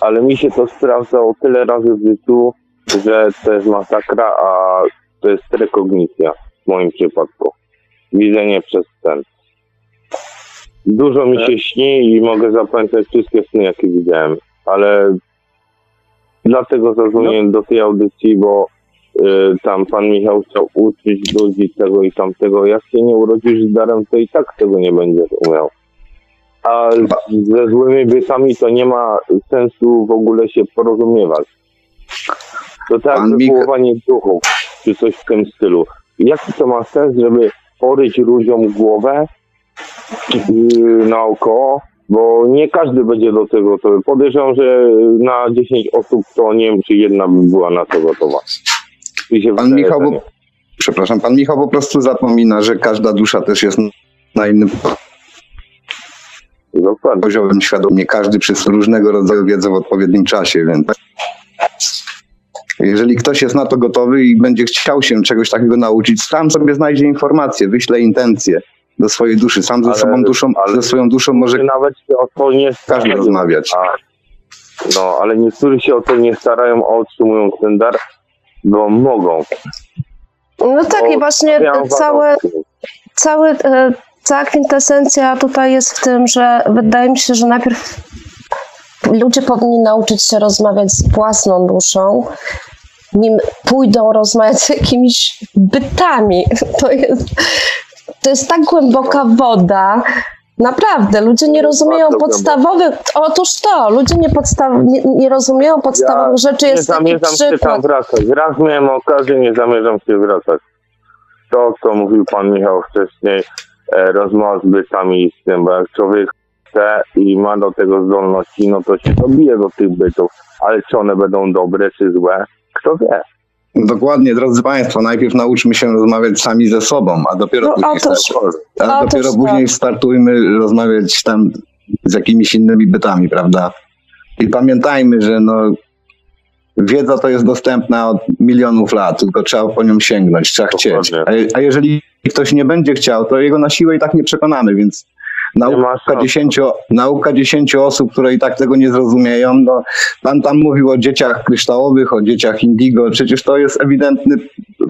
ale mi się to sprawdzało tyle razy w życiu, że to jest masakra, a to jest rekognicja w moim przypadku. Widzenie przez sen. Dużo mi się śni i mogę zapamiętać wszystkie sny, jakie widziałem, ale dlatego zadzwoniłem do tej audycji, bo y, tam pan Michał chciał uczyć ludzi tego i tamtego. Jak się nie urodzisz z darem, to i tak tego nie będziesz umiał. A ze złymi bytami to nie ma sensu w ogóle się porozumiewać. To tak wywoływanie duchów, czy coś w tym stylu. Jaki to ma sens, żeby poryć ludziom głowę yy, naokoło, bo nie każdy będzie do tego gotowy. Podejrzewam, że na 10 osób to nie wiem, czy jedna by była na to gotowa. Pan Michał, bo, przepraszam, pan Michał po prostu zapomina, że każda dusza też jest na innym Dokładnie. poziomem świadomie, każdy przez różnego rodzaju wiedzę w odpowiednim czasie, więc jeżeli ktoś jest na to gotowy i będzie chciał się czegoś takiego nauczyć, sam sobie znajdzie informacje, wyśle intencje do swojej duszy, sam ze Ale- sobą duszą, ale- ze swoją duszą może Że nawet się o to nie każdy starają. rozmawiać. A, no, ale niektórzy się o to nie starają, a otrzymują ten dar, bo mogą. No tak i Bo właśnie miałem całe, cały, e, cała kwintesencja tutaj jest w tym, że wydaje mi się, że najpierw ludzie powinni nauczyć się rozmawiać z własną duszą, nim pójdą rozmawiać z jakimiś bytami. To jest, to jest tak głęboka woda. Naprawdę, ludzie nie rozumieją Bardzo podstawowych. Otóż to, ludzie nie, podstaw, nie, nie rozumieją podstawowych rzeczy. nie Jest taki zamierzam się tam wracać. Raz miałem okazję, nie zamierzam się wracać. To, co mówił pan Michał wcześniej, e, rozmowa z bytami z tym, bo jak człowiek chce i ma do tego zdolności, no to się dobije do tych bytów. Ale czy one będą dobre, czy złe, kto wie. Dokładnie, drodzy Państwo, najpierw nauczmy się rozmawiać sami ze sobą, a dopiero No, później, otóż- start- a otóż dopiero tak. później startujmy rozmawiać tam z jakimiś innymi bytami, prawda? I pamiętajmy, że no, wiedza to jest dostępna od milionów lat, tylko trzeba po nią sięgnąć, trzeba chcieć. A, a jeżeli ktoś nie będzie chciał, to jego na siłę i tak nie przekonamy, więc nauka dziesięciu, nauka dziesięciu osób, które i tak tego nie zrozumieją, no, pan tam mówił o dzieciach kryształowych, o dzieciach indigo, przecież to jest ewidentny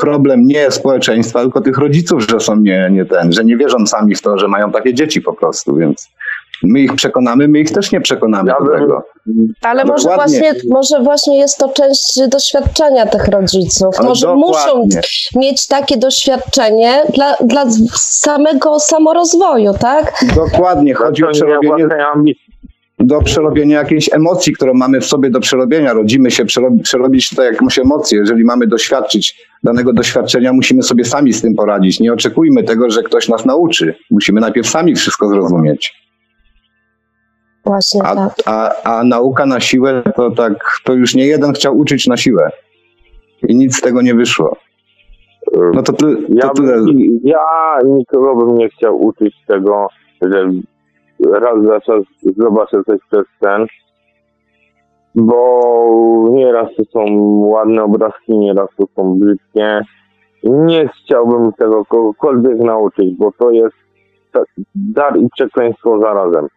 problem nie społeczeństwa, tylko tych rodziców, że są nie, nie ten, że nie wierzą sami w to, że mają takie dzieci po prostu, więc my ich przekonamy, my ich też nie przekonamy Ja do bym- tego. Ale może Dokładnie. właśnie, może właśnie jest to część doświadczenia tych rodziców. Ale może muszą dokładnie. mieć takie doświadczenie dla, dla samego samorozwoju, tak? Dokładnie, chodzi o przerobienie, do przerobienia jakiejś emocji, którą mamy w sobie do przerobienia. Rodzimy się, przerobi, przerobić to jakąś emocję. Jeżeli mamy doświadczyć danego doświadczenia, musimy sobie sami z tym poradzić. Nie oczekujmy tego, że ktoś nas nauczy. Musimy najpierw sami wszystko zrozumieć. Właśnie A, tak. a, a nauka na siłę, to tak, to już nie jeden chciał uczyć na siłę. I nic z tego nie wyszło. No to, ty, Ja, to tyle. bym, ja nikogo bym nie chciał uczyć tego, że raz za czas zobaczę coś przez sen, bo nieraz to są ładne obrazki, nieraz to są brzydkie. Nie chciałbym tego kogokolwiek nauczyć, bo to jest dar i przekleństwo zarazem.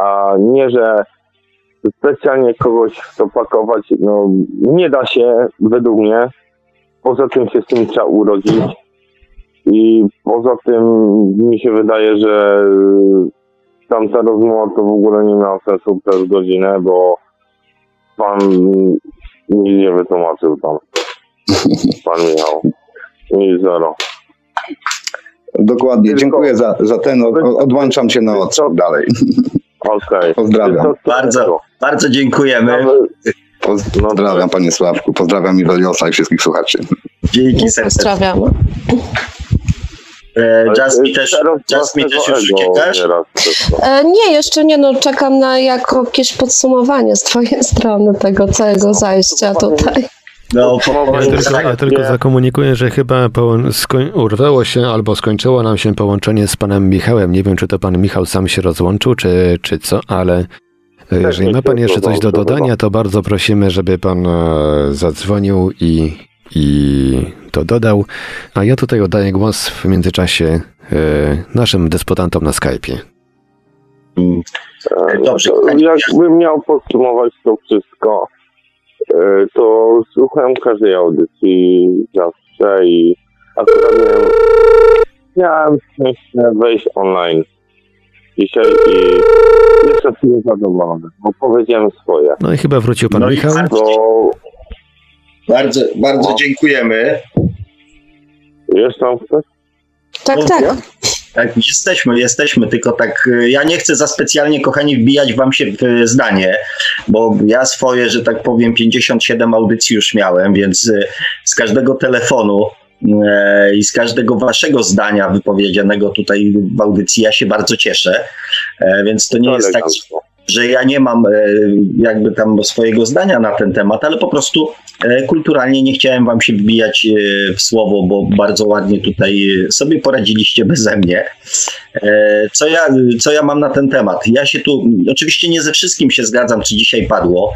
A nie, że specjalnie kogoś w to pakować, no nie da się według mnie. Poza tym się z tym trzeba urodzić. I poza tym mi się wydaje, że tamta rozmowa to w ogóle nie miała sensu przez godzinę, bo pan nic nie wytłumaczył tam. Pan Michał. Nic zero. Dokładnie. Dziękuję za, za ten. Odłączam się na odsłuch dalej. Okej. Pozdrawiam. To- to- Bardzo, bardzo dziękujemy. Pozdrawiam panie Sławku. Pozdrawiam Iweliosa i wszystkich słuchaczy. Dzięki serdecznie. Pozdrawiamy. E, Jasmine też, Jasmine też już uciekasz? E, Nie, jeszcze nie, no czekam na jakieś podsumowanie z twojej strony tego całego zajścia tutaj. No, Ja po, Ja Tak, tylko, ja tylko nie. zakomunikuję, że chyba skoń- urwało się albo skończyło nam się połączenie z panem Michałem. Nie wiem, czy to pan Michał sam się rozłączył, czy, czy co, ale e, jeżeli ma pan jeszcze coś do dodania, to bardzo prosimy, żeby pan e, zadzwonił i, i to dodał. A ja tutaj oddaję głos w międzyczasie e, naszym dysputantom na Skype'ie. Mm, Dobrze. Jakbym miał podsumować to wszystko, to słuchałem każdej audycji zawsze i akurat miałem, miałem szczęście wejść online dzisiaj i jestem z tym zadowolony, bo powiedziałem swoje. No i chyba wrócił pan No Michał. bardzo- Bo Bardzo, bardzo No. dziękujemy. jest tam ktoś? Tak, tak. Tak, jesteśmy, jesteśmy, tylko tak, y, ja nie chcę za specjalnie, kochani, wbijać wam się w y, zdanie, bo ja swoje, że tak powiem, 57 audycji już miałem, więc y, z każdego telefonu i z każdego waszego zdania wypowiedzianego tutaj w audycji ja się bardzo cieszę, E, więc to nie jest tak, że ja nie mam e, jakby tam swojego zdania na ten temat, ale po prostu kulturalnie nie chciałem wam się wbijać e, w słowo, bo bardzo ładnie tutaj e, sobie poradziliście beze mnie. E, Co ja, co ja mam na ten temat? Ja się tu, oczywiście nie ze wszystkim się zgadzam, co dzisiaj padło,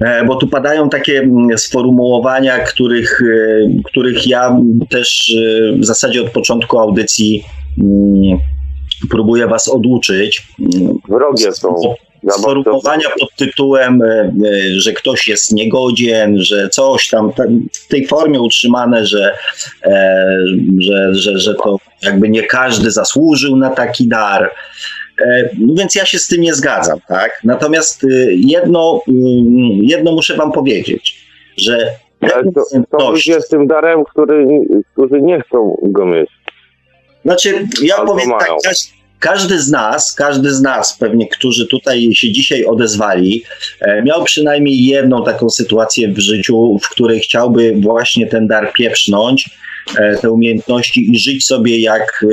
e, bo tu padają takie mm, sformułowania, których, e, których ja też e, w zasadzie od początku audycji mm, próbuję was oduczyć. Wrogie są. Sformułowania pod tytułem, e, e, że ktoś jest niegodzien, że coś tam w tej formie utrzymane, że, e, że, że, że to jakby nie każdy zasłużył na taki dar. No Więc ja się z tym nie zgadzam, tak? Natomiast jedno, mm, jedno muszę wam powiedzieć, że to, to ludzie z tym darem, który, którzy nie chcą go mieć. Znaczy, ja Albo powiem tak, mają. każ, każdy z nas, każdy z nas, pewnie, którzy tutaj się dzisiaj odezwali, e, miał przynajmniej jedną taką sytuację w życiu, w której chciałby właśnie ten dar pieprznąć, e, te umiejętności i żyć sobie jak,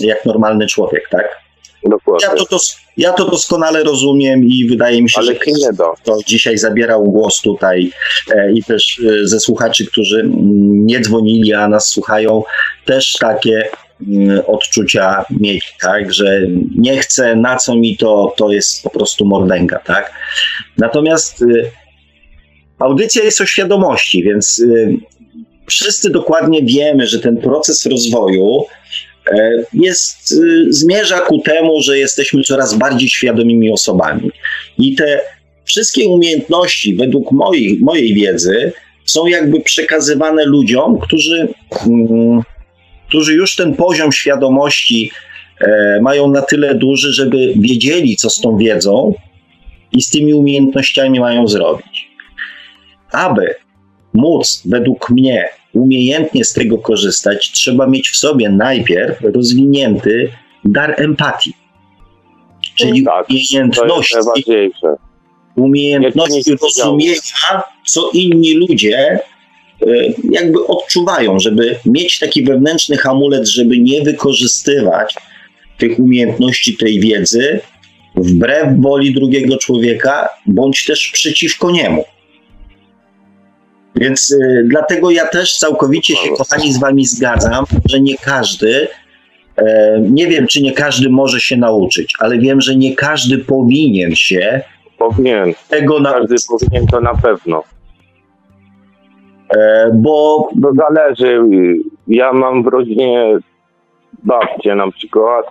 jak normalny człowiek, tak? Dokładnie. Ja to, dos- ja to doskonale rozumiem i wydaje mi się, Ale że da. kto dzisiaj zabierał głos tutaj e, i też e, ze słuchaczy, którzy mm, nie dzwonili, a nas słuchają, też takie odczucia mieli, tak, że nie chcę, na co mi to, to jest po prostu mordęga, tak. Natomiast y, audycja jest o świadomości, więc y, wszyscy dokładnie wiemy, że ten proces rozwoju e, jest, y, zmierza ku temu, że jesteśmy coraz bardziej świadomymi osobami. I te wszystkie umiejętności, według mojej, mojej wiedzy, są jakby przekazywane ludziom, którzy, mm, którzy już ten poziom świadomości e, mają na tyle duży, żeby wiedzieli, co z tą wiedzą i z tymi umiejętnościami mają zrobić. Aby móc, według mnie, umiejętnie z tego korzystać, trzeba mieć w sobie najpierw rozwinięty dar empatii. Czyli Tak, umiejętności umiejętności rozumienia, co inni ludzie jakby odczuwają, żeby mieć taki wewnętrzny hamulec, żeby nie wykorzystywać tych umiejętności, tej wiedzy wbrew woli drugiego człowieka, bądź też przeciwko niemu. Więc e, dlatego ja też całkowicie się, kochani, z wami zgadzam, że nie każdy, e, nie wiem, czy nie każdy może się nauczyć, ale wiem, że nie każdy powinien się Powinien. tego Każdy nauczyć, powinien to na pewno. E, bo zależy. Ja mam w rodzinie babcię na przykład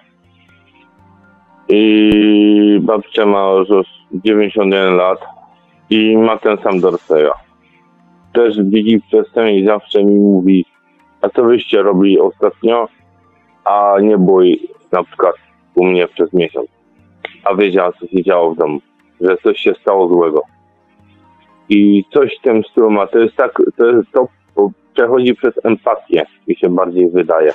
i babcia ma już 91 lat i ma ten sam Dorseja. Też widzi przestęp i zawsze mi mówi, a co wyście robili ostatnio, a nie było na przykład u mnie przez miesiąc. A wiedziała, co się działo w domu, że coś się stało złego. I coś w tym stylu ma. To jest tak, to, jest, to przechodzi przez empatię, mi się bardziej wydaje.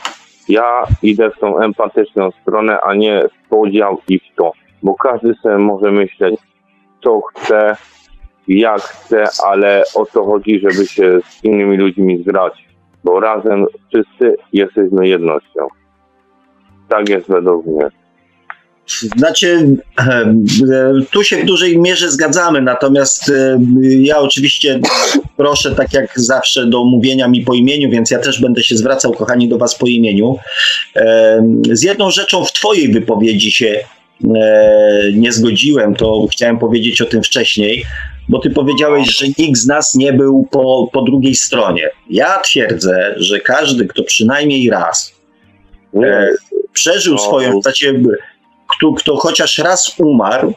Ja idę w tą empatyczną stronę, a nie w podział i w to. Bo każdy sobie może myśleć, co chce, jak chce, ale o to chodzi, żeby się z innymi ludźmi zgrać. Bo razem wszyscy jesteśmy jednością. Tak jest według mnie. Znaczy, e, tu się w dużej mierze zgadzamy, natomiast e, ja oczywiście proszę, tak jak zawsze, do mówienia mi po imieniu, więc ja też będę się zwracał, kochani, do Was po imieniu. E, z jedną rzeczą w Twojej wypowiedzi się nie zgodziłem, to chciałem powiedzieć o tym wcześniej, bo Ty powiedziałeś, że nikt z nas nie był po, po drugiej stronie. Ja twierdzę, że każdy, kto przynajmniej raz przeżył no. swoją, znaczy kto, kto chociaż raz umarł,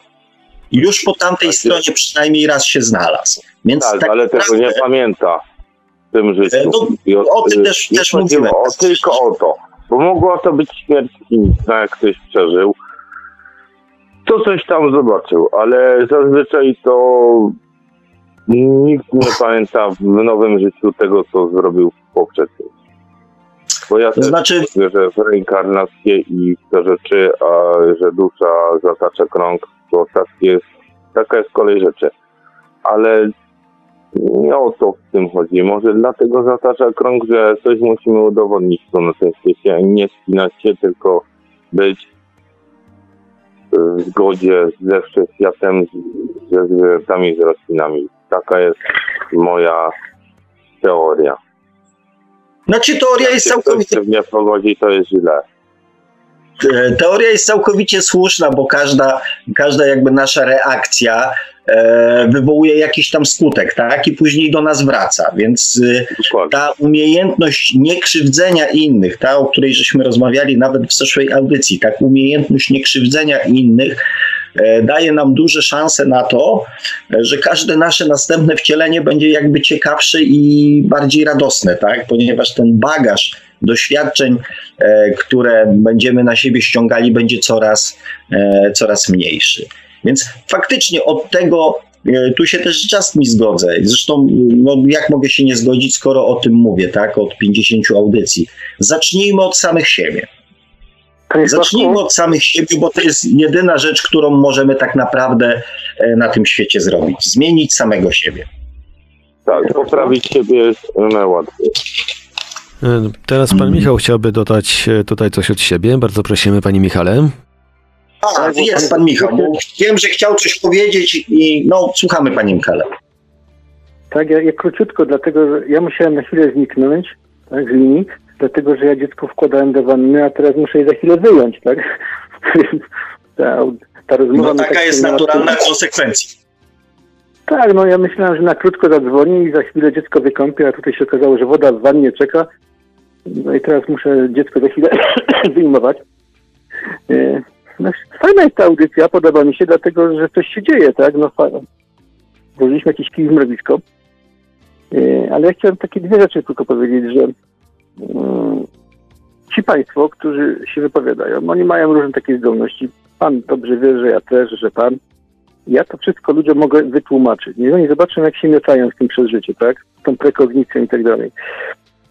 już po tamtej tak stronie przynajmniej raz się znalazł. Więc tak, tak ale naprawdę, tego nie pamięta w tym życiu. E, no, o, o tym też, też mówiłem. O, tylko o to. Bo mogła to być śmierć inna, jak ktoś przeżył. To coś tam zobaczył, ale zazwyczaj to nikt nie pamięta w nowym życiu tego, co zrobił w poprzednim. Bo ja to znaczy... wierzę w reinkarnację i w te rzeczy, a że dusza zatacza krąg, bo tak jest, taka jest kolej rzeczy. Ale nie o to w tym chodzi. Może dlatego zatacza krąg, że coś musimy udowodnić tu na tym świecie, nie spinać się, tylko być w zgodzie ze wszechświatem, ze zwierzętami, z roślinami. Taka jest moja teoria. Znaczy teoria jest całkowicie... nie powodzi, to jest źle. E, teoria jest całkowicie słuszna, bo każda, każda jakby nasza reakcja wywołuje jakiś tam skutek, tak? I później do nas wraca. Więc e, ta umiejętność niekrzywdzenia innych, ta, o której żeśmy rozmawiali nawet w zeszłej audycji, tak, umiejętność niekrzywdzenia innych E, daje nam duże szanse na to, e, że każde nasze następne wcielenie będzie jakby ciekawsze i bardziej radosne, tak? ponieważ ten bagaż doświadczeń, e, które będziemy na siebie ściągali, będzie coraz, coraz mniejszy. Więc faktycznie od tego tu się też czas mi zgodzę. Zresztą, no, jak mogę się nie zgodzić, skoro o tym mówię, tak, od 50 audycji. Zacznijmy od samych siebie. Zacznijmy od samych siebie, bo to jest jedyna rzecz, którą możemy tak naprawdę e, na tym świecie zrobić. Zmienić samego siebie. Tak, poprawić siebie jest najłatwiej. E, teraz pan Michał chciałby dodać e, tutaj coś od siebie. Bardzo prosimy, panie Michale. A, tak, jest pan Michał. Wiem, że chciał coś powiedzieć i no, słuchamy panie Michale. Tak, ja, ja króciutko, dlatego że ja musiałem na chwilę zniknąć tak, z linii, dlatego że ja dziecko wkładałem do wanny, a teraz muszę je za chwilę wyjąć, tak? ta, ta rozmowa no taka tak jest naturalna konsekwencja. Tak, no ja myślałem, że na krótko zadzwoni i za chwilę dziecko wykąpię, a tutaj się okazało, że woda w wannie czeka. No i teraz muszę dziecko za chwilę wyjmować. No, fajna jest ta audycja, podoba mi się, dlatego że coś się dzieje, tak? No fajnie. Włożyliśmy jakiś kij w mrowisko. E, ale ja chciałem takie dwie rzeczy tylko powiedzieć, że Mm, ci państwo, którzy się wypowiadają, oni mają różne takie zdolności. Pan dobrze wie, że ja też, że pan. Ja to wszystko ludziom mogę wytłumaczyć. Niech oni zobaczą, jak się miotają z tym przez życie, tak? Z tą prekognicją i tak dalej.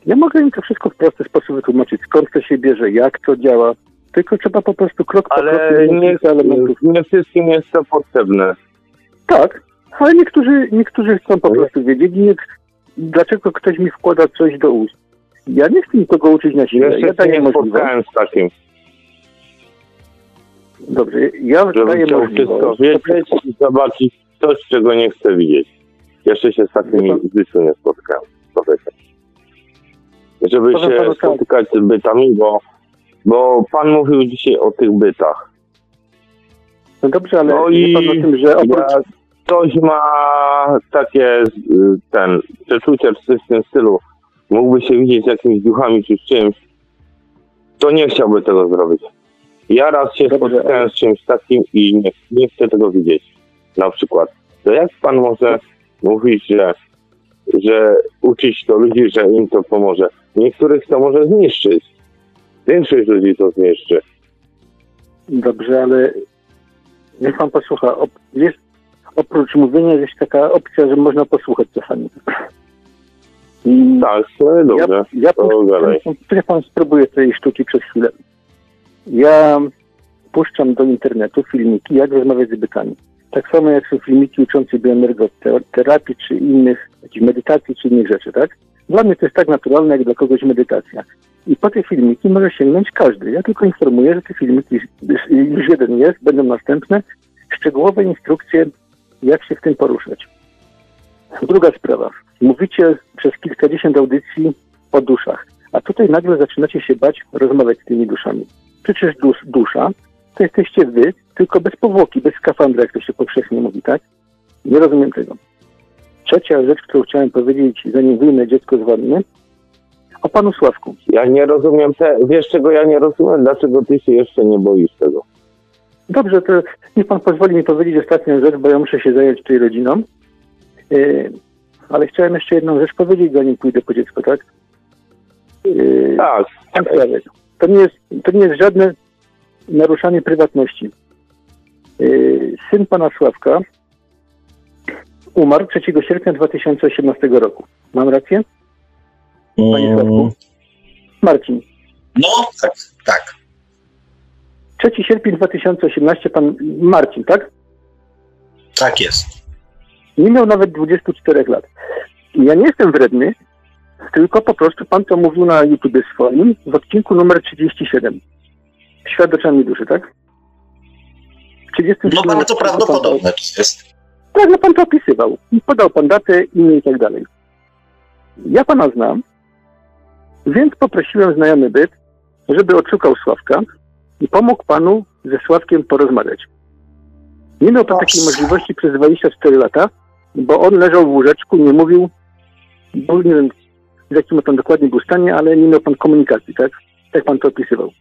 Ja mogę im to wszystko w prosty sposób wytłumaczyć, skąd to się bierze, jak to działa. Tylko trzeba po prostu krok po kroku... Ale nie, nie wszystkim jest to potrzebne. Tak, ale niektórzy, niektórzy chcą po prostu wiedzieć, nie, dlaczego ktoś mi wkłada coś do ust. Ja nie chcę nikogo uczyć na siłę. Jeszcze ja daję nie spotkałem z takim. Dobrze, ja Żebym daję chciał wszystko wiedzieć i zobaczyć coś, czego nie chcę widzieć. Jeszcze się z takimi w życiu nie spotkałem. Żeby się spotykać z bytami, bo, bo pan mówił dzisiaj o tych bytach. No dobrze, ale no i pan o tym, że oprócz... ja, ktoś ma takie ten przeczucie czy coś w tym stylu, mógłby się widzieć z jakimiś duchami czy z czymś, to nie chciałby tego zrobić. Ja raz się spotkałem z czymś takim i nie, nie chcę tego widzieć. Na przykład. To jak pan może mówić, że, że uczyć to ludzi, że im to pomoże? Niektórych to może zniszczyć. Większość ludzi to zniszczy. Dobrze, ale niech pan posłucha. Jest, oprócz mówienia jest taka opcja, że można posłuchać czasami. Tak, no dobrze. Ja, ja. Niech pan spróbuje tej sztuki przez chwilę. Ja puszczam do internetu filmiki, jak rozmawiać z bytami. Tak samo jak są filmiki uczące bioenergoterapii, czy innych, jakichś medytacji, czy innych rzeczy, tak? Dla mnie to jest tak naturalne, jak dla kogoś medytacja. I po te filmiki może sięgnąć każdy. Ja tylko informuję, że te filmiki już jeden jest, będą następne. Szczegółowe instrukcje, jak się w tym poruszać. Druga sprawa. Mówicie przez kilkadziesiąt audycji o duszach, a tutaj nagle zaczynacie się bać rozmawiać z tymi duszami. Przecież dusz, dusza to jesteście wy, tylko bez powłoki, bez skafandra, jak to się powszechnie mówi, tak? Nie rozumiem tego. Trzecia rzecz, którą chciałem powiedzieć, zanim wyjmę dziecko z wanny, panu Sławku. Ja nie rozumiem, te, wiesz czego ja nie rozumiem? Dlaczego ty się jeszcze nie boisz tego? Dobrze, to niech pan pozwoli mi powiedzieć ostatnią rzecz, bo ja muszę się zająć tej rodziną. Yy, ale chciałem jeszcze jedną rzecz powiedzieć, zanim pójdę po dziecko, tak? Yy, Tak, to nie jest, to nie jest żadne naruszanie prywatności. Yy, syn pana Sławka umarł 3 sierpnia 2018 roku. Mam rację? Panie Sławku? Marcin. No, tak, tak. 3 sierpień 2018 pan Marcin, tak? Tak jest. Nie miał nawet 24 lat. Ja nie jestem wredny, tylko po prostu pan to mówił na YouTube swoim w odcinku numer 37. Świat oczami duszy, tak? W 37 No pan to- prawdopodobne to jest. Tak, no pan to opisywał. Podał pan datę, imię i tak dalej. Ja pana znam, więc poprosiłem znajomy byt, żeby odszukał Sławka i pomógł panu ze Sławkiem porozmawiać. Nie miał pan takiej możliwości przez 24 lata, bo on leżał w łóżeczku, nie mówił, bo nie wiem w jakim pan dokładnie był stanie, ale nie miał pan komunikacji, tak? Jak pan to opisywał.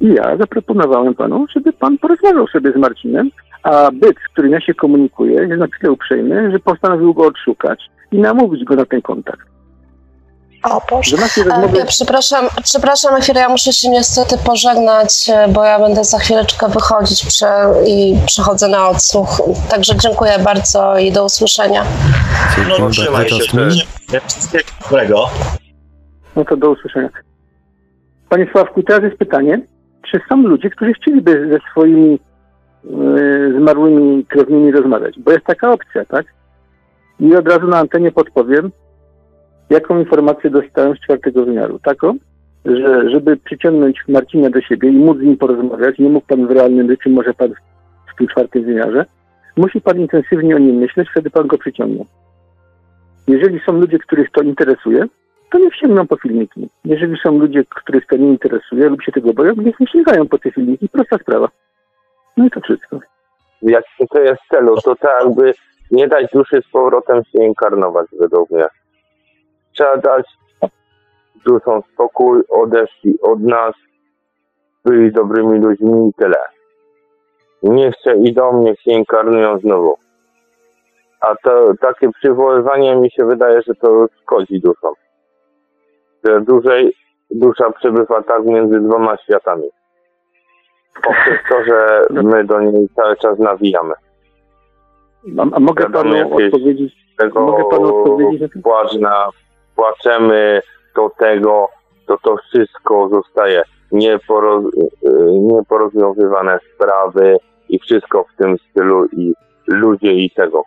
I ja zaproponowałem panu, żeby pan porozmawiał sobie z Marcinem, a byt, z którym ja się komunikuję, jest na tyle uprzejmy, że postanowił go odszukać i namówić go na ten kontakt. O Boże. E, rozmowy... Ja, przepraszam, przepraszam, chwilę, ja muszę się niestety pożegnać, e, bo ja będę za chwileczkę wychodzić prze, i przechodzę na odsłuch. Także dziękuję bardzo i do usłyszenia. No trzymaj się. Wszystkiego dobrego. No to do usłyszenia. Panie Sławku, teraz jest pytanie, czy są ludzie, którzy chcieliby ze swoimi e, zmarłymi krewnymi rozmawiać? Bo jest taka opcja, tak? I od razu na antenie podpowiem, jaką informację dostałem z czwartego wymiaru. Taką, że żeby przyciągnąć Marcina do siebie i móc z nim porozmawiać, nie mógł pan w realnym życiu, może pan w tym czwartym wymiarze, musi pan intensywnie o nim myśleć, wtedy pan go przyciągnie. Jeżeli są ludzie, których to interesuje, to niech sięgną po filmiki. Jeżeli są ludzie, których to nie interesuje lub się tego boją, niech nie sięgają po te filmiki. Prosta sprawa. No i to wszystko. jak to jest celu, to tak jakby nie dać duszy z powrotem się inkarnować według mnie. Trzeba dać duszom spokój, odeszli od nas, byli dobrymi ludźmi i tyle. Niech się idą, niech się inkarnują znowu. A to takie przywoływanie mi się wydaje, że to szkodzi duszom. Że dłużej dusza przebywa tak między dwoma światami. Poprzez to, że my do niej cały czas nawijamy. A, a mogę panu odpowiedzieć? tego Mogę panu odpowiedzieć płacz na, płaczemy do tego, to to wszystko zostaje nieporoz, y, niporozwiązywane sprawy i wszystko w tym stylu i ludzie i tego.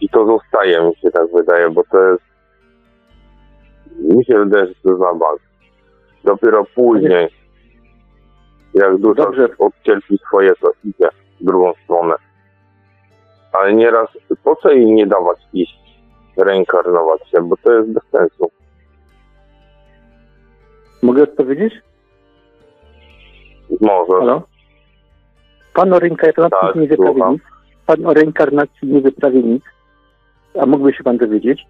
I to zostaje, mi się tak wydaje, bo to jest mi się wydaje, że to na bank. Dopiero później, jak dusza Dobrze. odcierpi swoje, to idzie w drugą stronę. Ale nieraz, po co jej nie dawać iść, reinkarnować się, bo to jest bez sensu. Mogę odpowiedzieć? Może. Halo? Pan o reinkarnacji Tak, nie wyprawi słucham. nic. Pan o reinkarnacji nie wyprawi nic. A mógłby się pan dowiedzieć?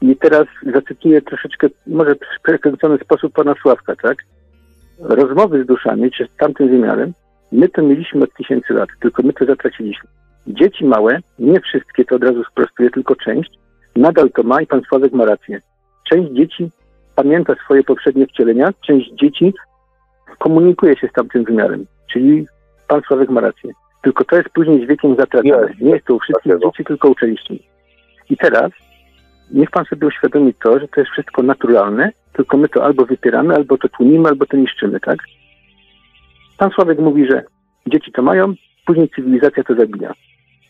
I teraz zacytuję troszeczkę, może w przekręcony sposób pana Sławka, tak? Rozmowy z duszami, czy z tamtym wymiarem, my to mieliśmy od tysięcy lat, tylko my to zatraciliśmy. Dzieci małe, nie wszystkie, to od razu sprostuję, tylko część, nadal to ma i pan Sławek ma rację. Część dzieci pamięta swoje poprzednie wcielenia, część dzieci komunikuje się z tamtym wymiarem. Czyli pan Sławek ma rację. Tylko to jest później z wiekiem zatracane. Jest. Nie jest to u wszystkich Takiego. dzieci, tylko u części. I teraz niech pan sobie uświadomi to, że to jest wszystko naturalne, tylko my to albo wypieramy, albo to tłumimy, albo to niszczymy, tak? Pan Sławek mówi, że dzieci to mają, później cywilizacja to zabija.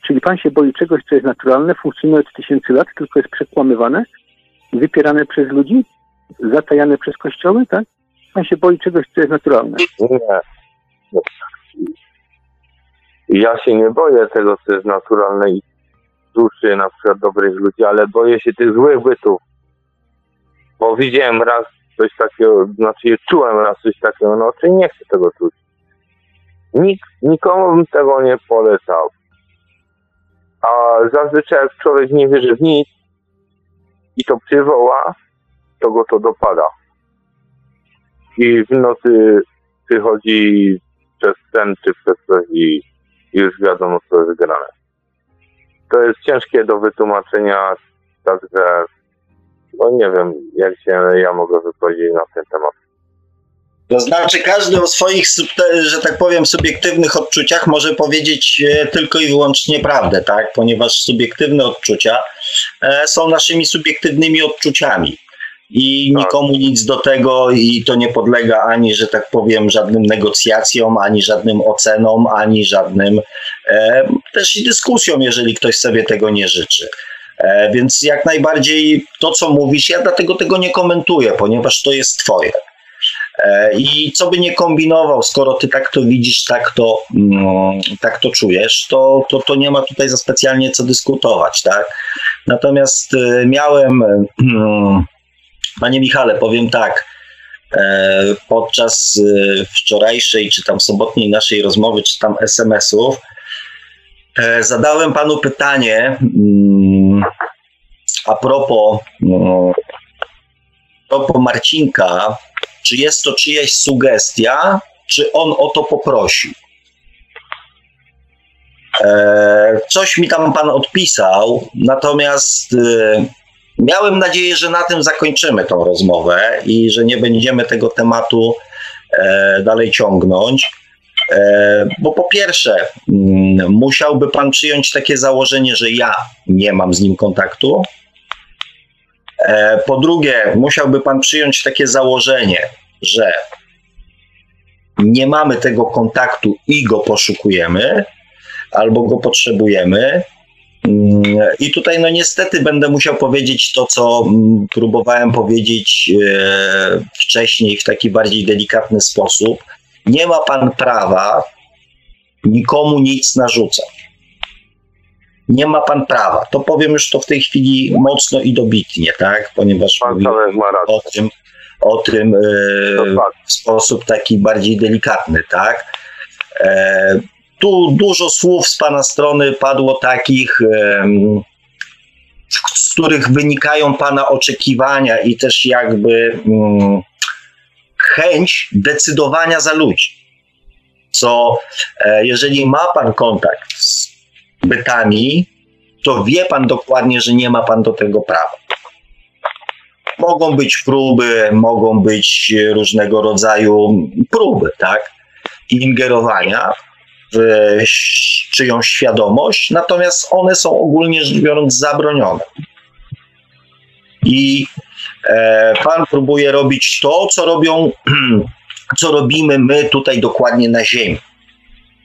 Czyli pan się boi czegoś, co jest naturalne, funkcjonuje od tysięcy lat, tylko jest przekłamywane, wypierane przez ludzi, zatajane przez kościoły, tak? Pan się boi czegoś, co jest naturalne. Nie. Ja się nie boję tego, co jest naturalne i duszy na przykład dobrych ludzi, ale boję się tych złych bytów. Bo widziałem raz coś takiego, znaczy czułem raz coś takiego, no czy nie chcę tego czuć. Nikt, nikomu bym tego nie polecał. A zazwyczaj jak człowiek nie wierzy w nic i to przywoła, to go to dopada. I w nocy przychodzi przez sen czy przez coś i już wiadomo co jest. To jest ciężkie do wytłumaczenia, także no nie wiem, jak się ja mogę wypowiedzieć na ten temat. To znaczy, każdy o swoich, że tak powiem, subiektywnych odczuciach może powiedzieć e, tylko i wyłącznie prawdę, tak? Ponieważ subiektywne odczucia e, są naszymi subiektywnymi odczuciami. I tak. nikomu nic do tego, i to nie podlega ani, że tak powiem, żadnym negocjacjom, ani żadnym ocenom, ani żadnym e, też i dyskusjom, jeżeli ktoś sobie tego nie życzy. Więc jak najbardziej to, co mówisz, ja dlatego tego nie komentuję, ponieważ to jest Twoje. E, I co by nie kombinował, skoro ty tak to widzisz, tak to, mm, tak to czujesz, to, to, to nie ma tutaj za specjalnie co dyskutować, tak? Natomiast e, miałem, mm, panie Michale, powiem tak, e, podczas wczorajszej, czy tam sobotniej naszej rozmowy, czy tam SMS-ów, zadałem panu pytanie mm, a propos, a propos Marcinka, czy jest to czyjaś sugestia, czy on o to poprosił. E, coś mi tam pan odpisał, natomiast e, miałem nadzieję, że na tym zakończymy tą rozmowę i że nie będziemy tego tematu e, dalej ciągnąć. Bo po pierwsze, mm, musiałby pan przyjąć takie założenie, że ja nie mam z nim kontaktu, E, po drugie, musiałby pan przyjąć takie założenie, że nie mamy tego kontaktu i go poszukujemy, albo go potrzebujemy. Mm, I tutaj, no niestety, będę musiał powiedzieć to, co mm, próbowałem powiedzieć e, wcześniej w taki bardziej delikatny sposób. Nie ma pan prawa nikomu nic narzucać nie ma pan prawa. To powiem już to w tej chwili mocno i dobitnie, tak? Ponieważ pan o tym, o tym e, w sposób taki bardziej delikatny, tak? E, tu dużo słów z pana strony padło takich, z których wynikają pana oczekiwania i też jakby mm, chęć decydowania za ludzi. Co e, jeżeli ma pan kontakt z bytami, to wie pan dokładnie, że nie ma pan do tego prawa. Mogą być próby, mogą być różnego rodzaju próby, tak? Ingerowania w czyjąś świadomość, natomiast one są ogólnie rzecz biorąc zabronione. I e, pan próbuje robić to, co robią, co robimy my tutaj dokładnie na Ziemi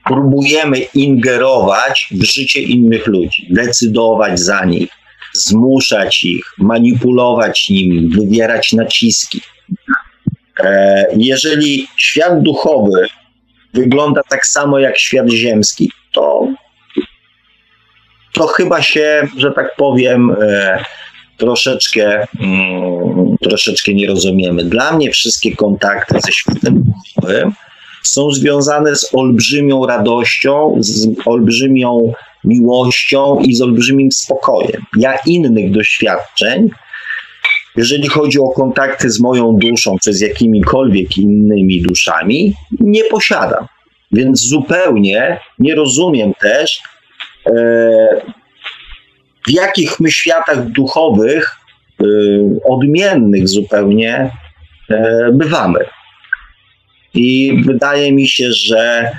próbujemy ingerować w życie innych ludzi, decydować za nich, zmuszać ich, manipulować nimi, wywierać naciski. E, jeżeli świat duchowy wygląda tak samo jak świat ziemski, to, to chyba się, że tak powiem, e, troszeczkę, mm, troszeczkę nie rozumiemy. Dla mnie wszystkie kontakty ze światem duchowym są związane z olbrzymią radością, z olbrzymią miłością i z olbrzymim spokojem. Ja innych doświadczeń, jeżeli chodzi o kontakty z moją duszą czy z jakimikolwiek innymi duszami, nie posiadam. Więc zupełnie nie rozumiem też, e, w jakich my światach duchowych, e, odmiennych zupełnie, e, bywamy. I wydaje mi się, że,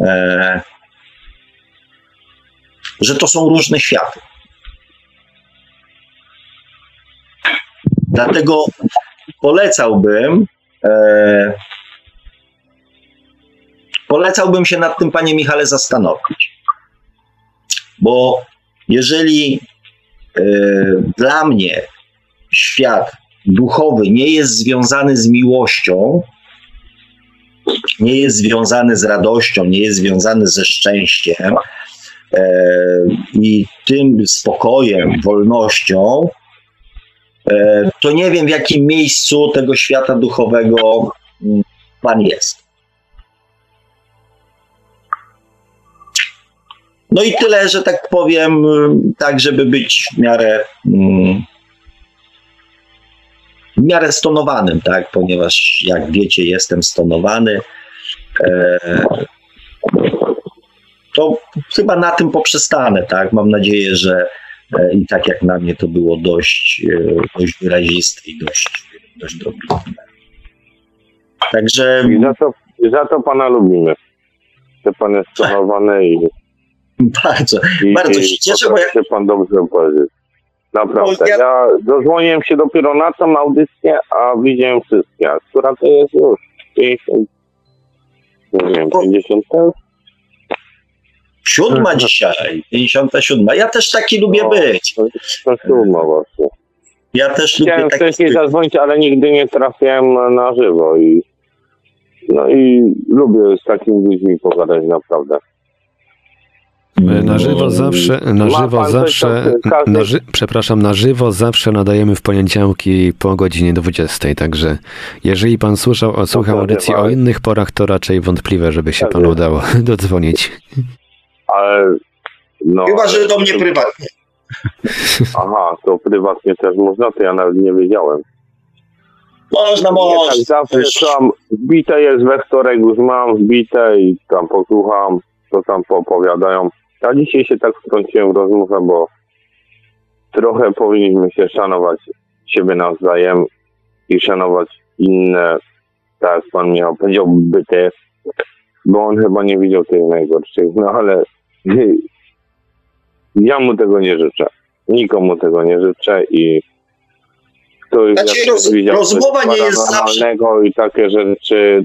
e, że to są różne światy. Dlatego polecałbym, e, polecałbym się nad tym, panie Michale, zastanowić. Bo jeżeli e, dla mnie świat duchowy nie jest związany z miłością, nie jest związany z radością, nie jest związany ze szczęściem e, i tym spokojem, wolnością, e, to nie wiem w jakim miejscu tego świata duchowego mm, Pan jest. No i tyle, że tak powiem, tak, żeby być w miarę, mm, w miarę stonowanym, tak, ponieważ jak wiecie, jestem stonowany. E, to chyba na tym poprzestanę, tak. Mam nadzieję, że e, i tak jak na mnie to było dość, e, dość wyraziste i dość, dość dobitne. Także. I za to, za to pana lubimy. Że pan jest stonowany i Bardzo, I, bardzo się cieszę, bo ja, potrafi pan dobrze powiedzieć. Naprawdę. Ja- Ja dozwoniłem się dopiero na tą audycję, a widziałem wszystkie. A która to jest już? 50, nie wiem, Bo- 50 siódma dzisiaj, 57. Ja też taki lubię No. być. To siódma właśnie. Ja też lubię Chciałem taki wcześniej być. zadzwonić, ale nigdy nie trafiłem na żywo i no i lubię z takimi ludźmi pogadać naprawdę. E, Na żywo zawsze, na żywo zawsze, każdy- na ży, przepraszam, na żywo zawsze nadajemy w poniedziałki po godzinie 20, także jeżeli pan słyszał, słuchał audycji o ale- innych porach, to raczej wątpliwe, żeby się Tak panu udało dodzwonić. Ale no, Chyba, że do mnie prywatnie. Aha, to prywatnie też można, to ja nawet nie wiedziałem. Można, Nie, można. tak zawsze tam wbite jest we wtorek, już mam wbite i tam posłucham, co tam poopowiadają. Ja dzisiaj się tak w rozmowę, bo trochę powinniśmy się szanować siebie nawzajem i szanować inne, tak jak pan Michał powiedział, byty, bo on chyba nie widział tych najgorszych, no ale ja mu tego nie życzę. Nikomu tego nie życzę i ktoś Znaczy, jak roz- widział rozmowa nie jest paranormalnego i takie rzeczy,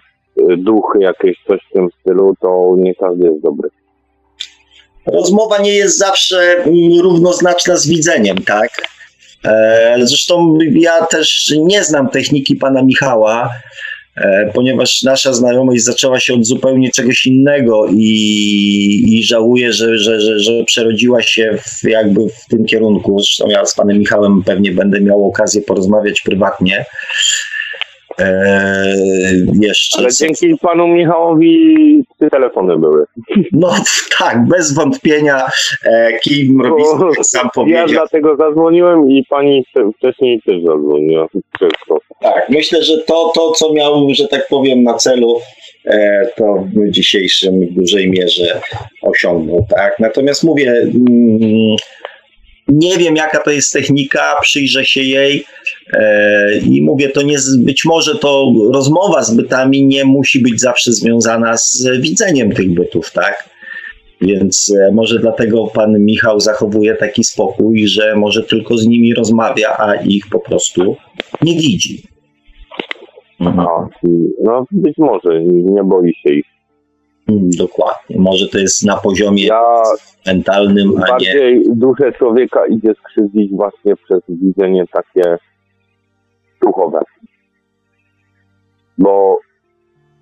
duchy jakieś, coś w tym stylu, to nie każdy jest dobry. Rozmowa nie jest zawsze mm, równoznaczna z widzeniem, tak? E, Zresztą ja też nie znam techniki pana Michała, e, ponieważ nasza znajomość zaczęła się od zupełnie czegoś innego i, i żałuję, że, że, że, że przerodziła się w, jakby w tym kierunku. Zresztą ja z panem Michałem pewnie będę miał okazję porozmawiać prywatnie. E, jeszcze. Ale dzięki panu Michałowi trzy telefony były. No tak, bez wątpienia. E, Kim Robinson Bo sam Ja powiedział. dlatego zadzwoniłem i pani wcze- wcześniej też zadzwoniła. Wszystko. Tak, myślę, że to, to, co miał, że tak powiem, na celu, e, to w dzisiejszym w dużej mierze osiągnął. Tak? Natomiast mówię, mm, nie wiem, jaka to jest technika, przyjrzę się jej i mówię, to nie, być może to rozmowa z bytami nie musi być zawsze związana z widzeniem tych bytów, tak? Więc e, może dlatego pan Michał zachowuje taki spokój, że może tylko z nimi rozmawia, a ich po prostu nie widzi. A, no być może, nie boi się ich. Mm, Dokładnie. Może to jest na poziomie Ja mentalnym, a nie. bardziej duszę człowieka idzie skrzywdzić właśnie przez widzenie takie duchowe. Bo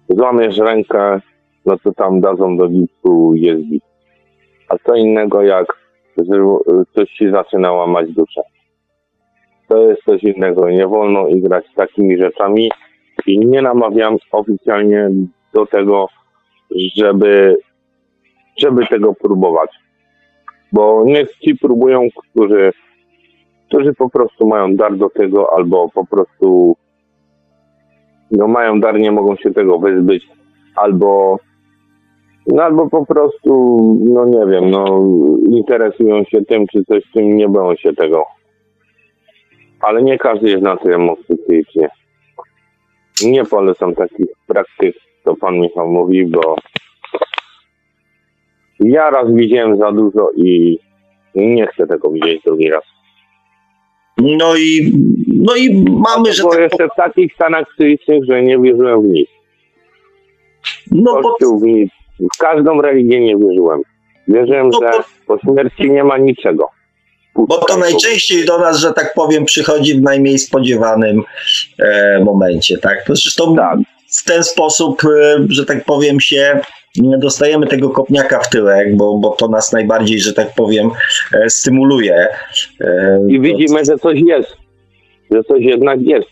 złamiesz rękę, no to tam dadzą do gipsu jest. A co innego jak coś ci zaczyna łamać duszę. To jest coś innego. Nie wolno igrać z takimi rzeczami i nie namawiam oficjalnie do tego, żeby, żeby tego próbować bo niech ci próbują, którzy, którzy po prostu mają dar do tego, albo po prostu no mają dar, nie mogą się tego wyzbyć, albo no albo po prostu, no nie wiem, no interesują się tym, czy coś z tym, nie boją się tego. Ale nie każdy jest na tyle mocny. Nie polecam takich praktyk, co pan Michał mówi, bo ja raz widziałem za dużo i nie chcę tego widzieć drugi raz. No i, no i mamy, że Bo tak jeszcze w takich stanach psychicznych, że nie wierzyłem w nic. No bo w nic. W każdą religię nie wierzyłem. Wierzyłem, No że bo- po śmierci nie ma niczego. Bo to najczęściej do nas, że tak powiem, przychodzi w najmniej spodziewanym e, momencie, tak? Zresztą Tak. w ten sposób, e, że tak powiem, się dostajemy tego kopniaka w tyłek, bo, bo to nas najbardziej, że tak powiem, e, stymuluje. E, I widzimy, że coś jest. Że coś jednak jest.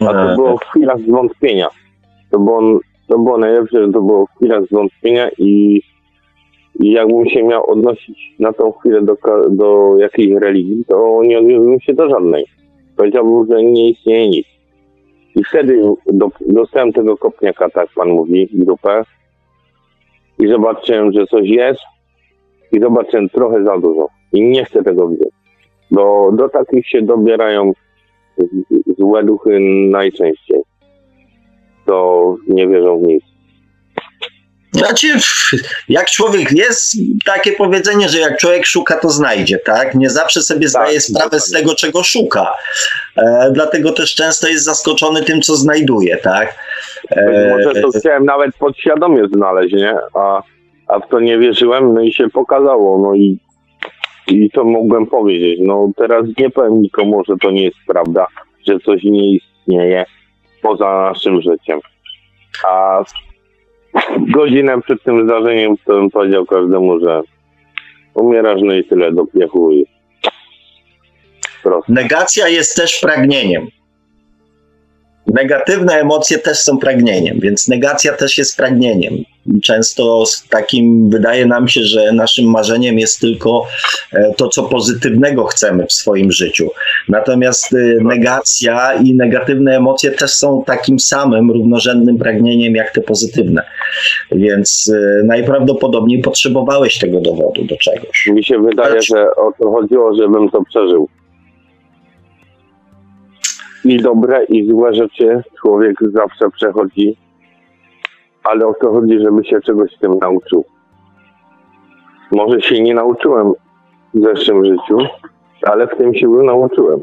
A to było w chwilach zwątpienia. To było, to było najlepsze, że to było w chwilach zwątpienia i, i jakbym się miał odnosić na tą chwilę do, do jakiejś religii, to nie odniósłbym się do żadnej. Powiedziałbym, że nie istnieje nic. I wtedy do, dostałem tego kopniaka, tak pan mówi, grupę i zobaczyłem, że coś jest i zobaczyłem trochę za dużo. I nie chcę tego widzieć. Do, do takich się dobierają złe duchy najczęściej. To nie wierzą w nic. Znaczy, jak człowiek jest takie powiedzenie, że jak człowiek szuka, to znajdzie, tak? Nie zawsze sobie zdaje sprawę z tego, czego szuka. E, dlatego też często jest zaskoczony tym, co znajduje, tak? E, Może to chciałem nawet podświadomie znaleźć, nie? A, a w to nie wierzyłem, no i się pokazało, no i, i to mogłem powiedzieć. No teraz nie powiem nikomu, że to nie jest prawda, że coś nie istnieje poza naszym życiem. A godzinę przed tym zdarzeniem to bym powiedział każdemu, że umierasz, no i tyle do piechu i. Negacja jest też pragnieniem. Negatywne emocje też są pragnieniem, więc negacja też jest pragnieniem. Często z takim wydaje nam się, że naszym marzeniem jest tylko e, to, co pozytywnego chcemy w swoim życiu. Natomiast e, negacja i negatywne emocje też są takim samym równorzędnym pragnieniem jak te pozytywne. Więc e, najprawdopodobniej potrzebowałeś tego dowodu do czegoś. Mi się wydaje, że o to chodziło, żebym to przeżył. I dobre, i złe rzeczy człowiek zawsze przechodzi, ale o to chodzi, żeby się czegoś w tym nauczył. Może się nie nauczyłem w zeszłym życiu, ale w tym się już nauczyłem.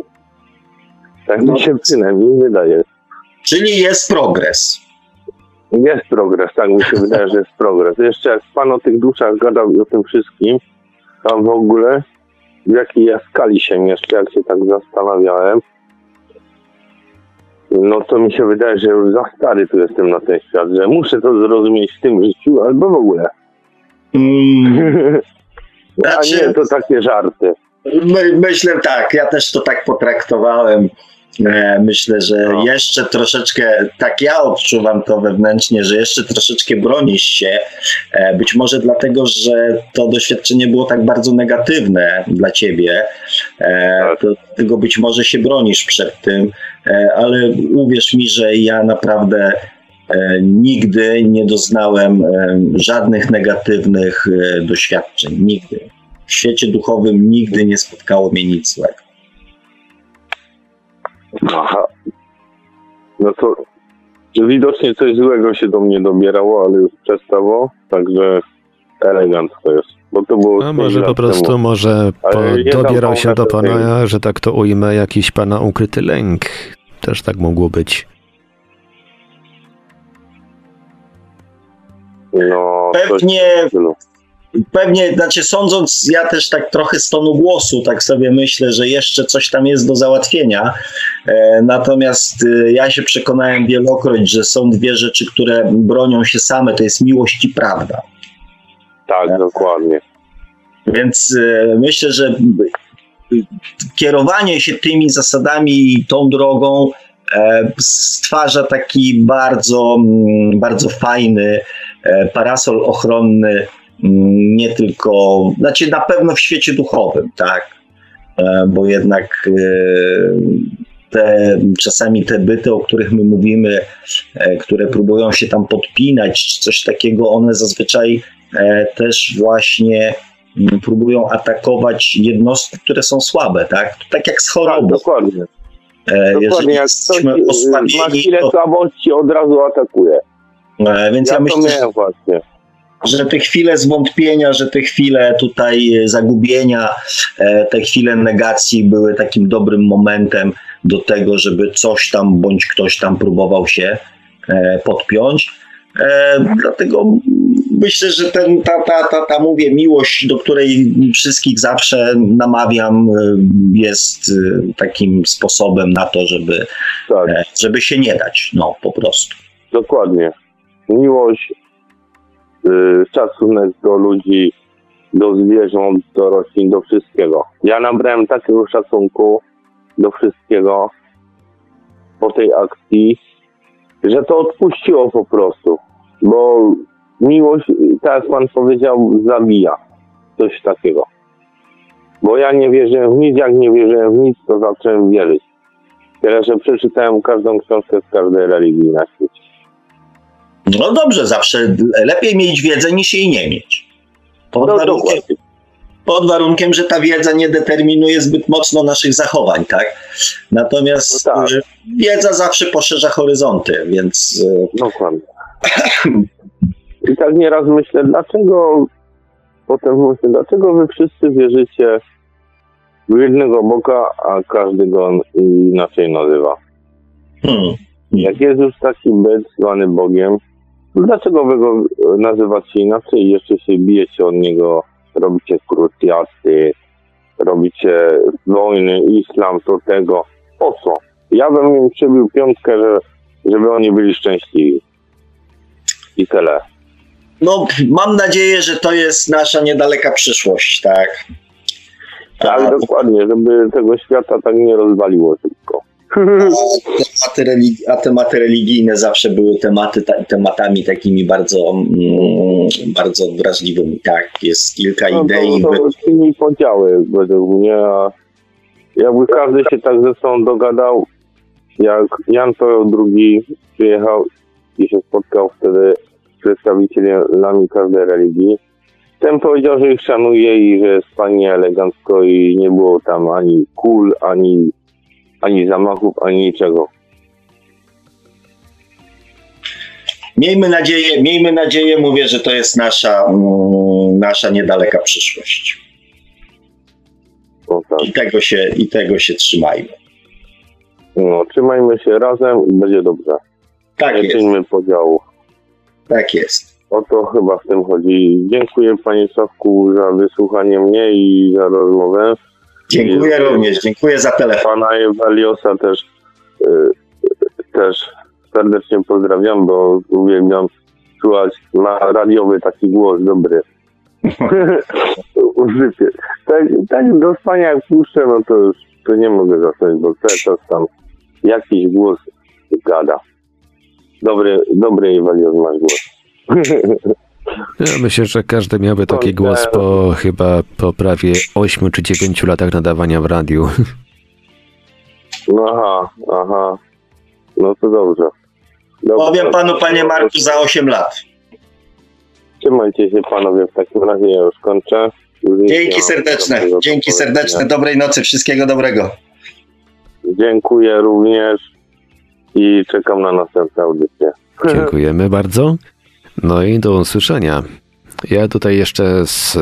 Tak mi się przynajmniej wydaje. Czyli jest progres. Jest progres, tak mi się wydaje, że jest progres. Jeszcze jak pan o tych duszach gadał i o tym wszystkim, tam w ogóle w jakiej ja skali się mieszczę, jak się tak zastanawiałem, no to mi się wydaje, że już za stary tu jestem na ten świat, że muszę to zrozumieć w tym życiu, albo w ogóle. Mm. A Znaczy- nie, to takie żarty. My, myślę tak, ja też to tak potraktowałem. E, Myślę, że No. jeszcze troszeczkę, tak ja odczuwam to wewnętrznie, że jeszcze troszeczkę bronisz się. E, Być może dlatego, że to doświadczenie było tak bardzo negatywne dla ciebie. E, Tak. To tego być może się bronisz przed tym, ale uwierz mi, że ja naprawdę nigdy nie doznałem żadnych negatywnych doświadczeń. Nigdy. W świecie duchowym nigdy nie spotkało mnie nic złego. Aha. No to widocznie coś złego się do mnie dobierało, ale już przestało, także elegancko jest. Bo to było A może po prostu temu. może po, dobierał się do pana, że tak to ujmę, jakiś pana ukryty lęk. Też tak mogło być. No, coś Pewnie, stylu. Pewnie, znaczy sądząc, ja też tak trochę z tonu głosu, tak sobie myślę, że jeszcze coś tam jest do załatwienia. E, natomiast e, ja się przekonałem wielokroć, że są dwie rzeczy, które bronią się same, to jest miłość i prawda. Tak, dokładnie. Więc e, myślę, że kierowanie się tymi zasadami i tą drogą stwarza taki bardzo, mm, bardzo fajny parasol ochronny, nie tylko, znaczy na pewno w świecie duchowym, tak, E, bo jednak e, te, czasami te byty, o których my mówimy, e, które próbują się tam podpinać, czy coś takiego, one zazwyczaj też właśnie mm, próbują atakować jednostki, które są słabe, tak? Tak jak z Tak, chorobą. dokładnie. E, Dokładnie, Jeżeli jak ktoś ma chwilę to, słabości, od razu atakuje. więc Ja, ja to miałem właśnie. Że te chwile zwątpienia, że te chwile tutaj e, zagubienia, e, te chwile negacji były takim dobrym momentem do tego, żeby coś tam bądź ktoś tam próbował się e, podpiąć. Dlatego myślę, że ten, ta, ta, ta, ta, mówię, miłość, do której wszystkich zawsze namawiam, jest takim sposobem na to, żeby, tak. żeby się nie dać, no po prostu. Dokładnie. Miłość, szacunek do ludzi, do zwierząt, do roślin, do wszystkiego. Ja nabrałem takiego szacunku do wszystkiego po tej akcji, że to odpuściło po prostu. Bo miłość, tak jak pan powiedział, zabija. Coś takiego. Bo ja nie wierzyłem w nic, jak nie wierzyłem w nic, to zacząłem wierzyć. Tyle, że przeczytałem każdą książkę z każdej religii na świecie. No dobrze, zawsze lepiej mieć wiedzę niż jej nie mieć. Pod, no, warunkiem, pod warunkiem, że ta wiedza nie determinuje zbyt mocno naszych zachowań, tak? Natomiast no tak. Wiedza zawsze poszerza horyzonty, więc. E, Dokładnie. I tak nieraz myślę, dlaczego potem myślę, dlaczego wy wszyscy wierzycie w jednego Boga, a każdy go inaczej nazywa? Hmm. Jak już taki byt zwany Bogiem, dlaczego wy go nazywacie inaczej i jeszcze się bijecie od niego, robicie krucjaty, robicie wojny, islam, to tego. Po co? Ja bym im przybił piątkę, że, żeby oni byli szczęśliwi. I tyle. No, mam nadzieję, że to jest nasza niedaleka przyszłość, tak? Tak, dokładnie, żeby tego świata tak nie rozwaliło tylko. A tematy, a tematy religijne zawsze były tematy, ta, tematami takimi bardzo, mm, bardzo wrażliwymi, tak? Jest kilka no, idei. To, to czyni podziały według mnie, a jakby każdy się tak ze sobą dogadał, jak Jan Paweł II przyjechał i się spotkał wtedy z przedstawicielami każdej religii, ten powiedział, że ich szanuje i że jest fajnie elegancko i nie było tam ani kul, ani ani zamachów, ani niczego. Miejmy nadzieję, miejmy nadzieję, mówię, że to jest nasza, mm, nasza niedaleka przyszłość. tak. I, tego się, I tego się trzymajmy. No, trzymajmy się razem i będzie dobrze. Tak Nie jest. czyńmy podziału. Tak jest. O to chyba w tym chodzi. Dziękuję Panie Sławku za wysłuchanie mnie i za rozmowę. Dziękuję również, dziękuję za telefon. Pana Eweliosa też, y, też serdecznie pozdrawiam, bo uwielbiam słuchać, ma radiowy taki głos dobry. Użycie. Tak, tak do spania jak puszczę, no to już to nie mogę zasnąć, bo cały czas tam jakiś głos gada. Dobry, dobry Ewelios masz głos. Ja myślę, że każdy miałby taki głos po chyba po prawie 8 czy 9 latach nadawania w radiu. Aha, aha. No to dobrze. dobrze. Powiem panu, panie Marku, za 8 lat. Trzymajcie się panowie w takim razie, ja już kończę. Dzięki serdeczne, dzięki serdeczne, dobrej nocy, wszystkiego dobrego. Dziękuję również i czekam na następne audycje. Dziękujemy bardzo. No i do usłyszenia. Ja tutaj jeszcze z,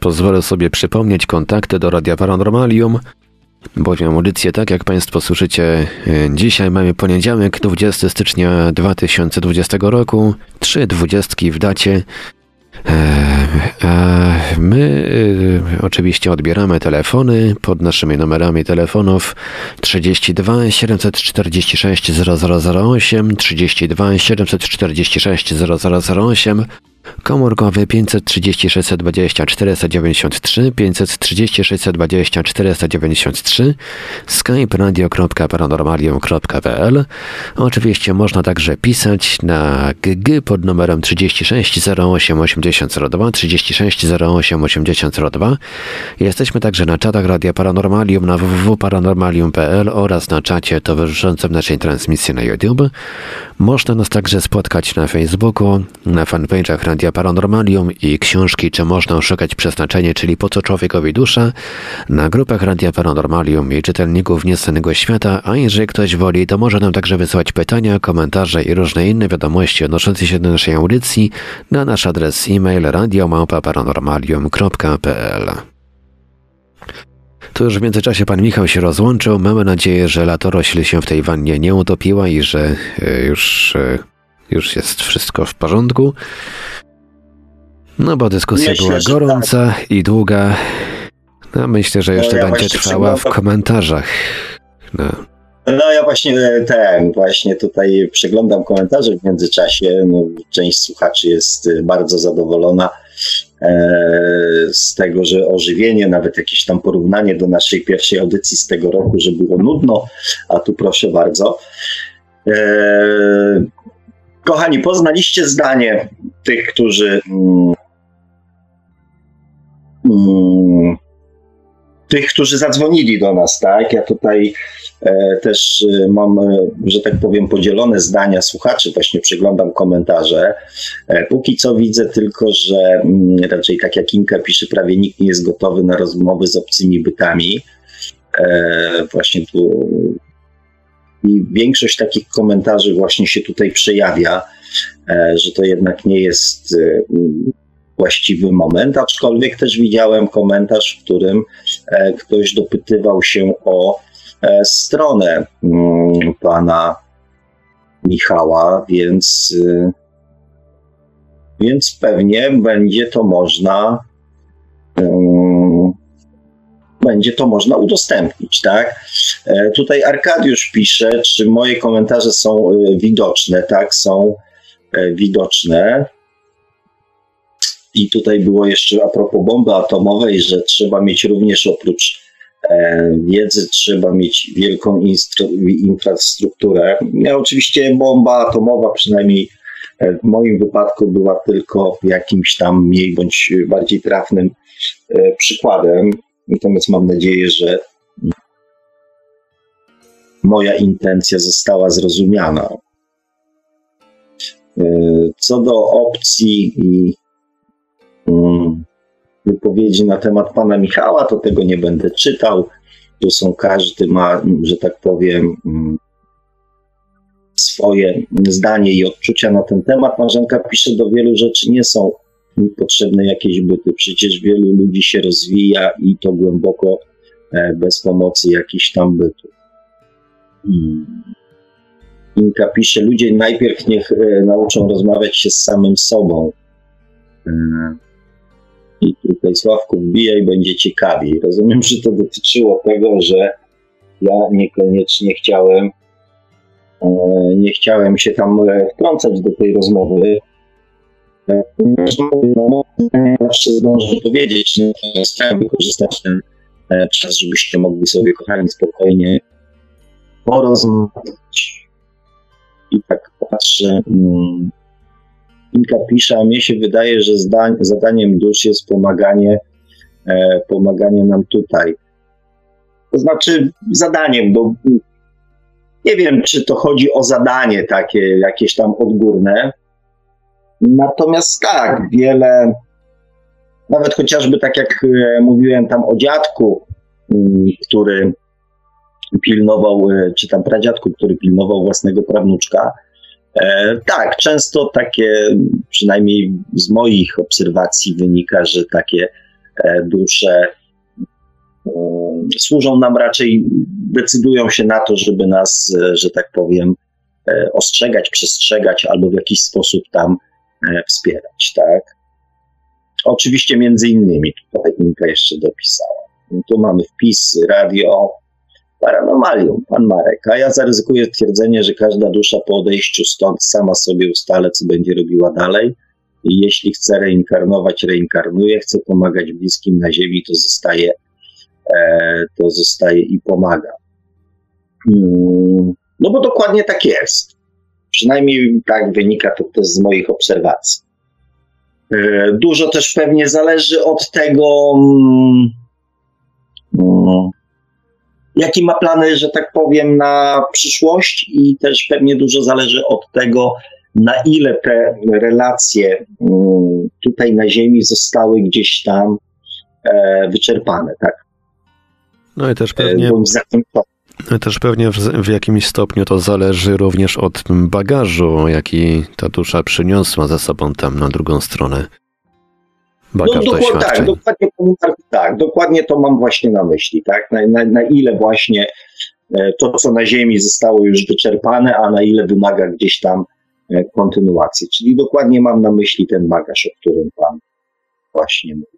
pozwolę sobie przypomnieć kontakty do Radia Paranormalium, bowiem audycję, tak jak Państwo słyszycie, dzisiaj mamy poniedziałek, 20 stycznia 2020 roku, trzy dwudziestki w dacie. E, my e, oczywiście odbieramy telefony pod naszymi numerami telefonów. 32 746 0008, 32 746 0008 Komórkowy 536 20 493, 536 20 493, skype radio.paranormalium.pl. Oczywiście można także pisać na GG pod numerem 36 08 8002, 36 08 8002. Jesteśmy także na czatach Radia Paranormalium na www.paranormalium.pl oraz na czacie towarzyszącym naszej transmisji na YouTube. Można nas także spotkać na Facebooku, na fanpage'ach Radia Paranormalium i książki Czy można oszukać przeznaczenie, czyli Po co człowiekowi dusza, na grupach Radia Paranormalium i czytelników Niestanego Świata, a jeżeli ktoś woli, to może nam także wysyłać pytania, komentarze i różne inne wiadomości odnoszące się do naszej audycji na nasz adres e-mail radiomałpa-paranormalium.pl tu już w międzyczasie pan Michał się rozłączył. Mamy nadzieję, że latorośl się w tej wannie nie utopiła i że e, już e, już jest wszystko w porządku. No bo dyskusja Myślę, była gorąca tak. i długa. No myślę, że No, jeszcze ja będzie trwała w komentarzach. No. No ja właśnie e, ten, właśnie tutaj przeglądam komentarze w międzyczasie. No, część słuchaczy jest e, bardzo zadowolona e, z tego, że ożywienie, nawet jakieś tam porównanie do naszej pierwszej audycji z tego roku, że było nudno, a tu proszę bardzo. Kochani, poznaliście zdanie tych, którzy mm, mm, tych, którzy zadzwonili do nas, tak? Ja tutaj E, Też e, mam, e, że tak powiem, podzielone zdania słuchaczy, właśnie przeglądam komentarze. E, Póki co widzę tylko, że mm, raczej tak jak Inka pisze, prawie nikt nie jest gotowy na rozmowy z obcymi bytami. E, Właśnie tu i większość takich komentarzy właśnie się tutaj przejawia, e, że to jednak nie jest e, właściwy moment, aczkolwiek też widziałem komentarz, w którym e, ktoś dopytywał się o stronę mm, pana Michała, więc, więc pewnie będzie to można będzie to można udostępnić, tak? E, Tutaj Arkadiusz pisze, czy moje komentarze są y, widoczne, tak? Są e, widoczne. I tutaj było jeszcze a propos bomby atomowej, że trzeba mieć również oprócz e, wiedzy, trzeba mieć wielką infrastrukturę. Ja, oczywiście bomba atomowa, przynajmniej e, w moim wypadku, była tylko jakimś tam mniej bądź bardziej trafnym e, przykładem. Natomiast mam nadzieję, że moja intencja została zrozumiana. E, Co do opcji i mm, wypowiedzi na temat pana Michała, to tego nie będę czytał. Tu są, każdy ma, że tak powiem, mm, swoje zdanie i odczucia na ten temat. Marzenka pisze, do wielu rzeczy nie są mi potrzebne jakieś byty. Przecież wielu ludzi się rozwija i to głęboko e, bez pomocy jakichś tam bytów. Hmm. Inka pisze, ludzie najpierw niech e, nauczą rozmawiać się z samym sobą. E, I tutaj Sławku wbija i będzie ciekawiej. Rozumiem, że to dotyczyło tego, że ja niekoniecznie chciałem e, nie chciałem się tam wtrącać do tej rozmowy. E, No, zawsze zdążę powiedzieć, że chciałem wykorzystać ten e, czas, żebyście mogli sobie, kochani, spokojnie porozmawiać. I tak patrzę, mm, Inka pisze, a mnie się wydaje, że zdań, zadaniem dusz jest pomaganie, e, pomaganie nam tutaj. To znaczy zadaniem, bo nie wiem, czy to chodzi o zadanie takie, jakieś tam odgórne. Natomiast tak, wiele, nawet chociażby tak jak e, mówiłem tam o dziadku, mm, który pilnował, e, czy tam pradziadku, który pilnował własnego prawnuczka. E, tak, często takie, przynajmniej z moich obserwacji wynika, że takie dusze um, służą nam raczej, decydują się na to, żeby nas, że tak powiem, ostrzegać, przestrzegać albo w jakiś sposób tam wspierać, tak? Oczywiście między innymi, tutaj Inka jeszcze dopisała. No tu mamy wpis radio paranormalium, pan Marek. A ja zaryzykuję twierdzenie, że każda dusza po odejściu stąd sama sobie ustale, co będzie robiła dalej. I jeśli chce reinkarnować, reinkarnuje, chce pomagać bliskim na ziemi, to zostaje, e, to zostaje i pomaga. Mm, no bo dokładnie tak jest. Przynajmniej tak wynika to też z moich obserwacji. E, Dużo też pewnie zależy od tego, mm, mm, jaki ma plany, że tak powiem, na przyszłość, i też pewnie dużo zależy od tego, na ile te relacje mm, tutaj na Ziemi zostały gdzieś tam e, wyczerpane, tak? No i też E, pewnie, bądź zakończone. No też pewnie w, w jakimś stopniu to zależy również od bagażu, jaki ta dusza przyniosła ze sobą tam na drugą stronę. Bagaż No, dokładnie, tak, dokładnie, to- tak, dokładnie to mam właśnie na myśli, tak? Na, na, na ile właśnie e, to, co na Ziemi zostało już wyczerpane, a na ile wymaga gdzieś tam kontynuację. Czyli dokładnie mam na myśli ten bagaż, o którym Pan właśnie mówił.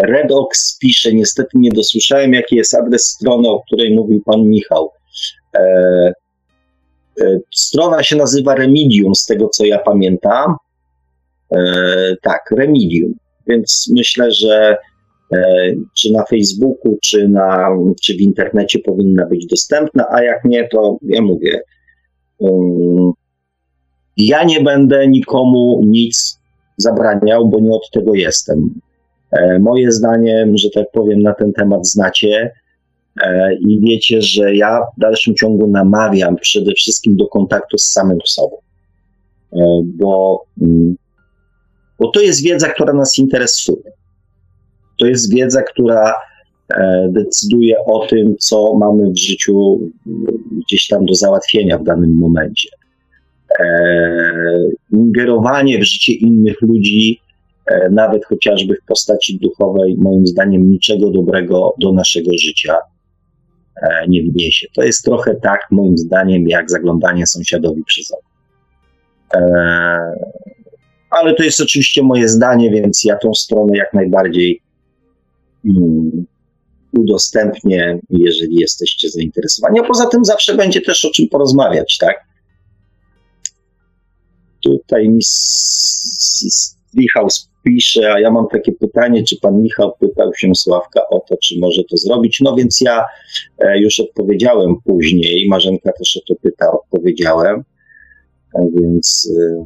Redox pisze, niestety nie dosłyszałem, jaki jest adres strony, o której mówił Pan Michał. E, e, strona się nazywa Remedium, z tego co ja pamiętam. E, tak, Remedium. Więc myślę, że e, czy na Facebooku, czy, na, czy w internecie powinna być dostępna, a jak nie, to ja mówię. Um, ja nie będę nikomu nic zabraniał, bo nie od tego jestem. E, moje zdanie, że tak powiem, na ten temat znacie e, i wiecie, że ja w dalszym ciągu namawiam przede wszystkim do kontaktu z samym sobą, e, bo, mm, bo to jest wiedza, która nas interesuje. To jest wiedza, która decyduje o tym, co mamy w życiu gdzieś tam do załatwienia w danym momencie. Ingerowanie w życie innych ludzi nawet chociażby w postaci duchowej, moim zdaniem niczego dobrego do naszego życia e, nie wniesie. To jest trochę tak, moim zdaniem, jak zaglądanie sąsiadowi przez okno. E, ale to jest oczywiście moje zdanie, więc ja tą stronę jak najbardziej mm, udostępnię, jeżeli jesteście zainteresowani. A poza tym zawsze będzie też o czym porozmawiać, tak? Tutaj mi Michał pisze, a ja mam takie pytanie, czy pan Michał pytał się Sławka o to, czy może to zrobić. No więc ja e, już odpowiedziałem później, Marzenka też o to pyta, odpowiedziałem. Więc e,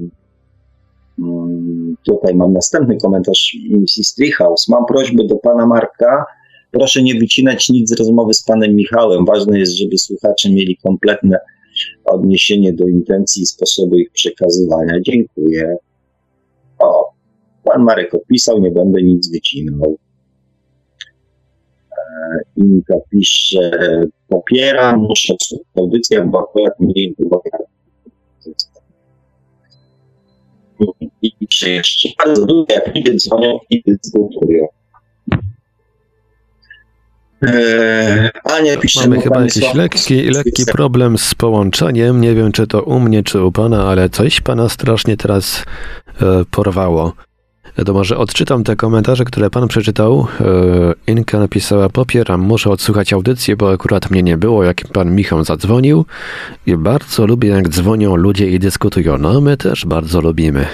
mm, tutaj mam następny komentarz Mrs. Treehouse. Mam prośbę do pana Marka. Proszę nie wycinać nic z rozmowy z panem Michałem. Ważne jest, żeby słuchacze mieli kompletne odniesienie do intencji i sposobu ich przekazywania. Dziękuję. O, Pan Marek opisał, nie będę nic wycinał. E, Inka pisze, popieram, muszę audycję, bo akurat mniej było i pisze jeszcze, bardzo dużo, jak ludzie dzwonią i dyskutują. Eee, Ania pisze, Mamy chyba jakiś lekki, lekki problem z połączeniem. Nie wiem, czy to u mnie, czy u pana, ale coś pana strasznie teraz e, porwało. Może odczytam te komentarze, które pan przeczytał. E, Inka napisała, popieram, muszę odsłuchać audycję, bo akurat mnie nie było, jak pan Michał zadzwonił. I bardzo lubię, jak dzwonią ludzie i dyskutują. No, my też bardzo lubimy.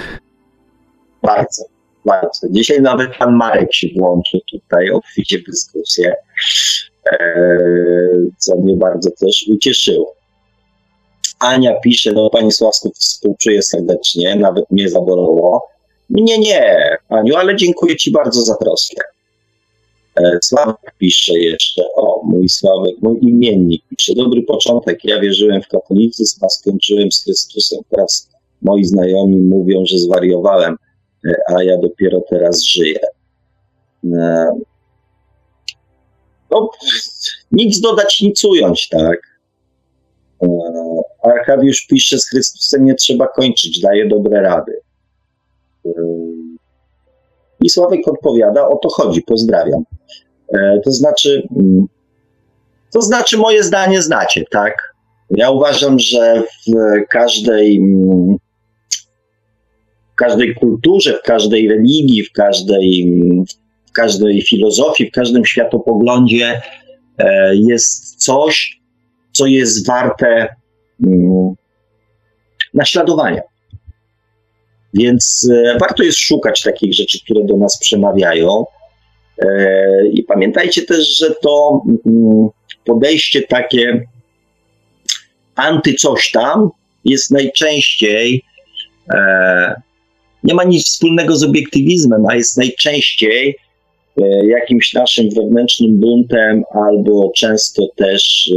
Bardzo, bardzo. Dzisiaj nawet pan Marek się włączył tutaj, obficie dyskusję, e, co mnie bardzo też ucieszyło. Ania pisze, no pani Sławsko współczuję serdecznie, nawet mnie zabolało mnie nie, Aniu, ale dziękuję Ci bardzo za troskę. E, Sławek pisze jeszcze, o, mój Sławek, mój imiennik pisze, dobry początek, ja wierzyłem w katolicyzm, a skończyłem z Chrystusem, teraz moi znajomi mówią, że zwariowałem, e, a ja dopiero teraz żyję. E, no, nic dodać, nic ująć, tak. Arkawiusz pisze, z Chrystusem nie trzeba kończyć, daje dobre rady. I Sławek odpowiada, o to chodzi, pozdrawiam. E, to znaczy, mm, to znaczy moje zdanie znacie, tak? Ja uważam, że w każdej, mm, w każdej kulturze, w każdej religii, w każdej, mm, w każdej filozofii, w każdym światopoglądzie e, jest coś, co jest warte naśladowania. Więc e, warto jest szukać takich rzeczy, które do nas przemawiają. E, I pamiętajcie też, że to mm, podejście takie anty coś tam jest najczęściej, e, nie ma nic wspólnego z obiektywizmem, a jest najczęściej jakimś naszym wewnętrznym buntem albo często też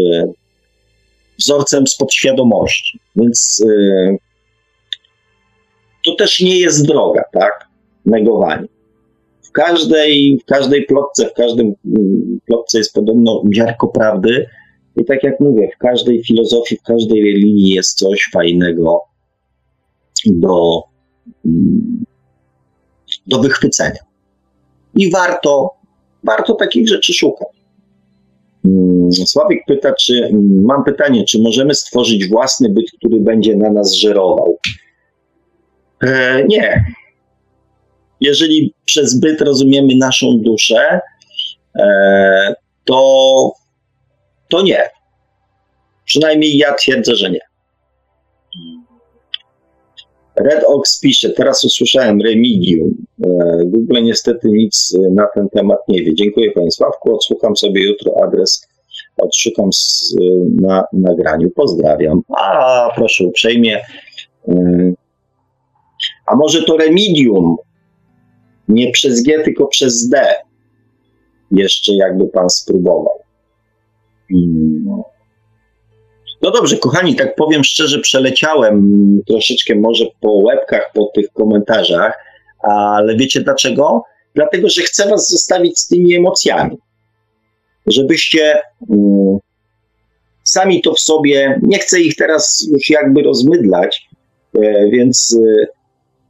wzorcem z podświadomości. Więc to też nie jest droga, tak? Negowanie. W każdej, w każdej plotce, w każdym mm, plotce jest podobno ziarko prawdy. I tak jak mówię, w każdej filozofii, w każdej religii jest coś fajnego do, mm, do wychwycenia. I warto, warto takich rzeczy szukać. Mm, Sławik pyta, czy mam pytanie, czy możemy stworzyć własny byt, który będzie na nas żerował? E, nie. Jeżeli przez byt rozumiemy naszą duszę, e, to, to nie. Przynajmniej ja twierdzę, że nie. Red Ox pisze, teraz usłyszałem Remigium. E, Google niestety nic na ten temat nie wie. Dziękuję Panie Sławku, odsłucham sobie jutro adres, odszukam na nagraniu. Pozdrawiam. A proszę uprzejmie. A może to Remidium? Nie przez G, tylko przez D. Jeszcze jakby Pan spróbował. Hmm. No dobrze, kochani, tak powiem szczerze, przeleciałem troszeczkę może po łebkach, po tych komentarzach, ale wiecie dlaczego? Dlatego, że chcę Was zostawić z tymi emocjami. Żebyście um, sami to w sobie, nie chcę ich teraz już jakby rozmydlać, e, więc e,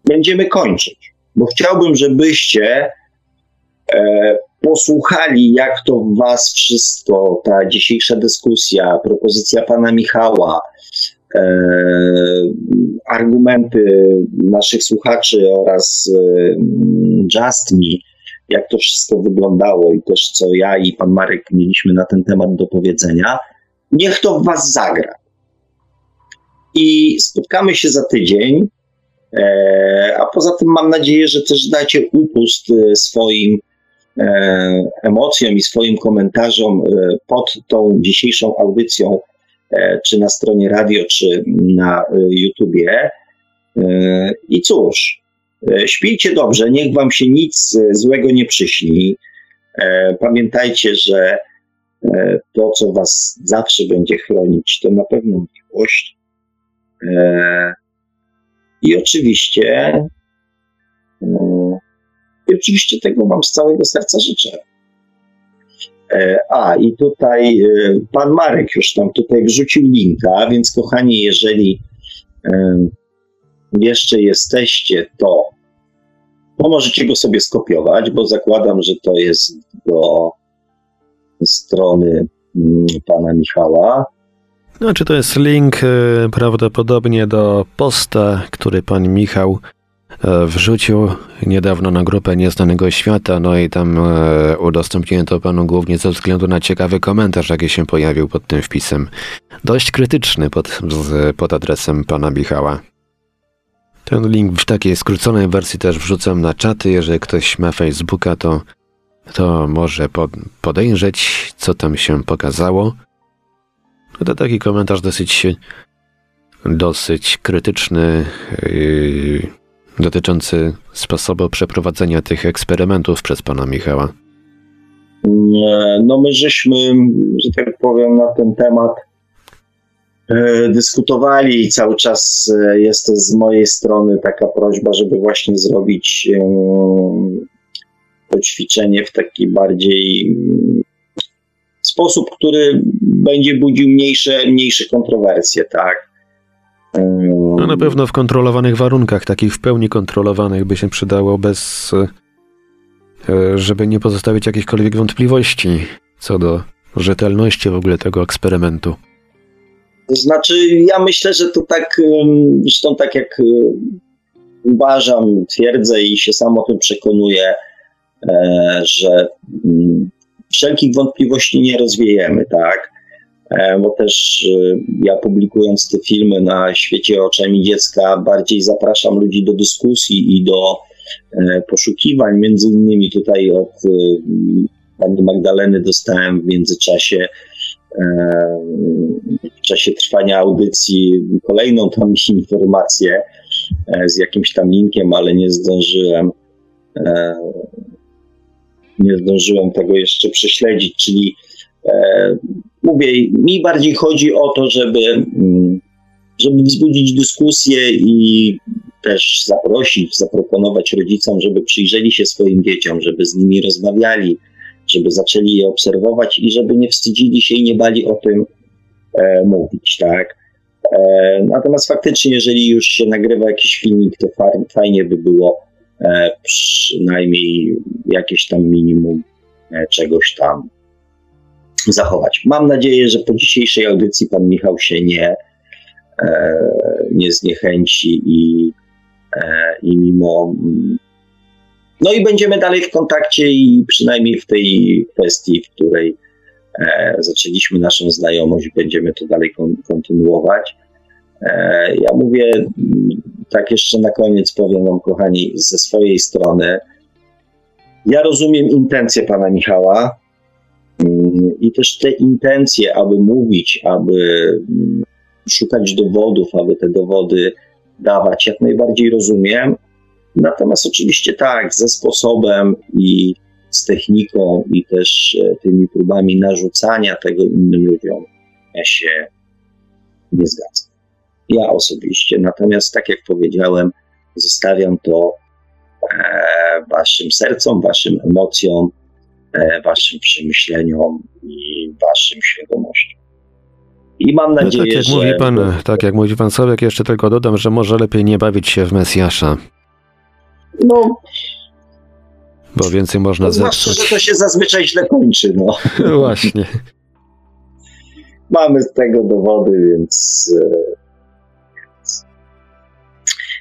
będziemy kończyć, bo chciałbym, żebyście e, posłuchali, jak to w Was wszystko, ta dzisiejsza dyskusja, propozycja pana Michała, e, argumenty naszych słuchaczy oraz e, Just Me, jak to wszystko wyglądało i też co ja i pan Marek mieliśmy na ten temat do powiedzenia, niech to w Was zagra. I spotkamy się za tydzień. E, a poza tym mam nadzieję, że też dacie upust e, swoim E, emocjom i swoim komentarzom pod tą dzisiejszą audycją, czy na stronie radio, czy na YouTubie. I cóż, śpijcie dobrze, niech wam się nic złego nie przyśni. Pamiętajcie, że to, co was zawsze będzie chronić, to na pewno miłość. I oczywiście i oczywiście tego Wam z całego serca życzę. E, a, i tutaj e, pan Marek już tam tutaj wrzucił linka, więc kochani, jeżeli e, jeszcze jesteście, to, to możecie go sobie skopiować, bo zakładam, że to jest do strony mm, pana Michała. No, czy to jest link prawdopodobnie do posta, który pan Michał E, wrzucił niedawno na grupę Nieznanego Świata, no i tam e, udostępniłem to panu głównie ze względu na ciekawy komentarz, jaki się pojawił pod tym wpisem. Dość krytyczny pod, pod adresem pana Michała. Ten link w takiej skróconej wersji też wrzucam na czaty. Jeżeli ktoś ma Facebooka, to, to może pod, podejrzeć, co tam się pokazało. To taki komentarz dosyć, dosyć krytyczny. Yy, dotyczący sposobu przeprowadzenia tych eksperymentów przez pana Michała? No my żeśmy, że tak powiem, na ten temat e, dyskutowali i cały czas e, jest z mojej strony taka prośba, żeby właśnie zrobić e, to ćwiczenie w taki bardziej sposób, który będzie budził mniejsze, mniejsze kontrowersje, tak? No na pewno w kontrolowanych warunkach, takich w pełni kontrolowanych by się przydało bez, e, żeby nie pozostawić jakichkolwiek wątpliwości co do rzetelności w ogóle tego eksperymentu. To znaczy, ja myślę, że to tak, zresztą tak jak uważam, twierdzę i się sam o tym przekonuję, e, że mm, wszelkich wątpliwości nie rozwiejemy, tak? E, bo też e, ja publikując te filmy na świecie oczami dziecka bardziej zapraszam ludzi do dyskusji i do e, poszukiwań. Między innymi tutaj od pani Magdaleny dostałem w międzyczasie w czasie trwania audycji kolejną tam informację z jakimś tam linkiem, ale nie zdążyłem nie zdążyłem tego jeszcze prześledzić, czyli mówię, mi bardziej chodzi o to, żeby, mm, żeby wzbudzić dyskusję i też zaprosić, zaproponować rodzicom, żeby przyjrzeli się swoim dzieciom, żeby z nimi rozmawiali, żeby zaczęli je obserwować i żeby nie wstydzili się i nie bali o tym e, mówić, tak? E, natomiast faktycznie, jeżeli już się nagrywa jakiś filmik, to fajnie by było e, przynajmniej jakieś tam minimum e, czegoś tam zachować. Mam nadzieję, że po dzisiejszej audycji pan Michał się nie, e, nie zniechęci i i mimo. No i będziemy dalej w kontakcie i przynajmniej w tej kwestii, w której zaczęliśmy naszą znajomość, będziemy to dalej kontynuować. Ja mówię, tak jeszcze na koniec powiem Wam, kochani, ze swojej strony. Ja rozumiem intencje pana Michała mm, i też te intencje, aby mówić, aby mm, szukać dowodów, aby te dowody dawać, jak najbardziej rozumiem. Natomiast oczywiście tak, ze sposobem i z techniką i też e, tymi próbami narzucania tego innym ludziom ja się nie zgadzam. Ja osobiście. Natomiast tak jak powiedziałem, zostawiam to E, waszym sercom, waszym emocjom, e, waszym przemyśleniom i waszym świadomościom. I mam nadzieję, no tak że... Mówi pan, tak jak mówi pan Sobek, jeszcze tylko dodam, że może lepiej nie bawić się w Mesjasza. No... Bo więcej można no, zepsuć. Zwłaszcza, że to się zazwyczaj źle kończy, no. Właśnie. Mamy z tego dowody, więc e,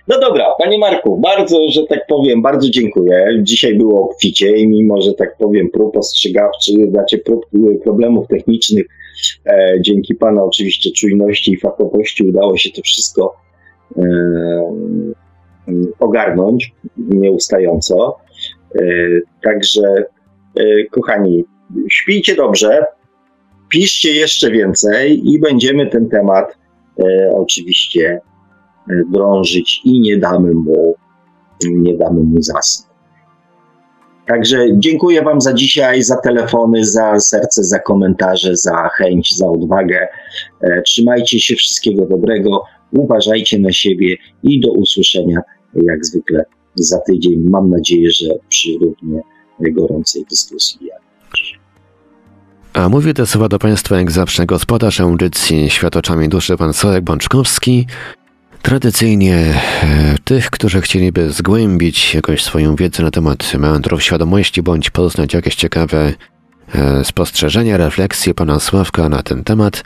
no dobra, panie Marku, bardzo, że tak powiem, bardzo dziękuję. Dzisiaj było obficie i mimo, że tak powiem, prób ostrzegawczych, znaczy prób, problemów technicznych, e, dzięki pana oczywiście czujności i fachowości udało się to wszystko e, ogarnąć nieustająco. E, także, e, kochani, śpijcie dobrze, piszcie jeszcze więcej i będziemy ten temat e, oczywiście drążyć i nie damy mu, nie damy mu zasnąć. Także dziękuję Wam za dzisiaj, za telefony, za serce, za komentarze, za chęć, za odwagę. E, trzymajcie się, wszystkiego dobrego, uważajcie na siebie i do usłyszenia jak zwykle za tydzień. Mam nadzieję, że przy równie gorącej dyskusji. A mówię te słowa do Państwa jak zawsze gospodarz audycji Świat oczami duszy pan Sołek Bączkowski. Tradycyjnie e, tych, którzy chcieliby zgłębić jakoś swoją wiedzę na temat meandrów świadomości bądź poznać jakieś ciekawe e, spostrzeżenia, refleksje pana Sławka na ten temat,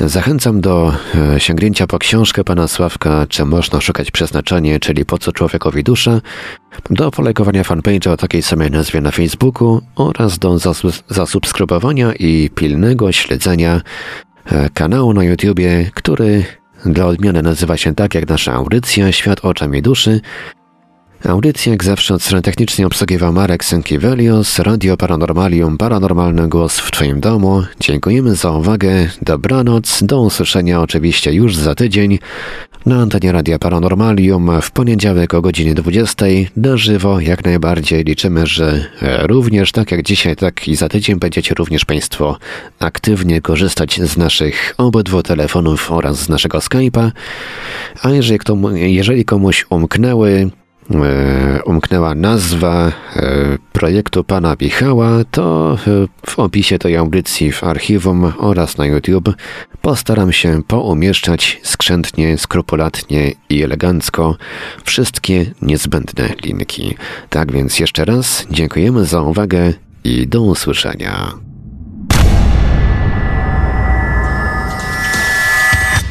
zachęcam do e, sięgnięcia po książkę pana Sławka, czy można szukać przeznaczenie, czyli po co człowiekowi dusza, do polajkowania fanpage'a o takiej samej nazwie na Facebooku oraz do zasubskrybowania i pilnego śledzenia kanału na YouTubie, który dla odmiany nazywa się tak jak nasza audycja Świat oczami duszy. Audycję jak zawsze od strony technicznej obsługiwał Marek Sękiewelios, Radio Paranormalium, Paranormalny Głos w Twoim domu. Dziękujemy za uwagę, dobranoc, do usłyszenia oczywiście już za tydzień na antenie Radia Paranormalium w poniedziałek o godzinie 20 na żywo. Jak najbardziej liczymy, że również tak jak dzisiaj, tak i za tydzień będziecie również Państwo aktywnie korzystać z naszych obydwu telefonów oraz z naszego Skype'a. A jeżeli, jeżeli komuś umknęły E, umknęła nazwa e, projektu pana Michała, to e, w opisie tej audycji w archiwum oraz na YouTube postaram się poumieszczać skrzętnie, skrupulatnie i elegancko wszystkie niezbędne linki. Tak więc jeszcze raz dziękujemy za uwagę i do usłyszenia.